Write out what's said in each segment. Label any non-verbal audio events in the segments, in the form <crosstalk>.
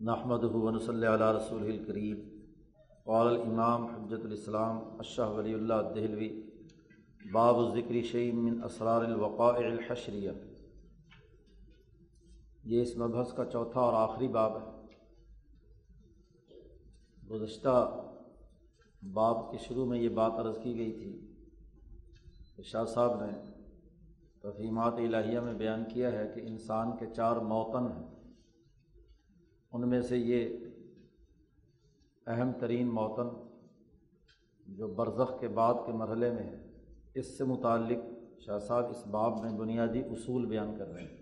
نحمد ہُون صلی علیہ رسول الکریم قال الامام حجت الاسلام اشہ ولی اللہ دہلوی باب ذکری شعیم من اسرار الوقاء الحشریہ. یہ اس مبحث کا چوتھا اور آخری باب ہے. گزشتہ باب کے شروع میں یہ بات عرض کی گئی تھی. کہ شاہ صاحب نے تفہیمات الہیہ میں بیان کیا ہے کہ انسان کے چار موتن ہیں. ان میں سے یہ اہم ترین موتن جو برزخ کے بعد کے مرحلے میں ہے، اس سے متعلق شاہ صاحب اس باب میں بنیادی اصول بیان کر رہے ہیں۔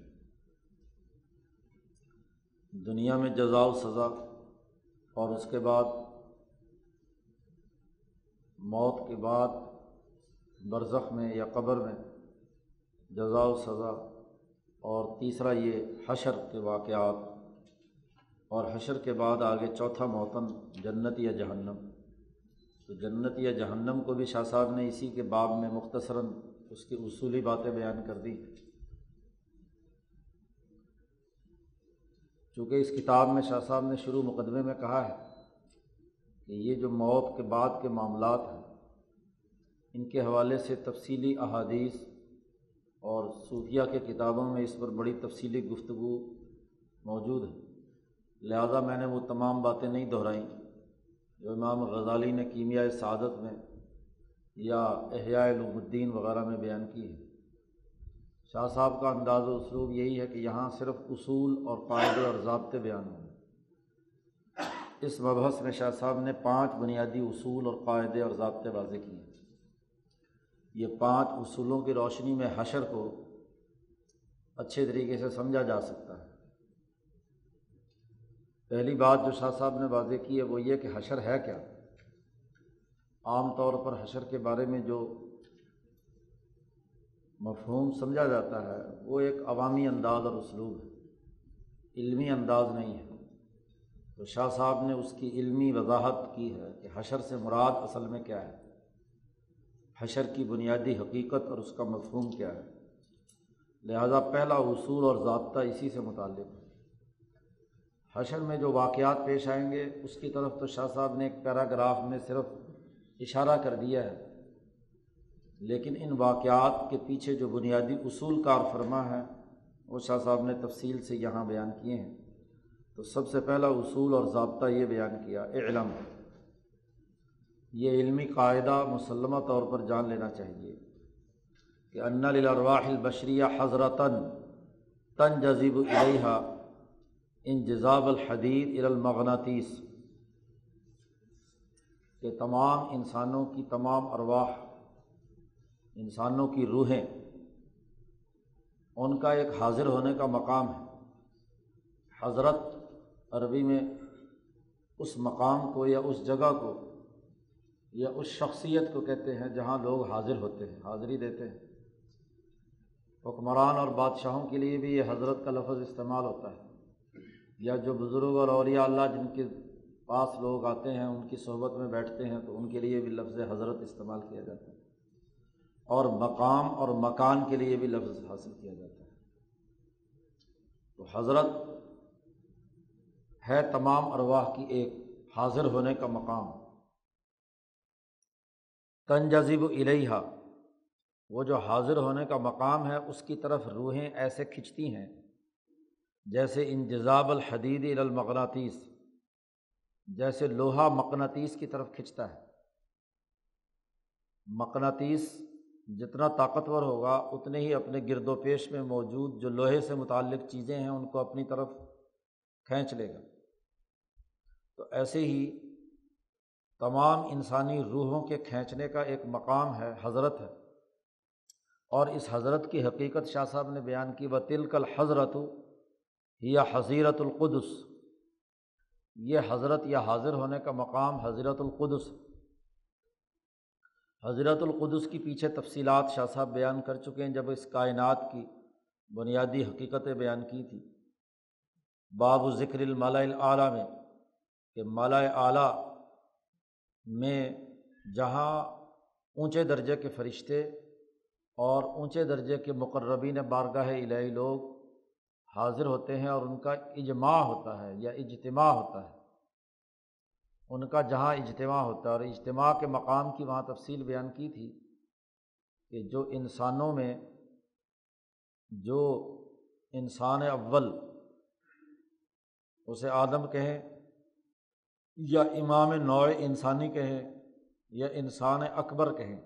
دنیا میں جزا و سزا اور اس کے بعد موت کے بعد برزخ میں یا قبر میں جزا و سزا اور تیسرا یہ حشر کے واقعات اور حشر کے بعد آگے چوتھا موتن جنت یا جہنم۔ تو جنت یا جہنم کو بھی شاہ صاحب نے اسی کے باب میں مختصراً اس کی اصولی باتیں بیان کر دی۔ چونکہ اس کتاب میں شاہ صاحب نے شروع مقدمے میں کہا ہے کہ یہ جو موت کے بعد کے معاملات ہیں، ان کے حوالے سے تفصیلی احادیث اور صوفیہ کے کتابوں میں اس پر بڑی تفصیلی گفتگو موجود ہے۔ لہٰذا میں نے وہ تمام باتیں نہیں دہرائیں۔ جو امام غزالی نے کیمیائے سعادت میں یا احیاء الدین وغیرہ میں بیان کی ہے۔ شاہ صاحب کا انداز و اسلوب یہی ہے کہ یہاں صرف اصول اور قاعدے اور ضابطے بیان ہوں۔ اس مبحث میں شاہ صاحب نے پانچ بنیادی اصول اور قاعدے اور ضابطے واضح کیے۔ یہ پانچ اصولوں کی روشنی میں حشر کو اچھے طریقے سے سمجھا جا سکتا ہے۔ پہلی بات جو شاہ صاحب نے واضح کی ہے وہ یہ کہ حشر ہے کیا؟ عام طور پر حشر کے بارے میں جو مفہوم سمجھا جاتا ہے وہ ایک عوامی انداز اور اسلوب ہے، علمی انداز نہیں ہے۔ تو شاہ صاحب نے اس کی علمی وضاحت کی ہے کہ حشر سے مراد اصل میں کیا ہے۔ حشر کی بنیادی حقیقت اور اس کا مفہوم کیا ہے۔ لہٰذا پہلا اصول اور ضابطہ اسی سے متعلق ہے۔ حشر میں جو واقعات پیش آئیں گے، اس کی طرف تو شاہ صاحب نے ایک پیراگراف میں صرف اشارہ کر دیا ہے۔ لیکن ان واقعات کے پیچھے جو بنیادی اصول کار فرما ہے، وہ شاہ صاحب نے تفصیل سے یہاں بیان کیے ہیں۔ تو سب سے پہلا اصول اور ضابطہ یہ بیان کیا علم یہ علمی قاعدہ مسلمہ طور پر جان لینا چاہیے کہ ان للارواح البشریہ حضرتاً تن جذیب علیحہ انجزاب الحدید المغناطیس کہ تمام انسانوں کی تمام ارواح، انسانوں کی روحیں ان کا ایک حاضر ہونے کا مقام ہے۔ حضرت عربی میں اس مقام کو یا اس جگہ کو یا اس شخصیت کو کہتے ہیں جہاں لوگ حاضر ہوتے ہیں، حاضری دیتے ہیں۔ حکمران اور بادشاہوں کے لیے بھی یہ حضرت کا لفظ استعمال ہوتا ہے۔ یا جو بزرگ اور اولیاء اللہ جن کے پاس لوگ آتے ہیں، ان کی صحبت میں بیٹھتے ہیں، تو ان کے لیے بھی لفظ حضرت استعمال کیا جاتا ہے۔ اور مقام اور مکان کے لیے بھی لفظ حاصل کیا جاتا ہے۔ تو حضرت ہے تمام ارواح کی ایک حاضر ہونے کا مقام۔ تنجذب الحا وہ جو حاضر ہونے کا مقام ہے، اس کی طرف روحیں ایسے کھنچتی ہیں جیسے انجزاب الحدید المغناطیس، جیسے لوہا مقناطیس کی طرف کھنچتا ہے۔ مقناطیس جتنا طاقتور ہوگا، اتنے ہی اپنے گرد و پیش میں موجود جو لوہے سے متعلق چیزیں ہیں، ان کو اپنی طرف کھینچ لے گا۔ تو ایسے ہی تمام انسانی روحوں کے کھینچنے کا ایک مقام ہے، حضرت ہے۔ اور اس حضرت کی حقیقت شاہ صاحب نے بیان کی وہ تلکل حضرت یا حضیرت القدس۔ یہ حضرت یا حاضر ہونے کا مقام حضرت القدس۔ حضرت القدس کی پیچھے تفصیلات شاہ صاحب بیان کر چکے ہیں جب اس کائنات کی بنیادی حقیقتیں بیان کی تھی باب و ذکر المالا اعلیٰ میں کہ مالا اعلیٰ میں جہاں اونچے درجے کے فرشتے اور اونچے درجے کے مقربین بارگاہ الہی لوگ حاضر ہوتے ہیں اور ان کا اجماع ہوتا ہے یا اجتماع ہوتا ہے۔ ان کا جہاں اجتماع ہوتا ہے اور اجتماع کے مقام کی وہاں تفصیل بیان کی تھی کہ جو انسانوں میں جو انسان اول اسے آدم کہیں یا امام نوع انسانی کہیں یا انسان اکبر کہیں۔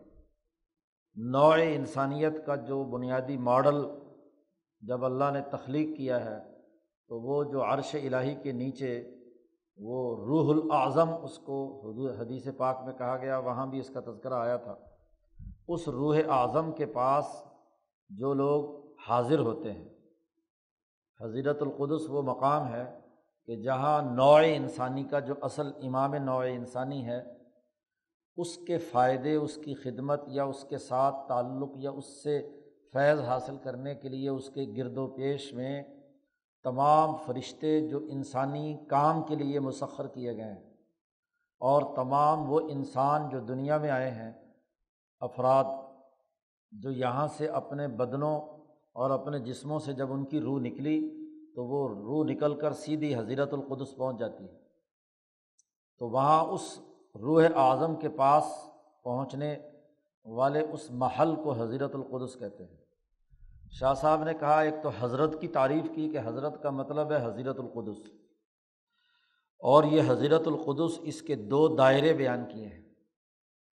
نوع انسانیت کا جو بنیادی ماڈل جب اللہ نے تخلیق کیا ہے، تو وہ جو عرش الٰہی کے نیچے، وہ روح الاظم اس کو حدیث پاک میں کہا گیا، وہاں بھی اس کا تذکرہ آیا تھا۔ اس روح اعظم کے پاس جو لوگ حاضر ہوتے ہیں۔ حضیرت القدس وہ مقام ہے کہ جہاں نوع انسانی کا جو اصل امام نوع انسانی ہے، اس کے فائدے، اس کی خدمت یا اس کے ساتھ تعلق یا اس سے فیض حاصل کرنے کے لیے اس کے گرد و پیش میں تمام فرشتے جو انسانی کام کے لیے مسخر کیے گئے ہیں اور تمام وہ انسان جو دنیا میں آئے ہیں، افراد جو یہاں سے اپنے بدنوں اور اپنے جسموں سے جب ان کی روح نکلی تو وہ روح نکل کر سیدھی حضیرت القدس پہنچ جاتی ہے۔ تو وہاں اس روح اعظم کے پاس پہنچنے والے اس محل کو حضرت القدس کہتے ہیں۔ شاہ صاحب نے کہا، ایک تو حضرت کی تعریف کی کہ حضرت کا مطلب ہے حضرت القدس۔ اور یہ حضرت القدس اس کے دو دائرے بیان کیے ہیں۔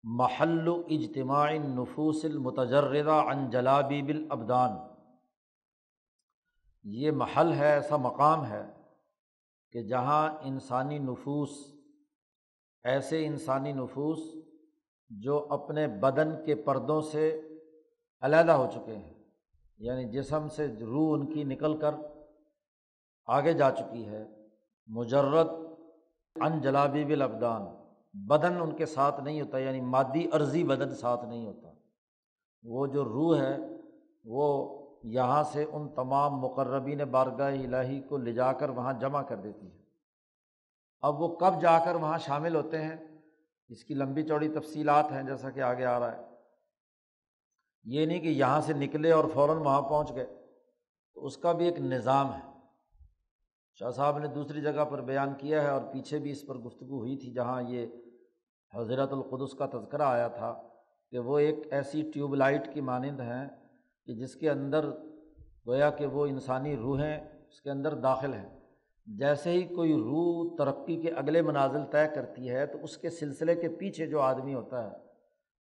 محل اجتماع نفوس المتجردہ انجلابی بالابدان۔ یہ محل ہے، ایسا مقام ہے کہ جہاں انسانی نفوس، ایسے انسانی نفوس جو اپنے بدن کے پردوں سے علیحدہ ہو چکے ہیں۔ یعنی جسم سے روح ان کی نکل کر آگے جا چکی ہے۔ مجرد ان جلابی بالابدان بدن ان کے ساتھ نہیں ہوتا یعنی مادی عرضی بدن ساتھ نہیں ہوتا۔ وہ جو روح ہے، وہ یہاں سے ان تمام مقربین بارگاہ الہی کو لے جا کر وہاں جمع کر دیتی ہے۔ اب وہ کب جا کر وہاں شامل ہوتے ہیں؟ اس کی لمبی چوڑی تفصیلات ہیں جیسا کہ آگے آ رہا ہے۔ یہ نہیں کہ یہاں سے نکلے اور فوراً وہاں پہنچ گئے۔ تو اس کا بھی ایک نظام ہے۔ شاہ صاحب نے دوسری جگہ پر بیان کیا ہے اور پیچھے بھی اس پر گفتگو ہوئی تھی جہاں یہ حضرت القدس کا تذکرہ آیا تھا کہ وہ ایک ایسی ٹیوب لائٹ کی مانند ہیں کہ جس کے اندر گویا کہ وہ انسانی روحیں اس کے اندر داخل ہیں۔ جیسے ہی کوئی روح ترقی کے اگلے منازل طے کرتی ہے تو اس کے سلسلے کے پیچھے جو آدمی ہوتا ہے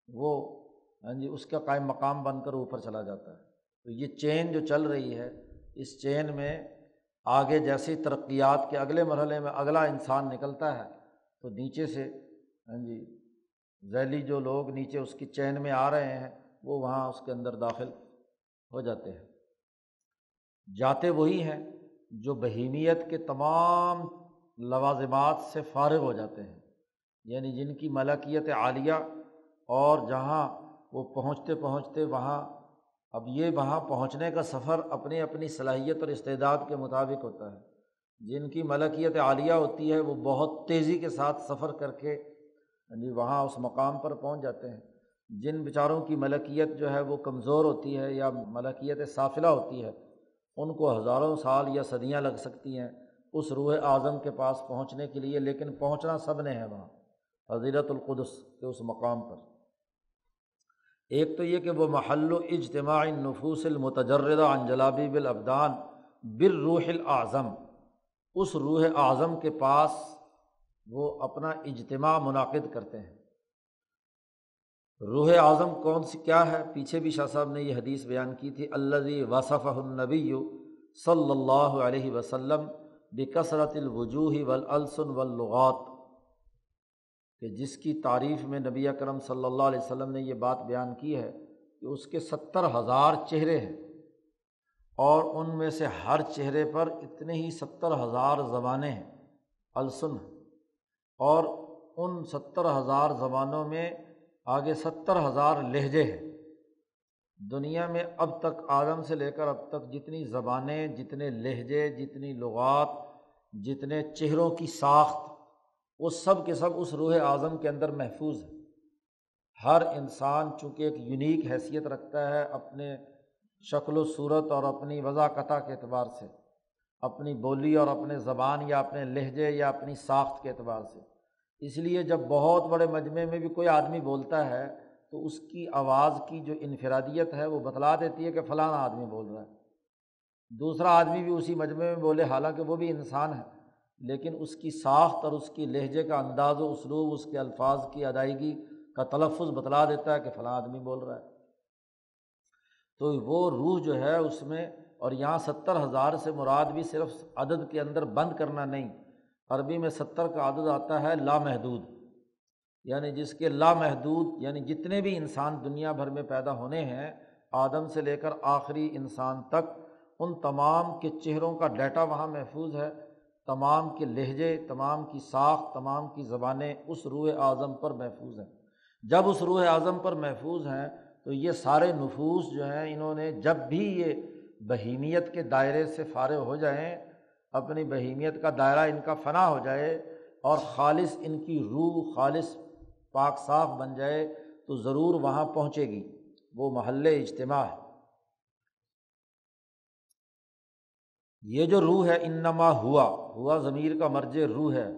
وہ ہاں جی اس کا قائم مقام بن کر اوپر چلا جاتا ہے۔ تو یہ چین جو چل رہی ہے، اس چین میں آگے جیسی ترقیات کے اگلے مرحلے میں اگلا انسان نکلتا ہے، تو نیچے سے ہاں جی ذیلی جو لوگ نیچے اس کی چین میں آ رہے ہیں، وہ وہاں اس کے اندر داخل ہو جاتے ہیں۔ جاتے وہی ہیں جو بہیمیت کے تمام لوازمات سے فارغ ہو جاتے ہیں۔ یعنی جن کی ملکیت عالیہ اور جہاں وہ پہنچتے پہنچتے وہاں، اب یہ وہاں پہنچنے کا سفر اپنی اپنی صلاحیت اور استعداد کے مطابق ہوتا ہے۔ جن کی ملکیت عالیہ ہوتی ہے، وہ بہت تیزی کے ساتھ سفر کر کے یعنی وہاں اس مقام پر پہنچ جاتے ہیں۔ جن بیچاروں کی ملکیت جو ہے، وہ کمزور ہوتی ہے یا ملکیت صافلہ ہوتی ہے، ان کو ہزاروں سال یا صدیاں لگ سکتی ہیں اس روح اعظم کے پاس پہنچنے کے لیے، لیکن پہنچنا سب نے ہے وہاں حضیرت القدس کے اس مقام پر۔ ایک تو یہ کہ وہ محل و اجتماع نفوس المتجردہ انجلابی بالابدان بر روح الاعظم، اس روح اعظم کے پاس وہ اپنا اجتماع منعقد کرتے ہیں۔ روح اعظم کون سی، کیا ہے؟ پیچھے بھی شاہ صاحب نے یہ حدیث بیان کی تھی اللہ وصف النبی صلی اللہ علیہ وسلم بکثرت الوجوہ ولاسن ولغات کہ جس کی تعریف میں نبی اکرم صلی اللہ علیہ وسلم نے یہ بات بیان کی ہے کہ اس کے ستر ہزار چہرے ہیں اور ان میں سے ہر چہرے پر اتنے ہی ستر ہزار زبانیں ہیں، السن اور ان ستر ہزار زبانوں میں آگے ستر ہزار لہجے ہیں۔ دنیا میں اب تک آدم سے لے کر اب تک جتنی زبانیں، جتنے لہجے، جتنی لغات، جتنے چہروں کی ساخت وہ سب کے سب اس روح اعظم کے اندر محفوظ ہے ہر انسان چونکہ ایک یونیک حیثیت رکھتا ہے اپنے شکل و صورت اور اپنی وضاقتہ کے اعتبار سے، اپنی بولی اور اپنے زبان یا اپنے لہجے یا اپنی ساخت کے اعتبار سے۔ اس لیے جب بہت بڑے مجمعے میں بھی کوئی آدمی بولتا ہے تو اس کی آواز کی جو انفرادیت ہے وہ بتلا دیتی ہے کہ فلاں آدمی بول رہا ہے۔ دوسرا آدمی بھی اسی مجمعے میں بولے، حالانکہ وہ بھی انسان ہے۔ لیکن اس کی ساخت اور اس کی لہجے کا انداز و اسلوب، اس کے الفاظ کی ادائیگی کا تلفظ بتلا دیتا ہے کہ فلاں آدمی بول رہا ہے۔ تو وہ روح جو ہے اس میں، اور یہاں ستر ہزار سے مراد بھی صرف عدد کے اندر بند کرنا نہیں، عربی میں ستر کا عدد آتا ہے لامحدود۔ یعنی جس کے لامحدود یعنی جتنے بھی انسان دنیا بھر میں پیدا ہونے ہیں، آدم سے لے کر آخری انسان تک، ان تمام کے چہروں کا ڈیٹا وہاں محفوظ ہے۔ تمام کے لہجے، تمام کی ساخت، تمام کی زبانیں اس روح اعظم پر محفوظ ہیں۔ جب اس روح اعظم پر محفوظ ہیں، تو یہ سارے نفوس جو ہیں، انہوں نے جب بھی یہ بہیمیت کے دائرے سے فارغ ہو جائیں، اپنی بہیمیت کا دائرہ ان کا فنا ہو جائے اور خالص ان کی روح خالص پاک صاف بن جائے، تو ضرور وہاں پہنچے گی۔ وہ محل اجتماع ہے۔ یہ جو روح ہے، انما ہوا ہوا ضمیر کا مرج روح ہے،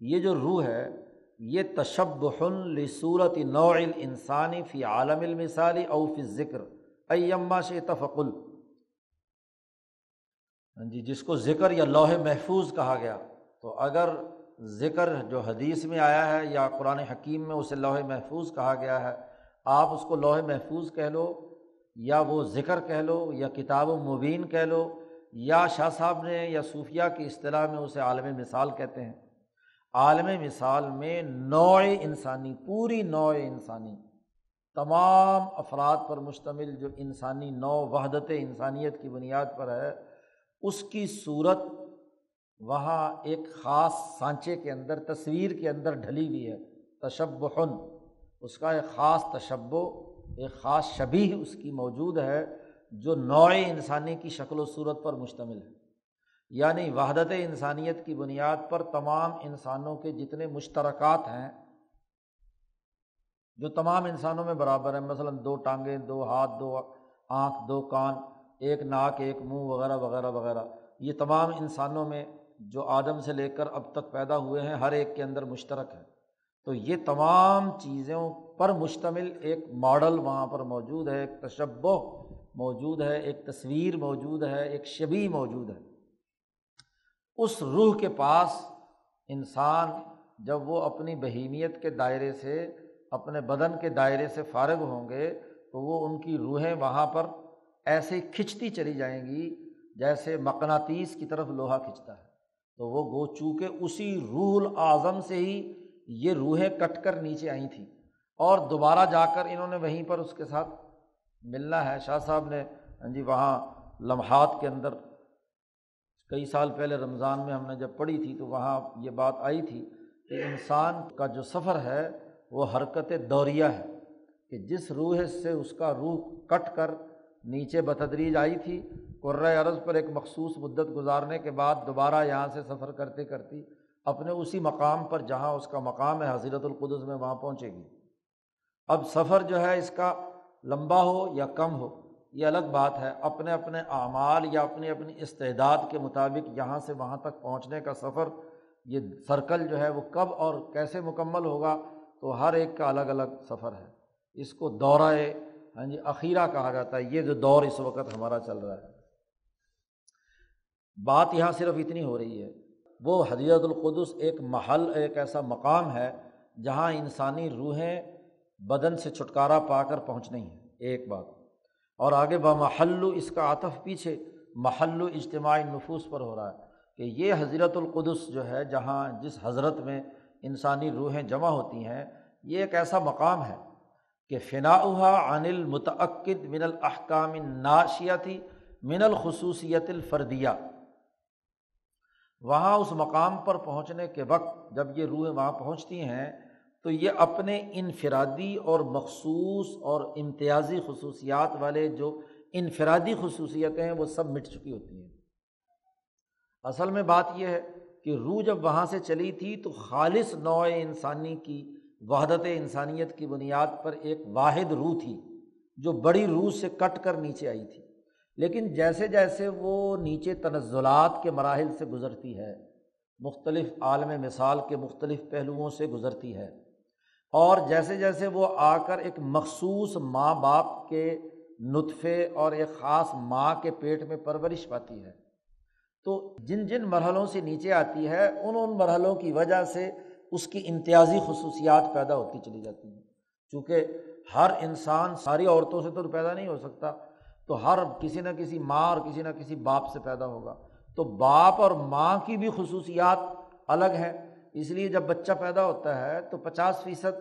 یہ جو روح ہے، یہ تشبن لصورت نوع انسانی فی عالم المثالی او فی ذکر ایما سے تفقل ہاں جی جس کو ذکر یا لوہے محفوظ کہا گیا، تو اگر ذکر جو حدیث میں آیا ہے یا قرآن حکیم میں اسے لوہے محفوظ کہا گیا ہے، آپ اس کو لوہے محفوظ کہہ لو یا وہ ذکر کہہ لو یا کتاب و مبین کہہ لو یا شاہ صاحب نے یا صوفیہ کی اصطلاح میں اسے عالم مثال کہتے ہیں۔ عالم مثال میں نوع انسانی، پوری نوع انسانی، تمام افراد پر مشتمل جو انسانی نو وحدت انسانیت کی بنیاد پر ہے، اس کی صورت وہاں ایک خاص سانچے کے اندر، تصویر کے اندر ڈھلی ہوئی ہے تشبن اس کا ایک خاص تشبو ایک خاص شبی اس کی موجود ہے۔ جو نوع انسانی کی شکل و صورت پر مشتمل ہے۔ یعنی وحدت انسانیت کی بنیاد پر تمام انسانوں کے جتنے مشترکات ہیں، جو تمام انسانوں میں برابر ہیں، مثلاً دو ٹانگیں، دو ہاتھ، دو آنکھ، دو کان، ایک ناک، ایک منہ، وغیرہ وغیرہ وغیرہ۔ یہ تمام انسانوں میں جو آدم سے لے کر اب تک پیدا ہوئے ہیں، ہر ایک کے اندر مشترک ہے تو یہ تمام چیزوں پر مشتمل ایک ماڈل وہاں پر موجود ہے، ایک تشبہ موجود ہے، ایک تصویر موجود ہے، ایک شبی موجود ہے۔ اس روح کے پاس انسان جب وہ اپنی بہیمیت کے دائرے سے، اپنے بدن کے دائرے سے فارغ ہوں گے، تو وہ ان کی روحیں وہاں پر ایسے کھنچتی چلی جائیں گی جیسے مقناطیس کی طرف لوہا کھنچتا ہے۔ تو وہ گو، چونکہ اسی روح الاظم سے ہی یہ روحیں کٹ کر نیچے آئی تھیں اور دوبارہ جا کر انہوں نے وہیں پر اس کے ساتھ ملنا ہے۔ شاہ صاحب نے ہاں جی وہاں لمحات کے اندر کئی سال پہلے رمضان میں ہم نے جب پڑھی تھی تو وہاں یہ بات آئی تھی کہ انسان کا جو سفر ہے وہ حرکت دوریہ ہے کہ جس روح سے اس کا روح کٹ کر نیچے بتدریج آئی تھی قرۂۂ عرض پر ایک مخصوص مدت گزارنے کے بعد دوبارہ یہاں سے سفر کرتے کرتی اپنے اسی مقام پر جہاں اس کا مقام ہے، حضرت القدس میں وہاں پہنچے گی۔ اب سفر جو ہے اس کا لمبا ہو یا کم ہو، یہ الگ بات ہے۔ اپنے اپنے اعمال یا اپنی اپنی استعداد کے مطابق یہاں سے وہاں تک پہنچنے کا سفر، یہ سرکل جو ہے وہ کب اور کیسے مکمل ہوگا، تو ہر ایک کا الگ الگ سفر ہے۔ اس کو دورہ ہاں جی اخیرہ کہا جاتا ہے۔ یہ جو دور اس وقت ہمارا چل رہا ہے۔ بات یہاں صرف اتنی ہو رہی ہے۔ وہ حضرت القدس ایک محل، ایک ایسا مقام ہے جہاں انسانی روحیں بدن سے چھٹکارا پا کر پہنچنی ہیں ایک بات۔ اور آگے بمحلو اس کا عطف پیچھے محل اجتماعی نفوس پر ہو رہا ہے کہ یہ حضرت القدس جو ہے، جہاں جس حضرت میں انسانی روحیں جمع ہوتی ہیں، یہ ایک ایسا مقام ہے کہ فناحا عن المتعقد من الحکام ناشیاتی من الخصوصیت الفردیہ۔ وہاں اس مقام پر پہنچنے کے وقت جب یہ روحیں وہاں پہنچتی ہیں تو یہ اپنے انفرادی اور مخصوص اور امتیازی خصوصیات والے جو انفرادی خصوصیتیں ہیں، وہ سب مٹ چکی ہوتی ہیں۔ اصل میں بات یہ ہے کہ روح جب وہاں سے چلی تھی تو خالص نوع انسانی کی، وحدت انسانیت کی بنیاد پر ایک واحد روح تھی، جو بڑی روح سے کٹ کر نیچے آئی تھی۔ لیکن جیسے جیسے وہ نیچے تنزلات کے مراحل سے گزرتی ہے، مختلف عالم مثال کے مختلف پہلوؤں سے گزرتی ہے اور جیسے جیسے وہ آ کر ایک مخصوص ماں باپ کے نطفے اور ایک خاص ماں کے پیٹ میں پرورش پاتی ہے۔ تو جن جن مرحلوں سے نیچے آتی ہے، ان ان مرحلوں کی وجہ سے اس کی امتیازی خصوصیات پیدا ہوتی چلی جاتی ہیں۔ چونکہ ہر انسان ساری عورتوں سے تو پیدا نہیں ہو سکتا، تو ہر کسی نہ کسی ماں اور کسی نہ کسی باپ سے پیدا ہوگا۔ تو باپ اور ماں کی بھی خصوصیات الگ ہیں۔ اس لیے جب بچہ پیدا ہوتا ہے تو پچاس فیصد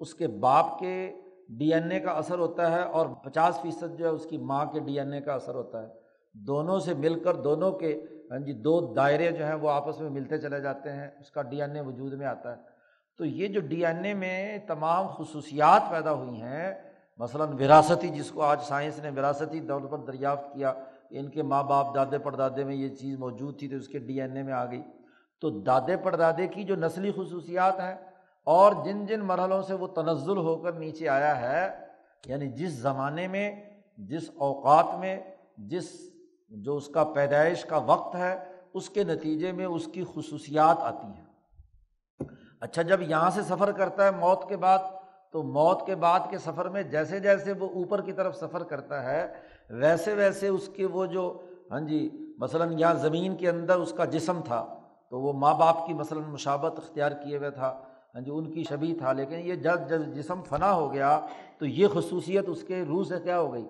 اس کے باپ کے ڈی این اے کا اثر ہوتا ہے اور پچاس فیصد جو ہے اس کی ماں کے ڈی این اے کا اثر ہوتا ہے۔ دونوں سے مل کر دونوں کے ہاں جی دو دائرے جو ہیں وہ آپس میں ملتے چلے جاتے ہیں، اس کا ڈی این اے وجود میں آتا ہے۔ تو یہ جو ڈی این اے میں تمام خصوصیات پیدا ہوئی ہیں، مثلاً وراثتی، جس کو آج سائنس نے وراثتی طور پر دریافت کیا، ان کے ماں باپ، دادے، پردادے میں یہ چیز موجود تھی تو اس کے ڈی این اے میں آ گئی۔ تو دادے پردادے کی جو نسلی خصوصیات ہیں اور جن جن مرحلوں سے وہ تنزل ہو کر نیچے آیا ہے یعنی جس زمانے میں، جس اوقات میں، جس جو اس کا پیدائش کا وقت ہے، اس کے نتیجے میں اس کی خصوصیات آتی ہیں۔ اچھا جب یہاں سے سفر کرتا ہے موت کے بعد، تو موت کے بعد کے سفر میں جیسے جیسے وہ اوپر کی طرف سفر کرتا ہے، ویسے ویسے اس کے وہ جو ہاں جی مثلاً یہاں زمین کے اندر اس کا جسم تھا تو وہ ماں باپ کی مثلاً مشابت اختیار کیے ہوئے تھا ہاں جی ان کی شبی تھا، لیکن یہ جب جب جسم فنا ہو گیا تو یہ خصوصیت اس کے روح سے کیا ہو گئی؟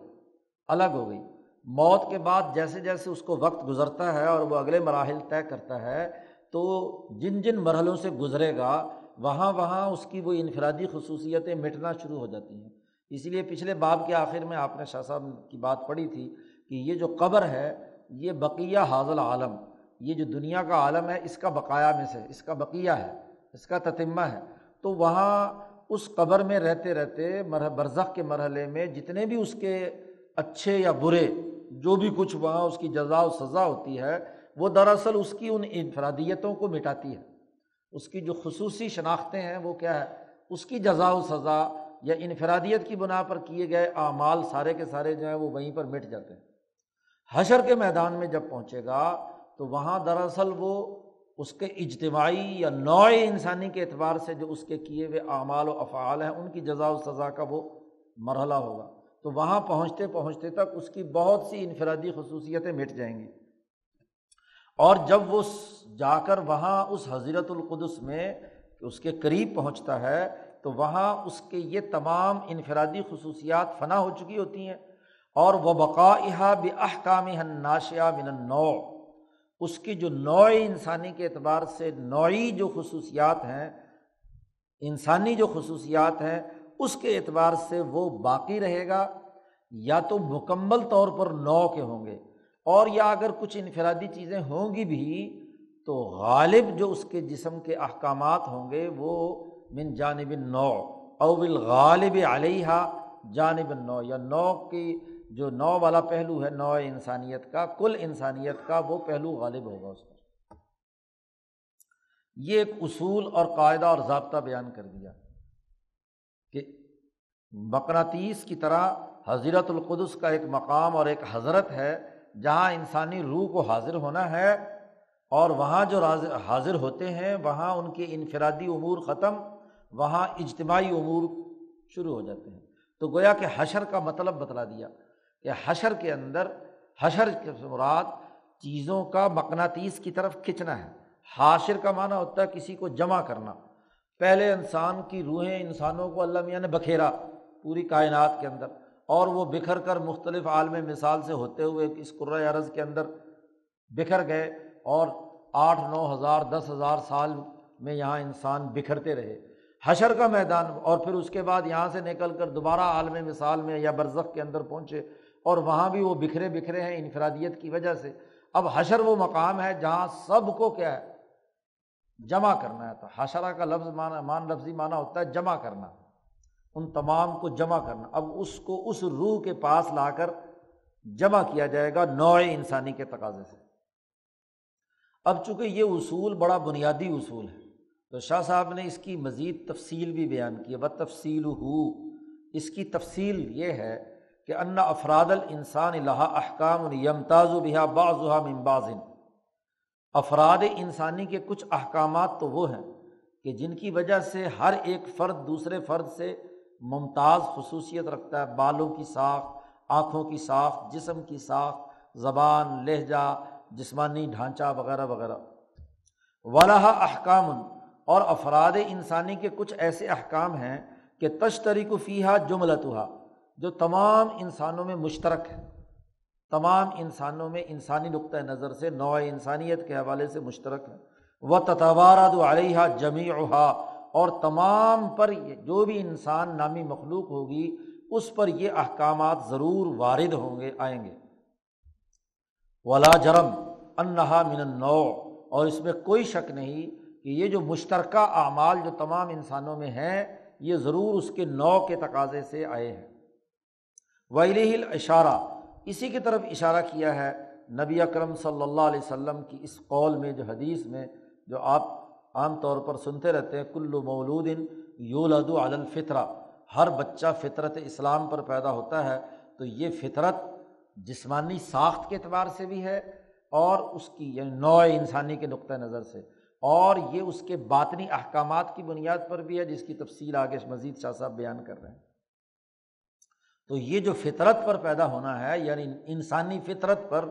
الگ ہو گئی۔ موت کے بعد جیسے جیسے اس کو وقت گزرتا ہے اور وہ اگلے مراحل طے کرتا ہے، تو جن جن مرحلوں سے گزرے گا، وہاں وہاں اس کی وہ انفرادی خصوصیتیں مٹنا شروع ہو جاتی ہیں۔ اس لیے پچھلے باب کے آخر میں آپ نے شاہ صاحب کی بات پڑھی تھی کہ یہ جو قبر ہے، یہ بقیہ حاضل عالم یہ جو دنیا کا عالم ہے، اس کا بقایا میں سے، اس کا بقیہ ہے، اس کا تتمہ ہے۔ تو وہاں اس قبر میں رہتے رہتے برزخ کے مرحلے میں جتنے بھی اس کے اچھے یا برے جو بھی کچھ وہاں اس کی جزا و سزا ہوتی ہے، وہ دراصل اس کی ان انفرادیتوں کو مٹاتی ہے۔ اس کی جو خصوصی شناختیں ہیں، وہ کیا ہے؟ اس کی جزا و سزا یا انفرادیت کی بنا پر کیے گئے اعمال سارے کے سارے جو ہیں، وہ وہیں پر مٹ جاتے ہیں۔ حشر کے میدان میں جب پہنچے گا تو وہاں دراصل وہ اس کے اجتماعی یا نوع انسانی کے اعتبار سے جو اس کے کیے ہوئے اعمال و افعال ہیں، ان کی جزا و سزا کا وہ مرحلہ ہوگا۔ تو وہاں پہنچتے پہنچتے تک اس کی بہت سی انفرادی خصوصیتیں مٹ جائیں گی۔ اور جب وہ جا کر وہاں اس حضرت القدس میں اس کے قریب پہنچتا ہے، تو وہاں اس کے یہ تمام انفرادی خصوصیات فنا ہو چکی ہوتی ہیں۔ اور وہ بقا بحکام ناشیا من نو اس کی جو نوع انسانی کے اعتبار سے نوعی جو خصوصیات ہیں، انسانی جو خصوصیات ہیں، اس کے اعتبار سے وہ باقی رہے گا، یا تو مکمل طور پر نو کے ہوں گے، اور یا اگر کچھ انفرادی چیزیں ہوں گی بھی، تو غالب جو اس کے جسم کے احکامات ہوں گے، وہ من جانب نو اول غالب علیہ جانب نو یا نو کی جو نو والا پہلو ہے، نو انسانیت کا، کل انسانیت کا، وہ پہلو غالب ہوگا اس پر۔ یہ ایک اصول اور قاعدہ اور ضابطہ بیان کر دیا کہ مقناطیس کی طرح حضرت القدس کا ایک مقام اور ایک حضرت ہے، جہاں انسانی روح کو حاضر ہونا ہے اور وہاں جو حاضر ہوتے ہیں، وہاں ان کے انفرادی امور ختم، وہاں اجتماعی امور شروع ہو جاتے ہیں۔ تو گویا کہ حشر کا مطلب بتلا دیا۔ کہ حشر کے اندر، حشر کے مراد چیزوں کا مقناطیس کی طرف کھنچنا ہے۔ حاشر کا معنی ہوتا ہے کسی کو جمع کرنا۔ پہلے انسان کی روحیں انسانوں کو اللہ میاں نے بکھیرا پوری کائنات کے اندر، اور وہ بکھر کر مختلف عالم مثال سے ہوتے ہوئے اس قرۂۂ عرض کے اندر بکھر گئے، اور آٹھ، نو ہزار، دس ہزار سال میں یہاں انسان بکھرتے رہے۔ حشر کا میدان، اور پھر اس کے بعد یہاں سے نکل کر دوبارہ عالم مثال میں یا برزخ کے اندر پہنچے۔ اور وہاں بھی وہ بکھرے بکھرے ہیں انفرادیت کی وجہ سے۔ اب حشر وہ مقام ہے جہاں سب کو کیا ہے؟ جمع کرنا ہے۔ تو حشرہ کا لفظ مانا، مان لفظی مانا ہوتا ہے جمع کرنا۔ ان تمام کو جمع کرنا۔ اب اس کو اس روح کے پاس لا کر جمع کیا جائے گا نوع انسانی کے تقاضے سے۔ اب چونکہ یہ اصول بڑا بنیادی اصول ہے، تو شاہ صاحب نے اس کی مزید تفصیل بھی بیان کی۔ ہے تفصیل ہو۔ اس کی تفصیل یہ ہے کہ ان افراد الانسان الحا احکام یمتاز و بحا بعض ممبازن افراد انسانی کے کچھ احکامات تو وہ ہیں کہ جن کی وجہ سے ہر ایک فرد دوسرے فرد سے ممتاز خصوصیت رکھتا ہے، بالوں کی ساخت، آنکھوں کی ساخت، جسم کی ساخت، زبان، لہجہ، جسمانی ڈھانچہ وغیرہ وغیرہ۔ ولاح احکام، اور افراد انسانی کے کچھ ایسے احکام ہیں کہ تشتری کو فیحا جملتہ جو تمام انسانوں میں مشترک ہے، تمام انسانوں میں انسانی نقطۂ نظر سے، نوع انسانیت کے حوالے سے مشترک ہے۔ وہ تتوارد علیہ جمی اور تمام پر جو بھی انسان نامی مخلوق ہوگی، اس پر یہ احکامات ضرور وارد ہوں گے، آئیں گے۔ ولا جرم انہا من نو اور اس میں کوئی شک نہیں کہ یہ جو مشترکہ اعمال جو تمام انسانوں میں ہیں، یہ ضرور اس کے نو کے تقاضے سے آئے ہیں۔ ویل اشارہ اسی کی طرف اشارہ کیا ہے نبی اکرم صلی اللہ علیہ وسلم کی اس قول میں، جو حدیث میں، جو آپ عام طور پر سنتے رہتے ہیں کلو مولود یولد الفطرہ ہر بچہ فطرت اسلام پر پیدا ہوتا ہے، تو یہ فطرت جسمانی ساخت کے اعتبار سے بھی ہے اور اس کی یعنی نوع انسانی کے نقطۂ نظر سے۔ اور یہ اس کے باطنی احکامات کی بنیاد پر بھی ہے، جس کی تفصیل آگے مزید شاہ صاحب بیان کر رہے ہیں۔ تو یہ جو فطرت پر پیدا ہونا ہے یعنی انسانی فطرت پر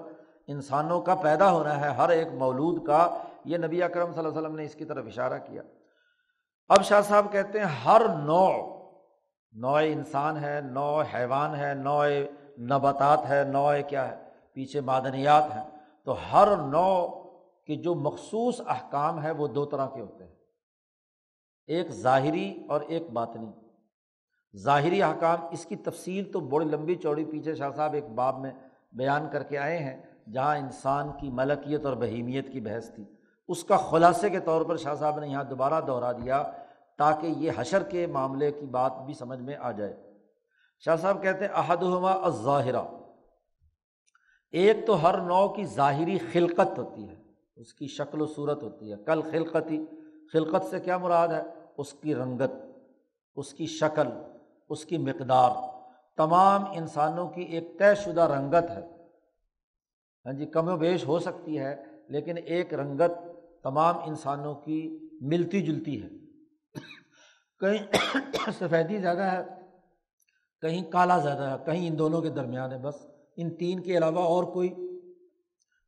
انسانوں کا پیدا ہونا ہے، ہر ایک مولود کا، یہ نبی اکرم صلی اللہ علیہ وسلم نے اس کی طرف اشارہ کیا۔ اب شاہ صاحب کہتے ہیں ہر نو نوع انسان ہے نو حیوان ہے، نوع نباتات ہے نو کیا ہے، پیچھے معدنیات ہیں۔ تو ہر نو کے جو مخصوص احکام ہے وہ دو طرح کے ہوتے ہیں۔ ایک ظاہری اور ایک باطنی۔ ظاہری احکام، اس کی تفصیل تو بڑی لمبی چوڑی پیچھے شاہ صاحب ایک باب میں بیان کر کے آئے ہیں، جہاں انسان کی ملکیت اور بہیمیت کی بحث تھی۔ اس کا خلاصے کے طور پر شاہ صاحب نے یہاں دوبارہ دہرا دیا تاکہ یہ حشر کے معاملے کی بات بھی سمجھ میں آ جائے۔ شاہ صاحب کہتے ہیں عہد ہوا ظاہرہ ایک تو ہر نو کی ظاہری خلقت ہوتی ہے، اس کی شکل و صورت ہوتی ہے۔ کل خلقتی، خلقت سے کیا مراد ہے؟ اس کی رنگت، اس کی شکل۔ اس کی مقدار تمام انسانوں کی ایک طے شدہ رنگت ہے۔ ہاں جی کم و بیش ہو سکتی ہے، لیکن ایک رنگت تمام انسانوں کی ملتی جلتی ہے۔ کہیں <coughs> سفیدی زیادہ ہے، کہیں کالا زیادہ ہے، کہیں ان دونوں کے درمیان ہے۔ بس ان تین کے علاوہ اور کوئی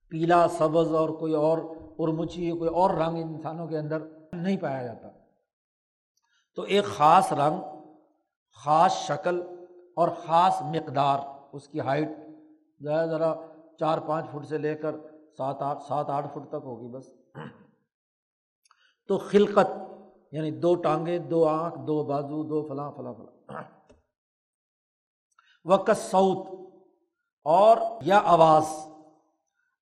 پیلا سبز اور کوئی اور ارمچی کوئی اور رنگ انسانوں کے اندر نہیں پایا جاتا۔ تو ایک خاص رنگ خاص شکل اور خاص مقدار، اس کی ہائٹ ذرا ذرا چار پانچ فٹ سے لے کر سات آٹھ سات آٹھ فٹ تک ہوگی بس۔ تو خلقت یعنی دو ٹانگیں، دو آنکھ، دو بازو، دو فلاں فلاں فلاں۔ وقت سعود اور یا آواز۔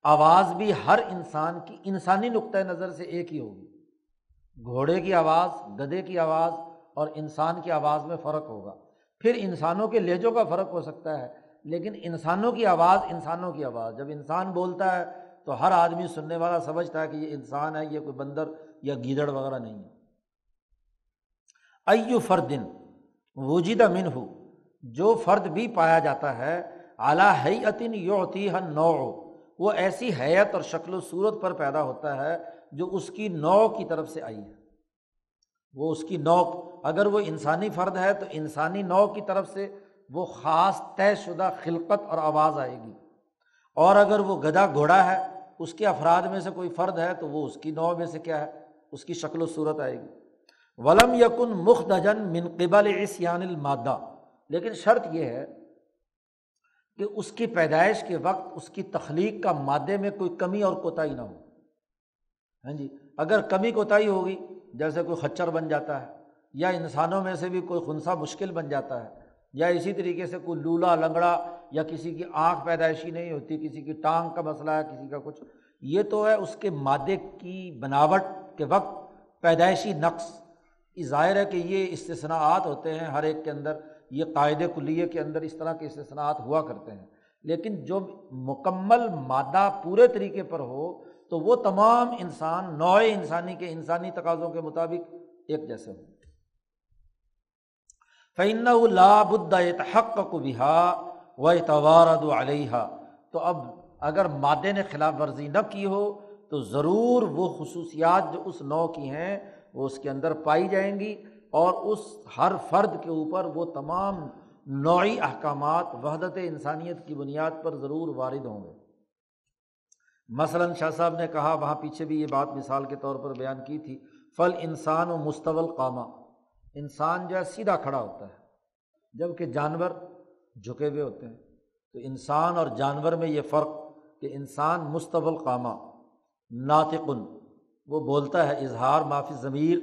آواز بھی ہر انسان کی انسانی نقطۂ نظر سے ایک ہی ہوگی۔ گھوڑے کی آواز گدے کی آواز اور انسان کی آواز میں فرق ہوگا۔ پھر انسانوں کے لہجوں کا فرق ہو سکتا ہے، لیکن انسانوں کی آواز انسانوں کی آواز۔ جب انسان بولتا ہے تو ہر آدمی سننے والا سمجھتا ہے کہ یہ انسان ہے، یہ کوئی بندر یا گیدڑ وغیرہ نہیں ہے۔ ایو فردن وجید امن ہو جو فرد بھی پایا جاتا ہے اعلیٰ حیعتن یوتی نو وہ ایسی حیت اور شکل و صورت پر پیدا ہوتا ہے جو اس کی نو کی طرف سے آئی ہے۔ وہ اس کی نو اگر وہ انسانی فرد ہے تو انسانی نو کی طرف سے وہ خاص طے شدہ خلقت اور آواز آئے گی۔ اور اگر وہ گدا گھوڑا ہے، اس کے افراد میں سے کوئی فرد ہے تو وہ اس کی نو میں سے کیا ہے؟ اس کی شکل و صورت آئے گی۔ ولم یقن مخدجن من قبل المادہ۔ لیکن شرط یہ ہے کہ اس کی پیدائش کے وقت اس کی تخلیق کا مادے میں کوئی کمی اور کوتاہی نہ ہو۔ ہاں جی اگر کمی کوتاہی ہوگی، جیسے کوئی خچر بن جاتا ہے یا انسانوں میں سے بھی کوئی خنسا مشکل بن جاتا ہے، یا اسی طریقے سے کوئی لولا لنگڑا یا کسی کی آنکھ پیدائشی نہیں ہوتی، کسی کی ٹانگ کا مسئلہ ہے، کسی کا کچھ۔ یہ تو ہے اس کے مادے کی بناوٹ کے وقت پیدائشی نقص۔ ظاہر ہے کہ یہ استثناءات ہوتے ہیں، ہر ایک کے اندر یہ قاعدے کلیے کے اندر اس طرح کے استثناءات ہوا کرتے ہیں۔ لیکن جو مکمل مادہ پورے طریقے پر ہو، تو وہ تمام انسان نوئے انسانی کے انسانی تقاضوں کے مطابق ایک جیسے ہوں۔ فعن لاب حق کو بہا و اتوارد علیہ تو اب اگر مادے نے خلاف ورزی نہ کی ہو تو ضرور وہ خصوصیات جو اس نو کی ہیں وہ اس کے اندر پائی جائیں گی اور اس ہر فرد کے اوپر وہ تمام نوعی احکامات وحدت انسانیت کی بنیاد پر ضرور وارد ہوں گے۔ مثلاً شاہ صاحب نے کہا، وہاں پیچھے بھی یہ بات مثال کے طور پر بیان کی تھی فل انسان و مستول قامہ انسان جو ہے سیدھا کھڑا ہوتا ہے۔ جبکہ جانور جھکے ہوئے ہوتے ہیں۔ تو انسان اور جانور میں یہ فرق کہ انسان مستول قامہ، ناطقن، وہ بولتا ہے، اظہار معافی ضمیر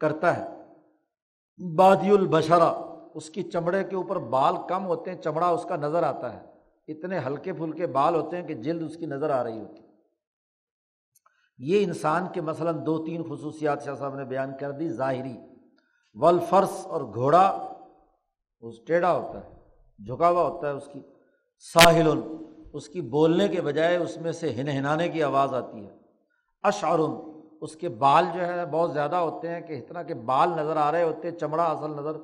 کرتا ہے۔ بادی البشرا اس کی چمڑے کے اوپر بال کم ہوتے ہیں، چمڑا اس کا نظر آتا ہے۔ اتنے ہلکے پھلکے بال ہوتے ہیں کہ جلد اس کی نظر آ رہی ہوتی۔ یہ انسان کے مثلاً دو تین خصوصیات شاہ صاحب نے بیان کر دی، ظاہری۔ ولفرس اور گھوڑا، اس ٹیڑھا ہوتا ہے جھکا ہوا ہوتا ہے اس کی ساحل اس کی بولنے کے بجائے اس میں سے ہن ہنانے کی آواز آتی ہے۔ اشعرن، اس کے بال جو ہے، بہت زیادہ ہوتے ہیں کہ اتنا کہ بال نظر آ رہے ہوتے، چمڑا اصل نظر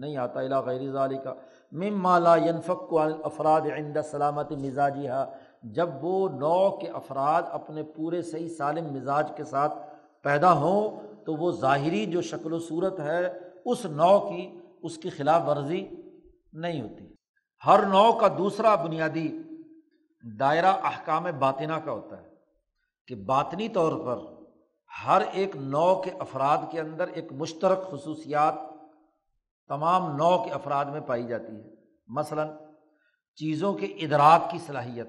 نہیں آتا الا غیر ظالی کا مم مالا ینفق افراد عند سلامت مزاجی ہا جب وہ نو کے افراد اپنے پورے صحیح سالم مزاج کے ساتھ پیدا ہوں تو وہ ظاہری جو شکل و صورت ہے، اس نو کی اس کی خلاف ورزی نہیں ہوتی۔ ہر نو کا دوسرا بنیادی دائرہ احکام باطنہ کا ہوتا ہے کہ باطنی طور پر ہر ایک نو کے افراد کے اندر ایک مشترک خصوصیات تمام نو کے افراد میں پائی جاتی ہے مثلاً، چیزوں کے ادراک کی صلاحیت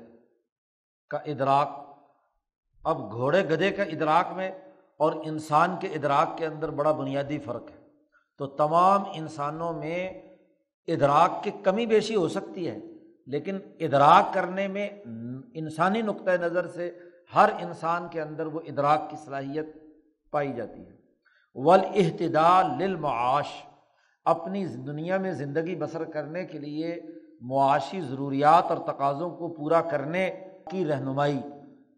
کا ادراک۔ اب گھوڑے گدھے کا ادراک میں اور انسان کے ادراک کے اندر بڑا بنیادی فرق ہے۔ تو تمام انسانوں میں ادراک کی کمی بیشی ہو سکتی ہے، لیکن ادراک کرنے میں انسانی نقطۂ نظر سے ہر انسان کے اندر وہ ادراک کی صلاحیت پائی جاتی ہے۔ ول للمعاش، اپنی دنیا میں زندگی بسر کرنے کے لیے معاشی ضروریات اور تقاضوں کو پورا کرنے کی رہنمائی،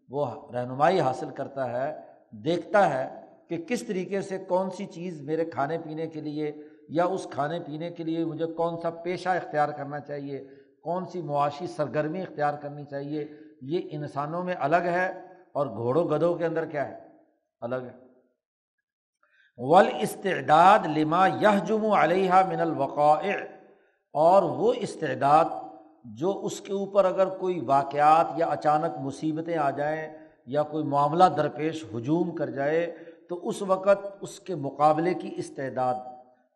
وہ رہنمائی حاصل کرتا ہے۔ دیکھتا ہے کہ کس طریقے سے کون سی چیز میرے کھانے پینے کے لیے یا اس کھانے پینے کے لیے مجھے کون سا پیشہ اختیار کرنا چاہیے، کون سی معاشی سرگرمی اختیار کرنی چاہیے، یہ انسانوں میں الگ ہے اور گھوڑوں گدھوں کے اندر کیا ہے؟ الگ ہے۔ ول استعداد لما یہ جم علیہ من الوقاع اور وہ استعداد جو اس کے اوپر اگر کوئی واقعات یا اچانک مصیبتیں آ جائیں یا کوئی معاملہ درپیش ہجوم کر جائے تو اس وقت اس کے مقابلے کی استعداد،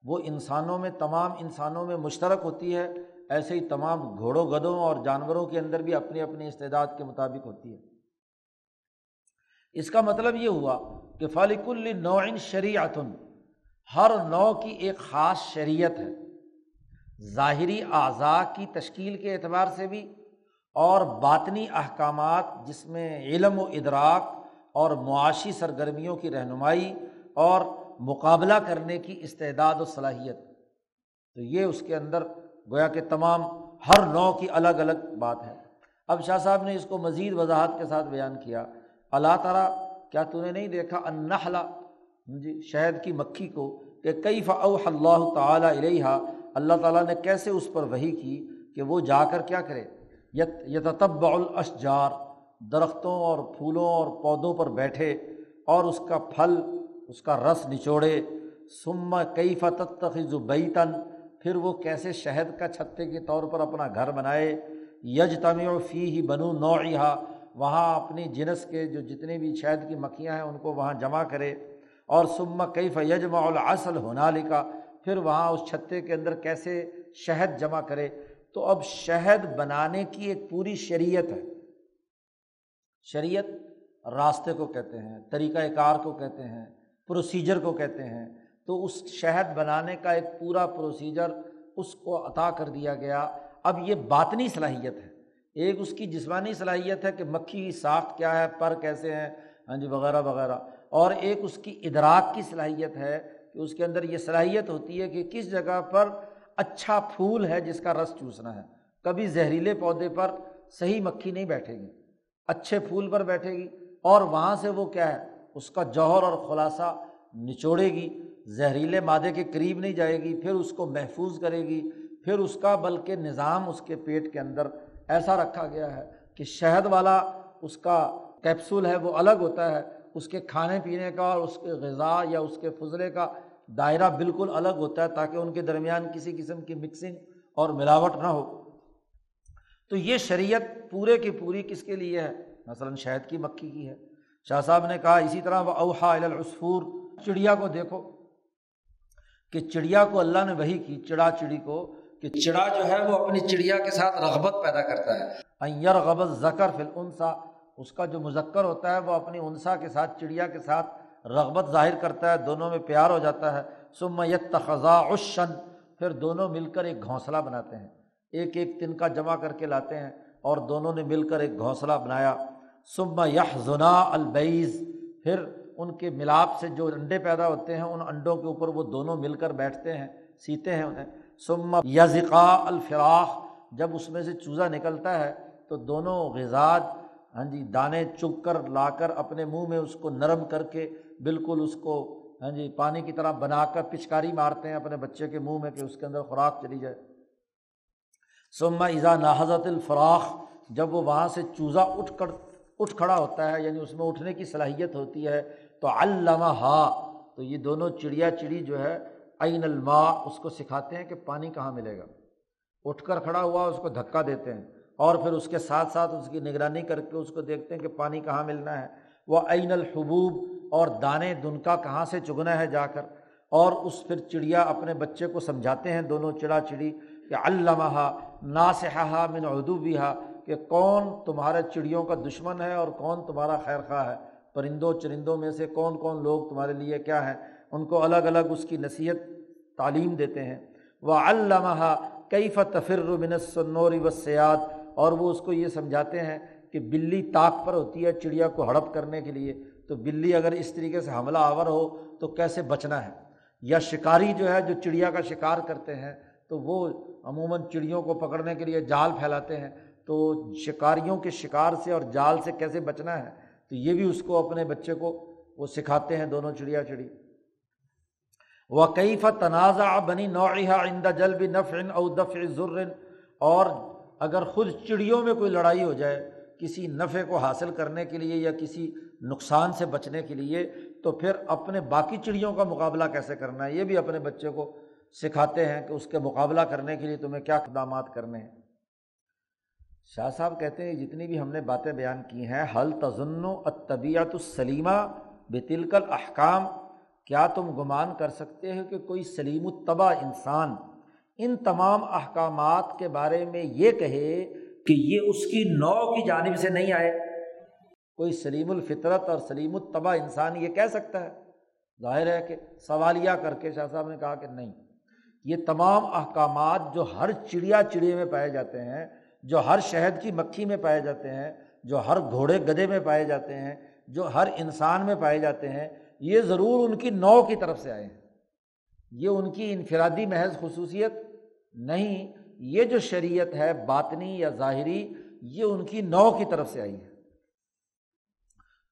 وہ انسانوں میں، تمام انسانوں میں مشترک ہوتی ہے، ایسے ہی تمام گھوڑوں، گدوں اور جانوروں کے اندر بھی اپنی اپنی استعداد کے مطابق ہوتی ہے۔ اس کا مطلب یہ ہوا کہ فالک النوعن شریعتن ہر نو کی ایک خاص شریعت ہے۔ ظاہری اعضاء کی تشکیل کے اعتبار سے بھی اور باطنی احکامات جس میں علم و ادراک اور معاشی سرگرمیوں کی رہنمائی اور مقابلہ کرنے کی استعداد و صلاحیت۔ تو یہ اس کے اندر گویا کہ تمام ہر نو کی الگ الگ بات ہے۔ اب شاہ صاحب نے اس کو مزید وضاحت کے ساتھ بیان کیا۔ اللہ تعالیٰ، کیا تو نے نہیں دیکھا انحلہ جی شہد کی مکھی کو کہ کئی فو اللہ تعالیٰ علیہ اللہ تعالیٰ نے کیسے اس پر وہی کی کہ وہ جا کر کیا کرے؟ یتب الاشجار، درختوں اور پھولوں اور پودوں پر بیٹھے اور اس کا پھل، اس کا رس نچوڑے۔ سم کئی فتح بیتن پھر وہ کیسے شہد کا چھتے کے طور پر اپنا گھر بنائے۔ یج تم فی ہی بنو نوعیہ وہاں اپنی جنس کے جو جتنے بھی شہد کی مکھیاں ہیں ان کو وہاں جمع کرے۔ اور سما کئی فیجما الاصل ہونا لکھا پھر وہاں اس چھتے کے اندر کیسے شہد جمع کرے۔ تو اب شہد بنانے کی ایک پوری شریعت ہے۔ شریعت راستے کو کہتے ہیں طریقۂ کار کو کہتے ہیں پروسیجر کو کہتے ہیں۔ تو اس شہد بنانے کا ایک پورا پروسیجر اس کو عطا کر دیا گیا۔ اب یہ باطنی صلاحیت ہے۔ ایک اس کی جسمانی صلاحیت ہے کہ مکھی کی ساخت کیا ہے، پر کیسے ہیں ہاں جی وغیرہ وغیرہ۔ اور ایک اس کی ادراک کی صلاحیت ہے کہ اس کے اندر یہ صلاحیت ہوتی ہے کہ کس جگہ پر اچھا پھول ہے جس کا رس چوسنا ہے۔ کبھی زہریلے پودے پر صحیح مکھی نہیں بیٹھے گی۔ اچھے پھول پر بیٹھے گی۔ اور وہاں سے وہ کیا ہے؟ اس کا جوہر اور خلاصہ نچوڑے گی۔ زہریلے مادے کے قریب نہیں جائے گی، پھر اس کو محفوظ کرے گی۔ پھر اس کا بلکہ نظام اس کے پیٹ کے اندر ایسا رکھا گیا ہے کہ شہد والا اس کا کیپسول ہے، وہ الگ ہوتا ہے۔ اس کے کھانے پینے کا اور اس کے غذا یا اس کے فضلے کا دائرہ بالکل الگ ہوتا ہے تاکہ ان کے درمیان کسی قسم کی مکسنگ اور ملاوٹ نہ ہو۔ تو یہ شریعت پورے کی پوری کس کے لیے ہے؟ مثلاً شہد کی مکھی کی ہے۔ شاہ صاحب نے کہا اسی طرح وہ اوہا العصفور، چڑیا کو دیکھو کہ چڑیا کو اللہ نے وہی کی، چڑا چڑی کو کہ چڑا جو ہے وہ اپنی چڑیا کے ساتھ رغبت پیدا کرتا ہے۔ غبت زکر فل انسا اس کا جو مذکر ہوتا ہے وہ اپنی انسا کے ساتھ، چڑیا کے ساتھ رغبت ظاہر کرتا ہے، دونوں میں پیار ہو جاتا ہے۔ سم یت تخذا اشن پھر دونوں مل کر ایک گھونسلہ بناتے ہیں۔ ایک ایک تن کا جمع کر کے لاتے ہیں اور دونوں نے مل کر ایک گھونسلہ بنایا۔ سما یہ زنا البعیز پھر ان کے ملاپ سے جو انڈے پیدا ہوتے ہیں، ان انڈوں کے اوپر وہ دونوں مل کر بیٹھتے ہیں، سیتے ہیں انہیں۔ سما یزقا الفراخ، جب اس میں سے چوزا نکلتا ہے، تو دونوں غذات ہاں جی دانے چگ کر لا کر اپنے منہ میں اس کو نرم کر کے بالکل اس کو ہاں جی پانی کی طرح بنا کر پچکاری مارتے ہیں اپنے بچے کے منہ میں کہ اس کے اندر خوراک چلی جائے۔ سما ایزا ناحضت الفراخ، جب وہ وہاں سے چوزا اٹھ کر، اٹھ کھڑا ہوتا ہے یعنی اس میں اٹھنے کی صلاحیت ہوتی ہے، تو علامہ ہا تو یہ دونوں چڑیا چڑی جو ہے، عین الماء، اس کو سکھاتے ہیں کہ پانی کہاں ملے گا۔ اٹھ کر کھڑا ہوا، اس کو دھکا دیتے ہیں، اور پھر اس کے ساتھ ساتھ اس کی نگرانی کر کے اس کو دیکھتے ہیں کہ پانی کہاں ملنا ہے۔ وہ عین الحبوب اور دانے دنکا کہاں سے چگنا ہے جا کر؟ اور اس پھر چڑیا اپنے بچے کو سمجھاتے ہیں دونوں چڑا چڑی کہ علامہ ناسحا من اردو بھی کہ کون تمہارے چڑیوں کا دشمن ہے اور کون تمہارا خیر خواہ ہے؟ پرندوں چرندوں میں سے کون کون لوگ تمہارے لیے کیا ہیں؟ ان کو الگ الگ اس کی نصیحت تعلیم دیتے ہیں۔ وہ علامہ کئی فتفر من سنوری و سیاد اور وہ اس کو یہ سمجھاتے ہیں کہ بلی طاق پر ہوتی ہے چڑیا کو ہڑپ کرنے کے لیے۔ تو بلی اگر اس طریقے سے حملہ آور ہو تو کیسے بچنا ہے؟ یا شکاری جو ہے، جو چڑیا کا شکار کرتے ہیں، تو وہ عموماً چڑیوں کو پکڑنے کے لیے جال پھیلاتے ہیں۔ تو شکاریوں کے شکار سے اور جال سے کیسے بچنا ہے؟ تو یہ بھی اس کو اپنے بچے کو وہ سکھاتے ہیں دونوں چڑیا چڑی۔ وہ کیف تنازع بنی نوعہ آئندہ جل بھی نفرن او دفع ضرن اور اگر خود چڑیوں میں کوئی لڑائی ہو جائے، کسی نفع کو حاصل کرنے کے لیے یا کسی نقصان سے بچنے کے لیے تو پھر اپنے باقی چڑیوں کا مقابلہ کیسے کرنا ہے؟ یہ بھی اپنے بچے کو سکھاتے ہیں کہ اس کے مقابلہ کرنے کے لیے تمہیں کیا اقدامات کرنے ہیں۔ شاہ صاحب کہتے ہیں، جتنی بھی ہم نے باتیں بیان کی ہیں حل تزن و طبیعت السلیمہ بے تلکل احکام کیا تم گمان کر سکتے ہو کہ کوئی سلیم الطبع انسان ان تمام احکامات کے بارے میں یہ کہے کہ یہ اس کی نو کی جانب سے نہیں آئے؟ کوئی سلیم الفطرت اور سلیم الطبع انسان یہ کہہ سکتا ہے؟ ظاہر ہے کہ سوالیہ کر کے شاہ صاحب نے کہا کہ نہیں۔ یہ تمام احکامات جو ہر چڑیا چڑے میں پائے جاتے ہیں، جو ہر شہد کی مکھی میں پائے جاتے ہیں، جو ہر گھوڑے گدے میں پائے جاتے ہیں، جو ہر انسان میں پائے جاتے ہیں، یہ ضرور ان کی نو کی طرف سے آئے ہیں۔ یہ ان کی انفرادی محض خصوصیت نہیں، یہ جو شریعت ہے باطنی یا ظاہری، یہ ان کی نو کی طرف سے آئی ہے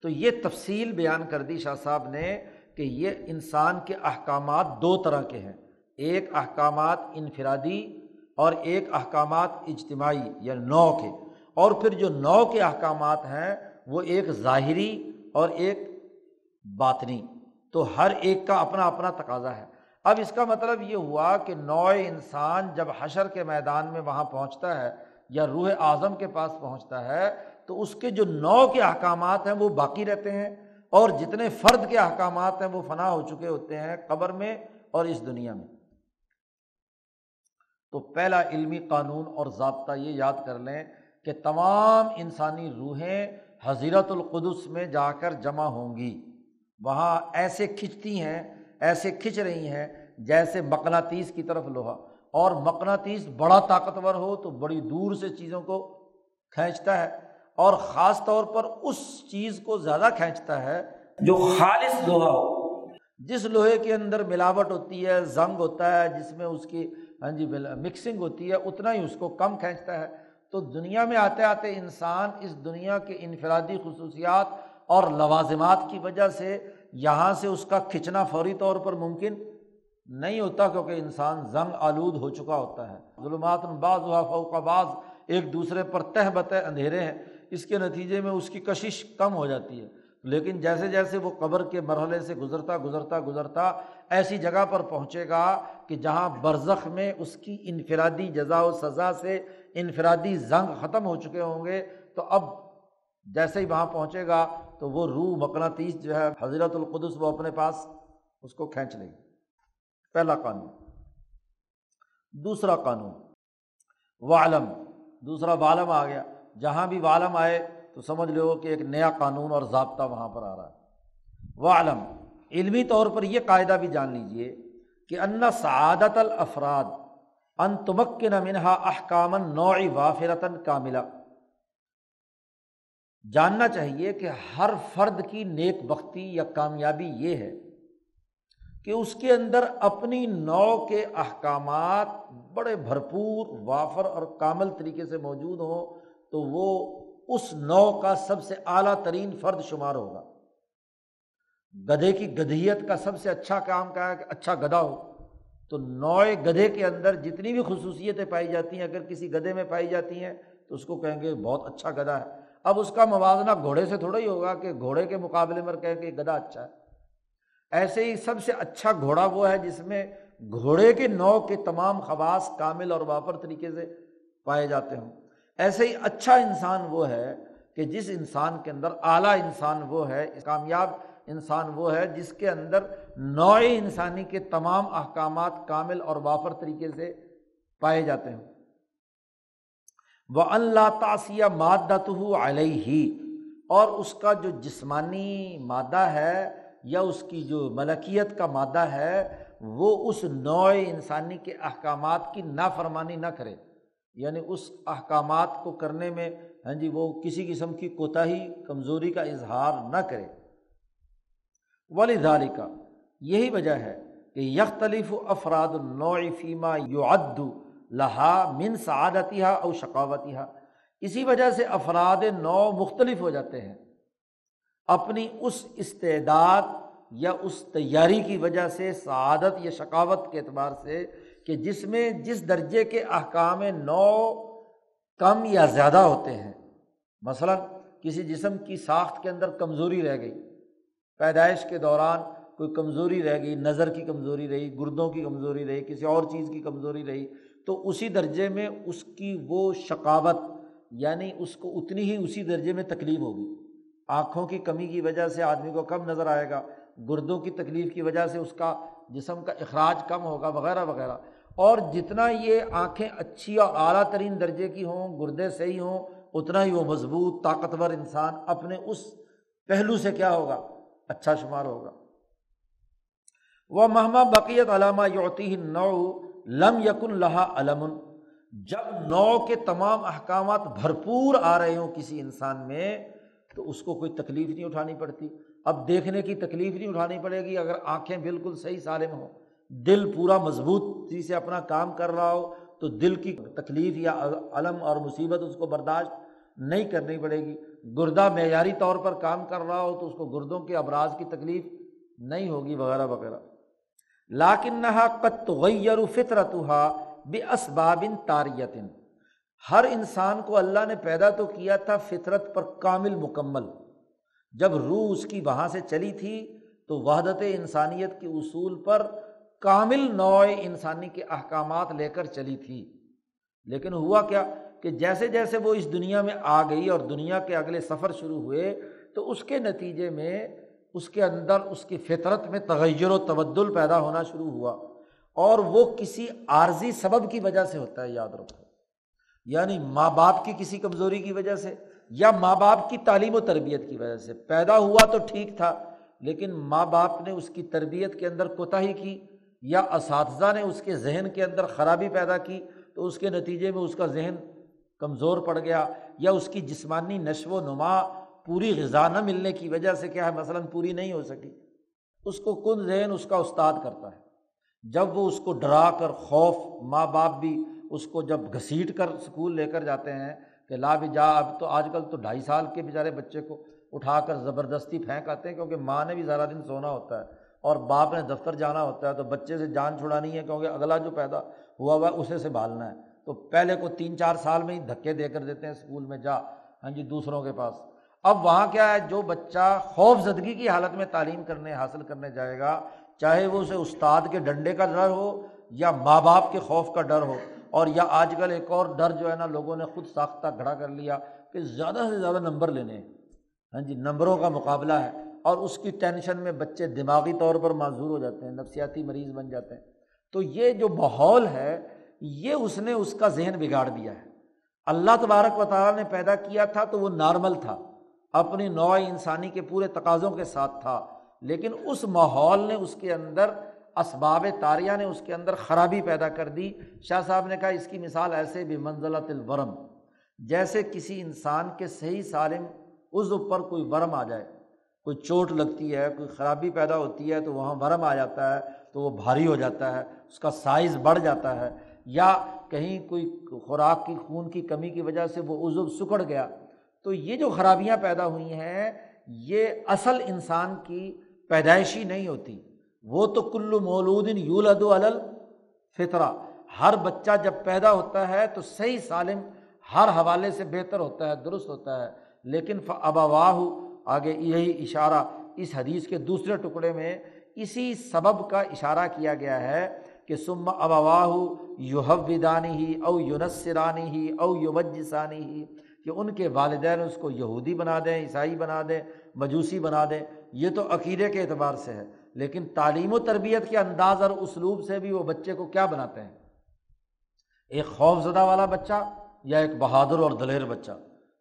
تو یہ تفصیل بیان کر دی شاہ صاحب نے کہ یہ انسان کے احکامات دو طرح کے ہیں۔ ایک احکامات انفرادی اور ایک احکامات اجتماعی یا نو کے۔ اور پھر جو نو کے احکامات ہیں، وہ ایک ظاہری اور ایک باطنی۔ تو ہر ایک کا اپنا اپنا تقاضا ہے۔ اب اس کا مطلب یہ ہوا کہ نو انسان جب حشر کے میدان میں وہاں پہنچتا ہے یا روح اعظم کے پاس پہنچتا ہے تو اس کے جو نو کے احکامات ہیں وہ باقی رہتے ہیں اور جتنے فرد کے احکامات ہیں وہ فنا ہو چکے ہوتے ہیں قبر میں اور اس دنیا میں۔ تو پہلا علمی قانون اور ضابطہ یہ یاد کر لیں کہ تمام انسانی روحیں حضیرت القدس میں جا کر جمع ہوں گی۔ وہاں ایسے کھنچتی ہیں، ایسے کھنچ رہی ہیں جیسے مقناطیس کی طرف لوہا۔ اور مقناطیس بڑا طاقتور ہو تو بڑی دور سے چیزوں کو کھینچتا ہے۔ اور خاص طور پر اس چیز کو زیادہ کھینچتا ہے جو خالص لوہا ہو۔ جس لوہے کے اندر ملاوٹ ہوتی ہے زنگ ہوتا ہے جس میں اس کی ہاں جی مکسنگ ہوتی ہے اتنا ہی اس کو کم کھینچتا ہے۔ تو دنیا میں آتے آتے انسان اس دنیا کے انفرادی خصوصیات اور لوازمات کی وجہ سے یہاں سے اس کا کھنچنا فوری طور پر ممکن نہیں ہوتا کیونکہ انسان زنگ آلود ہو چکا ہوتا ہے۔ ظلمات بعض ہوا فوقا بعض ایک دوسرے پر تہ بتہ اندھیرے ہیں۔ اس کے نتیجے میں اس کی کشش کم ہو جاتی ہے۔ لیکن جیسے جیسے وہ قبر کے مرحلے سے گزرتا گزرتا گزرتا ایسی جگہ پر پہنچے گا کہ جہاں برزخ میں اس کی انفرادی جزا و سزا سے انفرادی زنگ ختم ہو چکے ہوں گے۔ تو اب جیسے ہی وہاں پہنچے گا تو وہ روح مقناطیس جو ہے حضرت القدس وہ اپنے پاس اس کو کھینچ لے گی پہلا قانون۔ دوسرا قانون۔ والم دوسرا والم آ گیا۔ جہاں بھی والم آئے تو سمجھ لو کہ ایک نیا قانون اور ضابطہ وہاں پر آ رہا ہے۔ والم علمی طور پر یہ قاعدہ بھی جان لیجیے کہ ان سعادت الافراد ان تمکن منہا احکامن نوعی وافرتاً کاملا جاننا چاہیے کہ ہر فرد کی نیک بختی یا کامیابی یہ ہے کہ اس کے اندر اپنی نو کے احکامات بڑے بھرپور، وافر اور کامل طریقے سے موجود ہوں تو وہ اس نو کا سب سے اعلیٰ ترین فرد شمار ہوگا۔ گدھے کی گدھیت کا سب سے اچھا کام کیا ہے کہ اچھا گدھا ہو۔ تو نوئے گدھے کے اندر جتنی بھی خصوصیتیں پائی جاتی ہیں، اگر کسی گدھے میں پائی جاتی ہیں، تو اس کو کہیں گے بہت اچھا گدھا ہے۔ اب اس کا موازنہ گھوڑے سے تھوڑا ہی ہوگا کہ گھوڑے کے مقابلے میں کہیں کہ گدھا اچھا ہے۔ ایسے ہی سب سے اچھا گھوڑا وہ ہے جس میں گھوڑے کے نو کے تمام خواص کامل اور واپر طریقے سے پائے جاتے ہوں۔ ایسے ہی اچھا انسان وہ ہے کہ جس انسان کے اندر اعلیٰ انسان وہ ہے، کامیاب انسان وہ ہے، جس کے اندر نوع انسانی کے تمام احکامات کامل اور وافر طریقے سے پائے جاتے ہیں وہ اللہ تاسیہ مادہ تو علیہ ہی اور اس کا جو جسمانی مادہ ہے یا اس کی جو ملکیت کا مادہ ہے، وہ اس نوع انسانی کے احکامات کی نافرمانی نہ کرے۔ یعنی اس احکامات کو کرنے میں ہاں جی وہ کسی قسم کی کوتاہی، کمزوری کا اظہار نہ کرے۔ ولی کا یہی وجہ ہے کہ یختلف افراد فیمہ یو ادو لہا من سعادتیہ او شقاوتیہ اسی وجہ سے افراد نو مختلف ہو جاتے ہیں۔ اپنی اس استعداد یا اس تیاری کی وجہ سے، سعادت یا شقاوت کے اعتبار سے کہ جس میں جس درجے کے احکام نو کم یا زیادہ ہوتے ہیں، مثلاً کسی جسم کی ساخت کے اندر کمزوری رہ گئی، پیدائش کے دوران کوئی کمزوری رہ گئی، نظر کی کمزوری رہی، گردوں کی کمزوری رہی، کسی اور چیز کی کمزوری رہی، تو اسی درجے میں اس کی وہ شقاوت یعنی اس کو اتنی ہی اسی درجے میں تکلیف ہوگی۔ آنکھوں کی کمی کی وجہ سے آدمی کو کم نظر آئے گا، گردوں کی تکلیف کی وجہ سے اس کا جسم کا اخراج کم ہوگا، وغیرہ وغیرہ۔ اور جتنا یہ آنکھیں اچھی اور اعلیٰ ترین درجے کی ہوں، گردے صحیح ہوں، اتنا ہی وہ مضبوط، طاقتور انسان اپنے اس پہلو سے کیا ہوگا؟ اچھا شمار ہوگا۔ وہ مہما بقیت علامہ یوتی نو لم یقن لہا علم۔ جب نو کے تمام احکامات بھرپور آ رہے ہوں کسی انسان میں، تو اس کو کوئی تکلیف نہیں اٹھانی پڑتی۔ اب دیکھنے کی تکلیف نہیں اٹھانی پڑے گی اگر آنکھیں بالکل صحیح سالم ہوں۔ دل پورا مضبوطی سے اپنا کام کر رہا ہو تو دل کی تکلیف یا علم اور مصیبت اس کو برداشت نہیں کرنی پڑے گی۔ گردہ معیاری طور پر کام کر رہا ہو تو اس کو گردوں کے ابراز کی تکلیف نہیں ہوگی، وغیرہ وغیرہ۔ لاکن نہا قط غیر فطرت بے اسبابن تاریتن ہر انسان کو اللہ نے پیدا تو کیا تھا فطرت پر کامل مکمل۔ جب روح اس کی وہاں سے چلی تھی تو وحدت انسانیت کے اصول پر کامل نوع انسانی کے احکامات لے کر چلی تھی۔ لیکن ہوا کیا کہ جیسے جیسے وہ اس دنیا میں آ گئی اور دنیا کے اگلے سفر شروع ہوئے، تو اس کے نتیجے میں اس کے اندر اس کی فطرت میں تغیر و تبدل پیدا ہونا شروع ہوا۔ اور وہ کسی عارضی سبب کی وجہ سے ہوتا ہے، یاد رکھو۔ یعنی ماں باپ کی کسی کمزوری کی وجہ سے یا ماں باپ کی تعلیم و تربیت کی وجہ سے۔ پیدا ہوا تو ٹھیک تھا، لیکن ماں باپ نے اس کی تربیت کے اندر کوتاہی کی۔ یا اساتذہ نے اس کے ذہن کے اندر خرابی پیدا کی تو اس کے نتیجے میں اس کا ذہن کمزور پڑ گیا یا اس کی جسمانی نشو و نما پوری غذا نہ ملنے کی وجہ سے کیا ہے، مثلاً پوری نہیں ہو سکی۔ اس کو کن ذہن اس کا استاد کرتا ہے؟ جب وہ اس کو ڈرا کر خوف، ماں باپ بھی اس کو جب گھسیٹ کر اسکول لے کر جاتے ہیں کہ لا بھی جا، اب تو آج کل تو ڈھائی سال کے بیچارے بچے کو اٹھا کر زبردستی پھینک آتے ہیں کیونکہ ماں نے بھی زیادہ دن سونا ہوتا ہے۔ اور باپ نے دفتر جانا ہوتا ہے تو بچے سے جان چھڑانی ہے کیونکہ اگلا جو پیدا ہوا ہوا اسے سنبھالنا ہے۔ تو پہلے کو تین چار سال میں ہی دھکے دے کر دیتے ہیں اسکول میں، جا۔ ہاں جی دوسروں کے پاس۔ اب وہاں کیا ہے، جو بچہ خوف زدگی کی حالت میں تعلیم کرنے، حاصل کرنے جائے گا، چاہے وہ اسے استاد کے ڈنڈے کا ڈر ہو یا ماں باپ کے خوف کا ڈر ہو، اور یا آج کل ایک اور ڈر جو ہے نا، لوگوں نے خود ساختہ کھڑا کر لیا کہ زیادہ سے زیادہ نمبر لینے۔ ہیں ہاں جی نمبروں کا مقابلہ ہے۔ اور اس کی ٹینشن میں بچے دماغی طور پر معذور ہو جاتے ہیں، نفسیاتی مریض بن جاتے ہیں۔ تو یہ جو ماحول ہے، یہ اس نے اس کا ذہن بگاڑ دیا ہے۔ اللہ تبارک و تعالیٰ نے پیدا کیا تھا تو وہ نارمل تھا، اپنی نوع انسانی کے پورے تقاضوں کے ساتھ تھا۔ لیکن اس ماحول نے اس کے اندر، اسباب تاریہ نے اس کے اندر خرابی پیدا کر دی۔ شاہ صاحب نے کہا، اس کی مثال ایسے بھی منزلت الورم، جیسے کسی انسان کے صحیح سالم اس اوپر کوئی ورم آ جائے۔ کوئی چوٹ لگتی ہے، کوئی خرابی پیدا ہوتی ہے تو وہاں ورم آ جاتا ہے، تو وہ بھاری ہو جاتا ہے، اس کا سائز بڑھ جاتا ہے، یا کہیں کوئی خوراک کی، خون کی کمی کی وجہ سے وہ عزو سکڑ گیا۔ تو یہ جو خرابیاں پیدا ہوئی ہیں، یہ اصل انسان کی پیدائشی نہیں ہوتی۔ وہ تو کلو مولود یولد الل فطرہ ہر بچہ جب پیدا ہوتا ہے تو صحیح سالم ہر حوالے سے بہتر ہوتا ہے، درست ہوتا ہے۔ لیکن اباواہ آگے یہی اشارہ اس حدیث کے دوسرے ٹکڑے میں اسی سبب کا اشارہ کیا گیا ہے کہ سم اباواہ یوحدانی ہی او یونسرانی ہی او یوجسانی ہی کہ ان کے والدین اس کو یہودی بنا دیں، عیسائی بنا دیں، مجوسی بنا دیں، یہ تو عقیدے کے اعتبار سے ہے، لیکن تعلیم و تربیت کے انداز اور اسلوب سے بھی وہ بچے کو کیا بناتے ہیں؟ ایک خوف زدہ والا بچہ یا ایک بہادر اور دلیر بچہ؟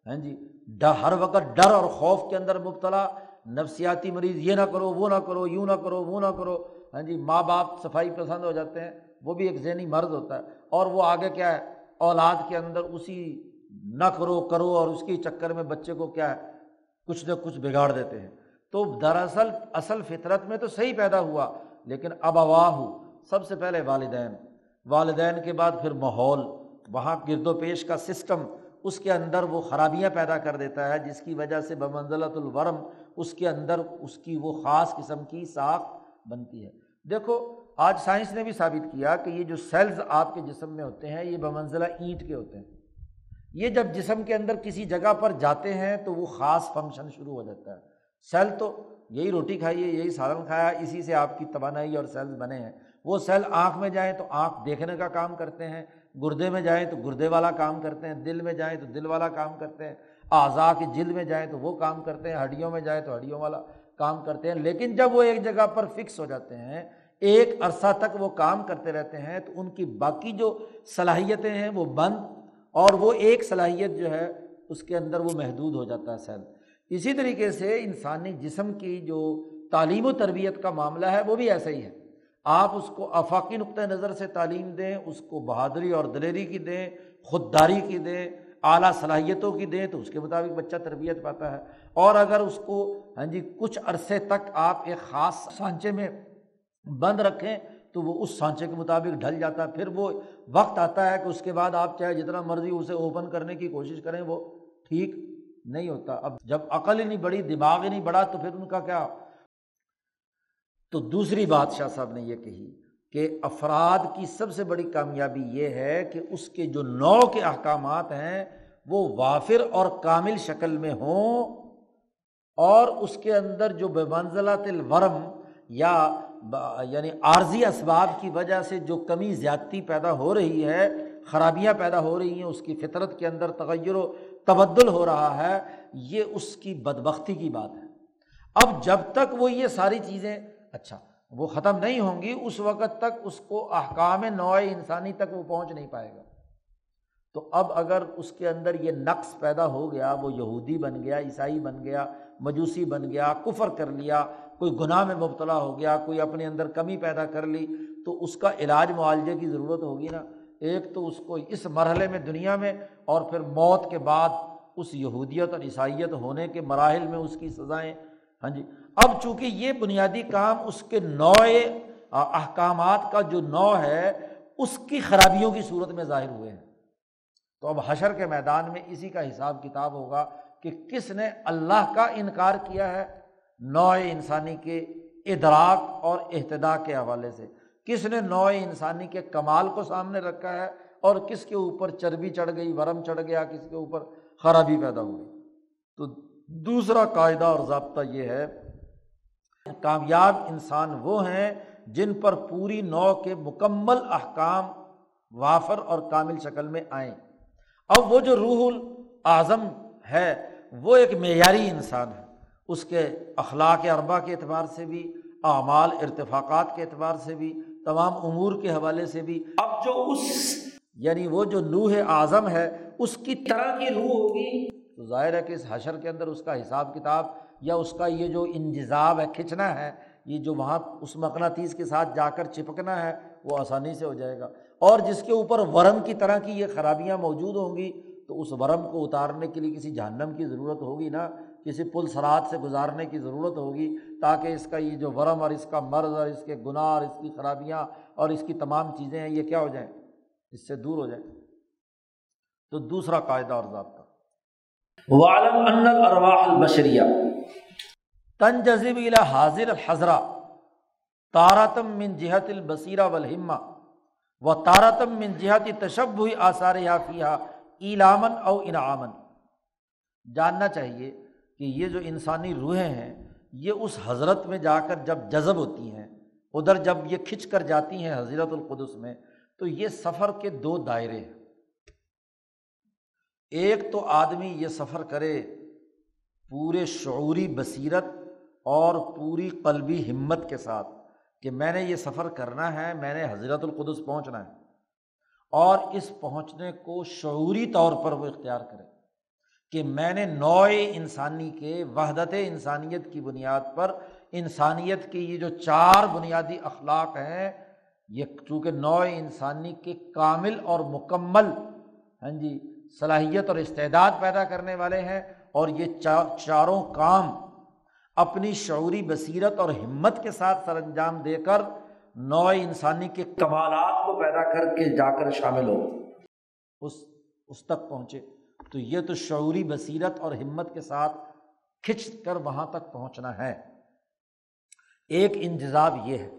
ہاں جی ہر وقت ڈر اور خوف کے اندر مبتلا، نفسیاتی مریض، یہ نہ کرو، وہ نہ کرو، یوں نہ کرو، وہ نہ کرو۔ ہاں جی ماں باپ صفائی پسند ہو جاتے ہیں، وہ بھی ایک ذہنی مرض ہوتا ہے۔ اور وہ آگے کیا ہے؟ اولاد کے اندر اسی نہ کرو کرو اور اس کے چکر میں بچے کو کیا ہے؟ کچھ نہ کچھ بگاڑ دیتے ہیں۔ تو دراصل اصل فطرت میں تو صحیح پیدا ہوا، لیکن اب اواہ ہو سب سے پہلے والدین۔ والدین کے بعد پھر ماحول۔ وہاں گرد و پیش کا سسٹم اس کے اندر وہ خرابیاں پیدا کر دیتا ہے، جس کی وجہ سے بمنزلت الورم اس کے اندر اس کی وہ خاص قسم کی ساخت بنتی ہے۔ دیکھو، آج سائنس نے بھی ثابت کیا کہ یہ جو سیلز آپ کے جسم میں ہوتے ہیں، یہ بمنزلہ اینٹ کے ہوتے ہیں۔ یہ جب جسم کے اندر کسی جگہ پر جاتے ہیں تو وہ خاص فنکشن شروع ہو جاتا ہے۔ سیل تو یہی روٹی کھائیے، یہی سالن کھایا، اسی سے آپ کی توانائی اور سیلز بنے ہیں۔ وہ سیل آنکھ میں جائیں تو آنکھ دیکھنے کا کام کرتے ہیں گردے میں جائیں تو گردے والا کام کرتے ہیں، دل میں جائیں تو دل والا کام کرتے ہیں، اعضاء کی جلد میں جائیں تو وہ کام کرتے ہیں، ہڈیوں میں جائیں تو ہڈیوں والا کام کرتے ہیں۔ لیکن جب وہ ایک جگہ پر فکس ہو جاتے ہیں، ایک عرصہ تک وہ کام کرتے رہتے ہیں، تو ان کی باقی جو صلاحیتیں ہیں وہ بند اور وہ ایک صلاحیت جو ہے، اس کے اندر وہ محدود ہو جاتا ہے سیل۔ اسی طریقے سے انسانی جسم کی جو تعلیم و تربیت کا معاملہ ہے، وہ بھی ایسا ہی ہے۔ آپ اس کو افاقی نقطۂ نظر سے تعلیم دیں، اس کو بہادری اور دلیری کی دیں، خودداری کی دیں، اعلیٰ صلاحیتوں کی دیں، تو اس کے مطابق بچہ تربیت پاتا ہے۔ اور اگر اس کو ہاں جی کچھ عرصے تک آپ ایک خاص سانچے میں بند رکھیں، تو وہ اس سانچے کے مطابق ڈھل جاتا ہے۔ پھر وہ وقت آتا ہے کہ اس کے بعد آپ چاہے جتنا مرضی اسے اوپن کرنے کی کوشش کریں، وہ ٹھیک نہیں ہوتا۔ اب جب عقل ہی نہیں بڑی، دماغ ہی نہیں بڑھا تو پھر ان کا کیا تو دوسری بات شاہ صاحب نے یہ کہی کہ افراد کی سب سے بڑی کامیابی یہ ہے کہ اس کے جو نو کے احکامات ہیں وہ وافر اور کامل شکل میں ہوں اور اس کے اندر جو بے منزلات الورم یا یعنی عارضی اسباب کی وجہ سے جو کمی زیادتی پیدا ہو رہی ہے، خرابیاں پیدا ہو رہی ہیں، اس کی فطرت کے اندر تغیر و تبدل ہو رہا ہے، یہ اس کی بدبختی کی بات ہے۔ اب جب تک وہ یہ ساری چیزیں اچھا وہ ختم نہیں ہوں گی، اس وقت تک اس کو احکام نوع انسانی تک وہ پہنچ نہیں پائے گا۔ تو اب اگر اس کے اندر یہ نقص پیدا ہو گیا، وہ یہودی بن گیا، عیسائی بن گیا، مجوسی بن گیا، کفر کر لیا، کوئی گناہ میں مبتلا ہو گیا، کوئی اپنے اندر کمی پیدا کر لی، تو اس کا علاج معالجے کی ضرورت ہوگی نا۔ ایک تو اس کو اس مرحلے میں، دنیا میں، اور پھر موت کے بعد اس یہودیت اور عیسائیت ہونے کے مراحل میں اس کی سزائیں۔ ہاں جی اب چونکہ یہ بنیادی کام اس کے نو احکامات کا جو نو ہے، اس کی خرابیوں کی صورت میں ظاہر ہوئے ہیں۔ تو اب حشر کے میدان میں اسی کا حساب کتاب ہوگا کہ کس نے اللہ کا انکار کیا ہے نو انسانی کے ادراک اور احتدا کے حوالے سے۔ کس نے نو انسانی کے کمال کو سامنے رکھا ہے اور کس کے اوپر چربی چڑھ گئی، ورم چڑھ گیا، کس کے اوپر خرابی پیدا ہو گئی۔ تو دوسرا قاعدہ اور ضابطہ یہ ہے کامیاب انسان وہ ہیں جن پر پوری نو کے مکمل احکام وافر اور کامل شکل میں آئیں۔ اب وہ جو روح الاظم ہے، وہ ایک معیاری انسان ہے۔ اس کے اخلاق اربا کے اعتبار سے بھی، اعمال ارتفاقات کے اعتبار سے بھی، تمام امور کے حوالے سے بھی۔ اب جو اس یعنی وہ جو لوح اعظم ہے، اس کی طرح کی روح ہوگی۔ تو ظاہر ہے کہ اس حشر کے اندر اس کا حساب کتاب یا اس کا یہ جو انجزاب ہے کھنچنا ہے، یہ جو وہاں اس مقناطیس کے ساتھ جا کر چپکنا ہے، وہ آسانی سے ہو جائے گا۔ اور جس کے اوپر ورم کی طرح کی یہ خرابیاں موجود ہوں گی، تو اس ورم کو اتارنے کے لیے کسی جہنم کی ضرورت ہوگی نا، کسی پل سرات سے گزارنے کی ضرورت ہوگی، تاکہ اس کا یہ جو ورم اور اس کا مرض اور اس کے گناہ اور اس کی خرابیاں اور اس کی تمام چیزیں ہیں، یہ کیا ہو جائیں؟ اس سے دور ہو جائیں۔ تو دوسرا قاعدہ اور ضابطہ۔ البشریہ تن جذب حاضر الحضرہ تاراتم من جہت البصیرہ والہمہ و تاراتم من جہت تشب ہوئی آثار فیحا ایلامن او انعامن جاننا چاہیے کہ یہ جو انسانی روحیں ہیں، یہ اس حضرت میں جا کر جب جذب ہوتی ہیں، ادھر جب یہ کھنچ کر جاتی ہیں حضرت القدس میں، تو یہ سفر کے دو دائرے ہیں۔ ایک تو آدمی یہ سفر کرے پورے شعوری بصیرت اور پوری قلبی ہمت کے ساتھ کہ میں نے یہ سفر کرنا ہے، میں نے حضرت القدس پہنچنا ہے۔ اور اس پہنچنے کو شعوری طور پر وہ اختیار کرے کہ میں نے نوع انسانی کے وحدت انسانیت کی بنیاد پر، انسانیت کے یہ جو چار بنیادی اخلاق ہیں، یہ چونکہ نوع انسانی کے کامل اور مکمل ہاں جی صلاحیت اور استعداد پیدا کرنے والے ہیں اور یہ چاروں کام اپنی شعوری بصیرت اور ہمت کے ساتھ سر انجام دے کر نو انسانی کے کمالات کو پیدا کر کے جا کر شامل ہو۔ اس اس تک پہنچے۔ تو یہ تو شعوری بصیرت اور ہمت کے ساتھ کھنچ کر وہاں تک پہنچنا ہے۔ ایک انتظاب یہ ہے۔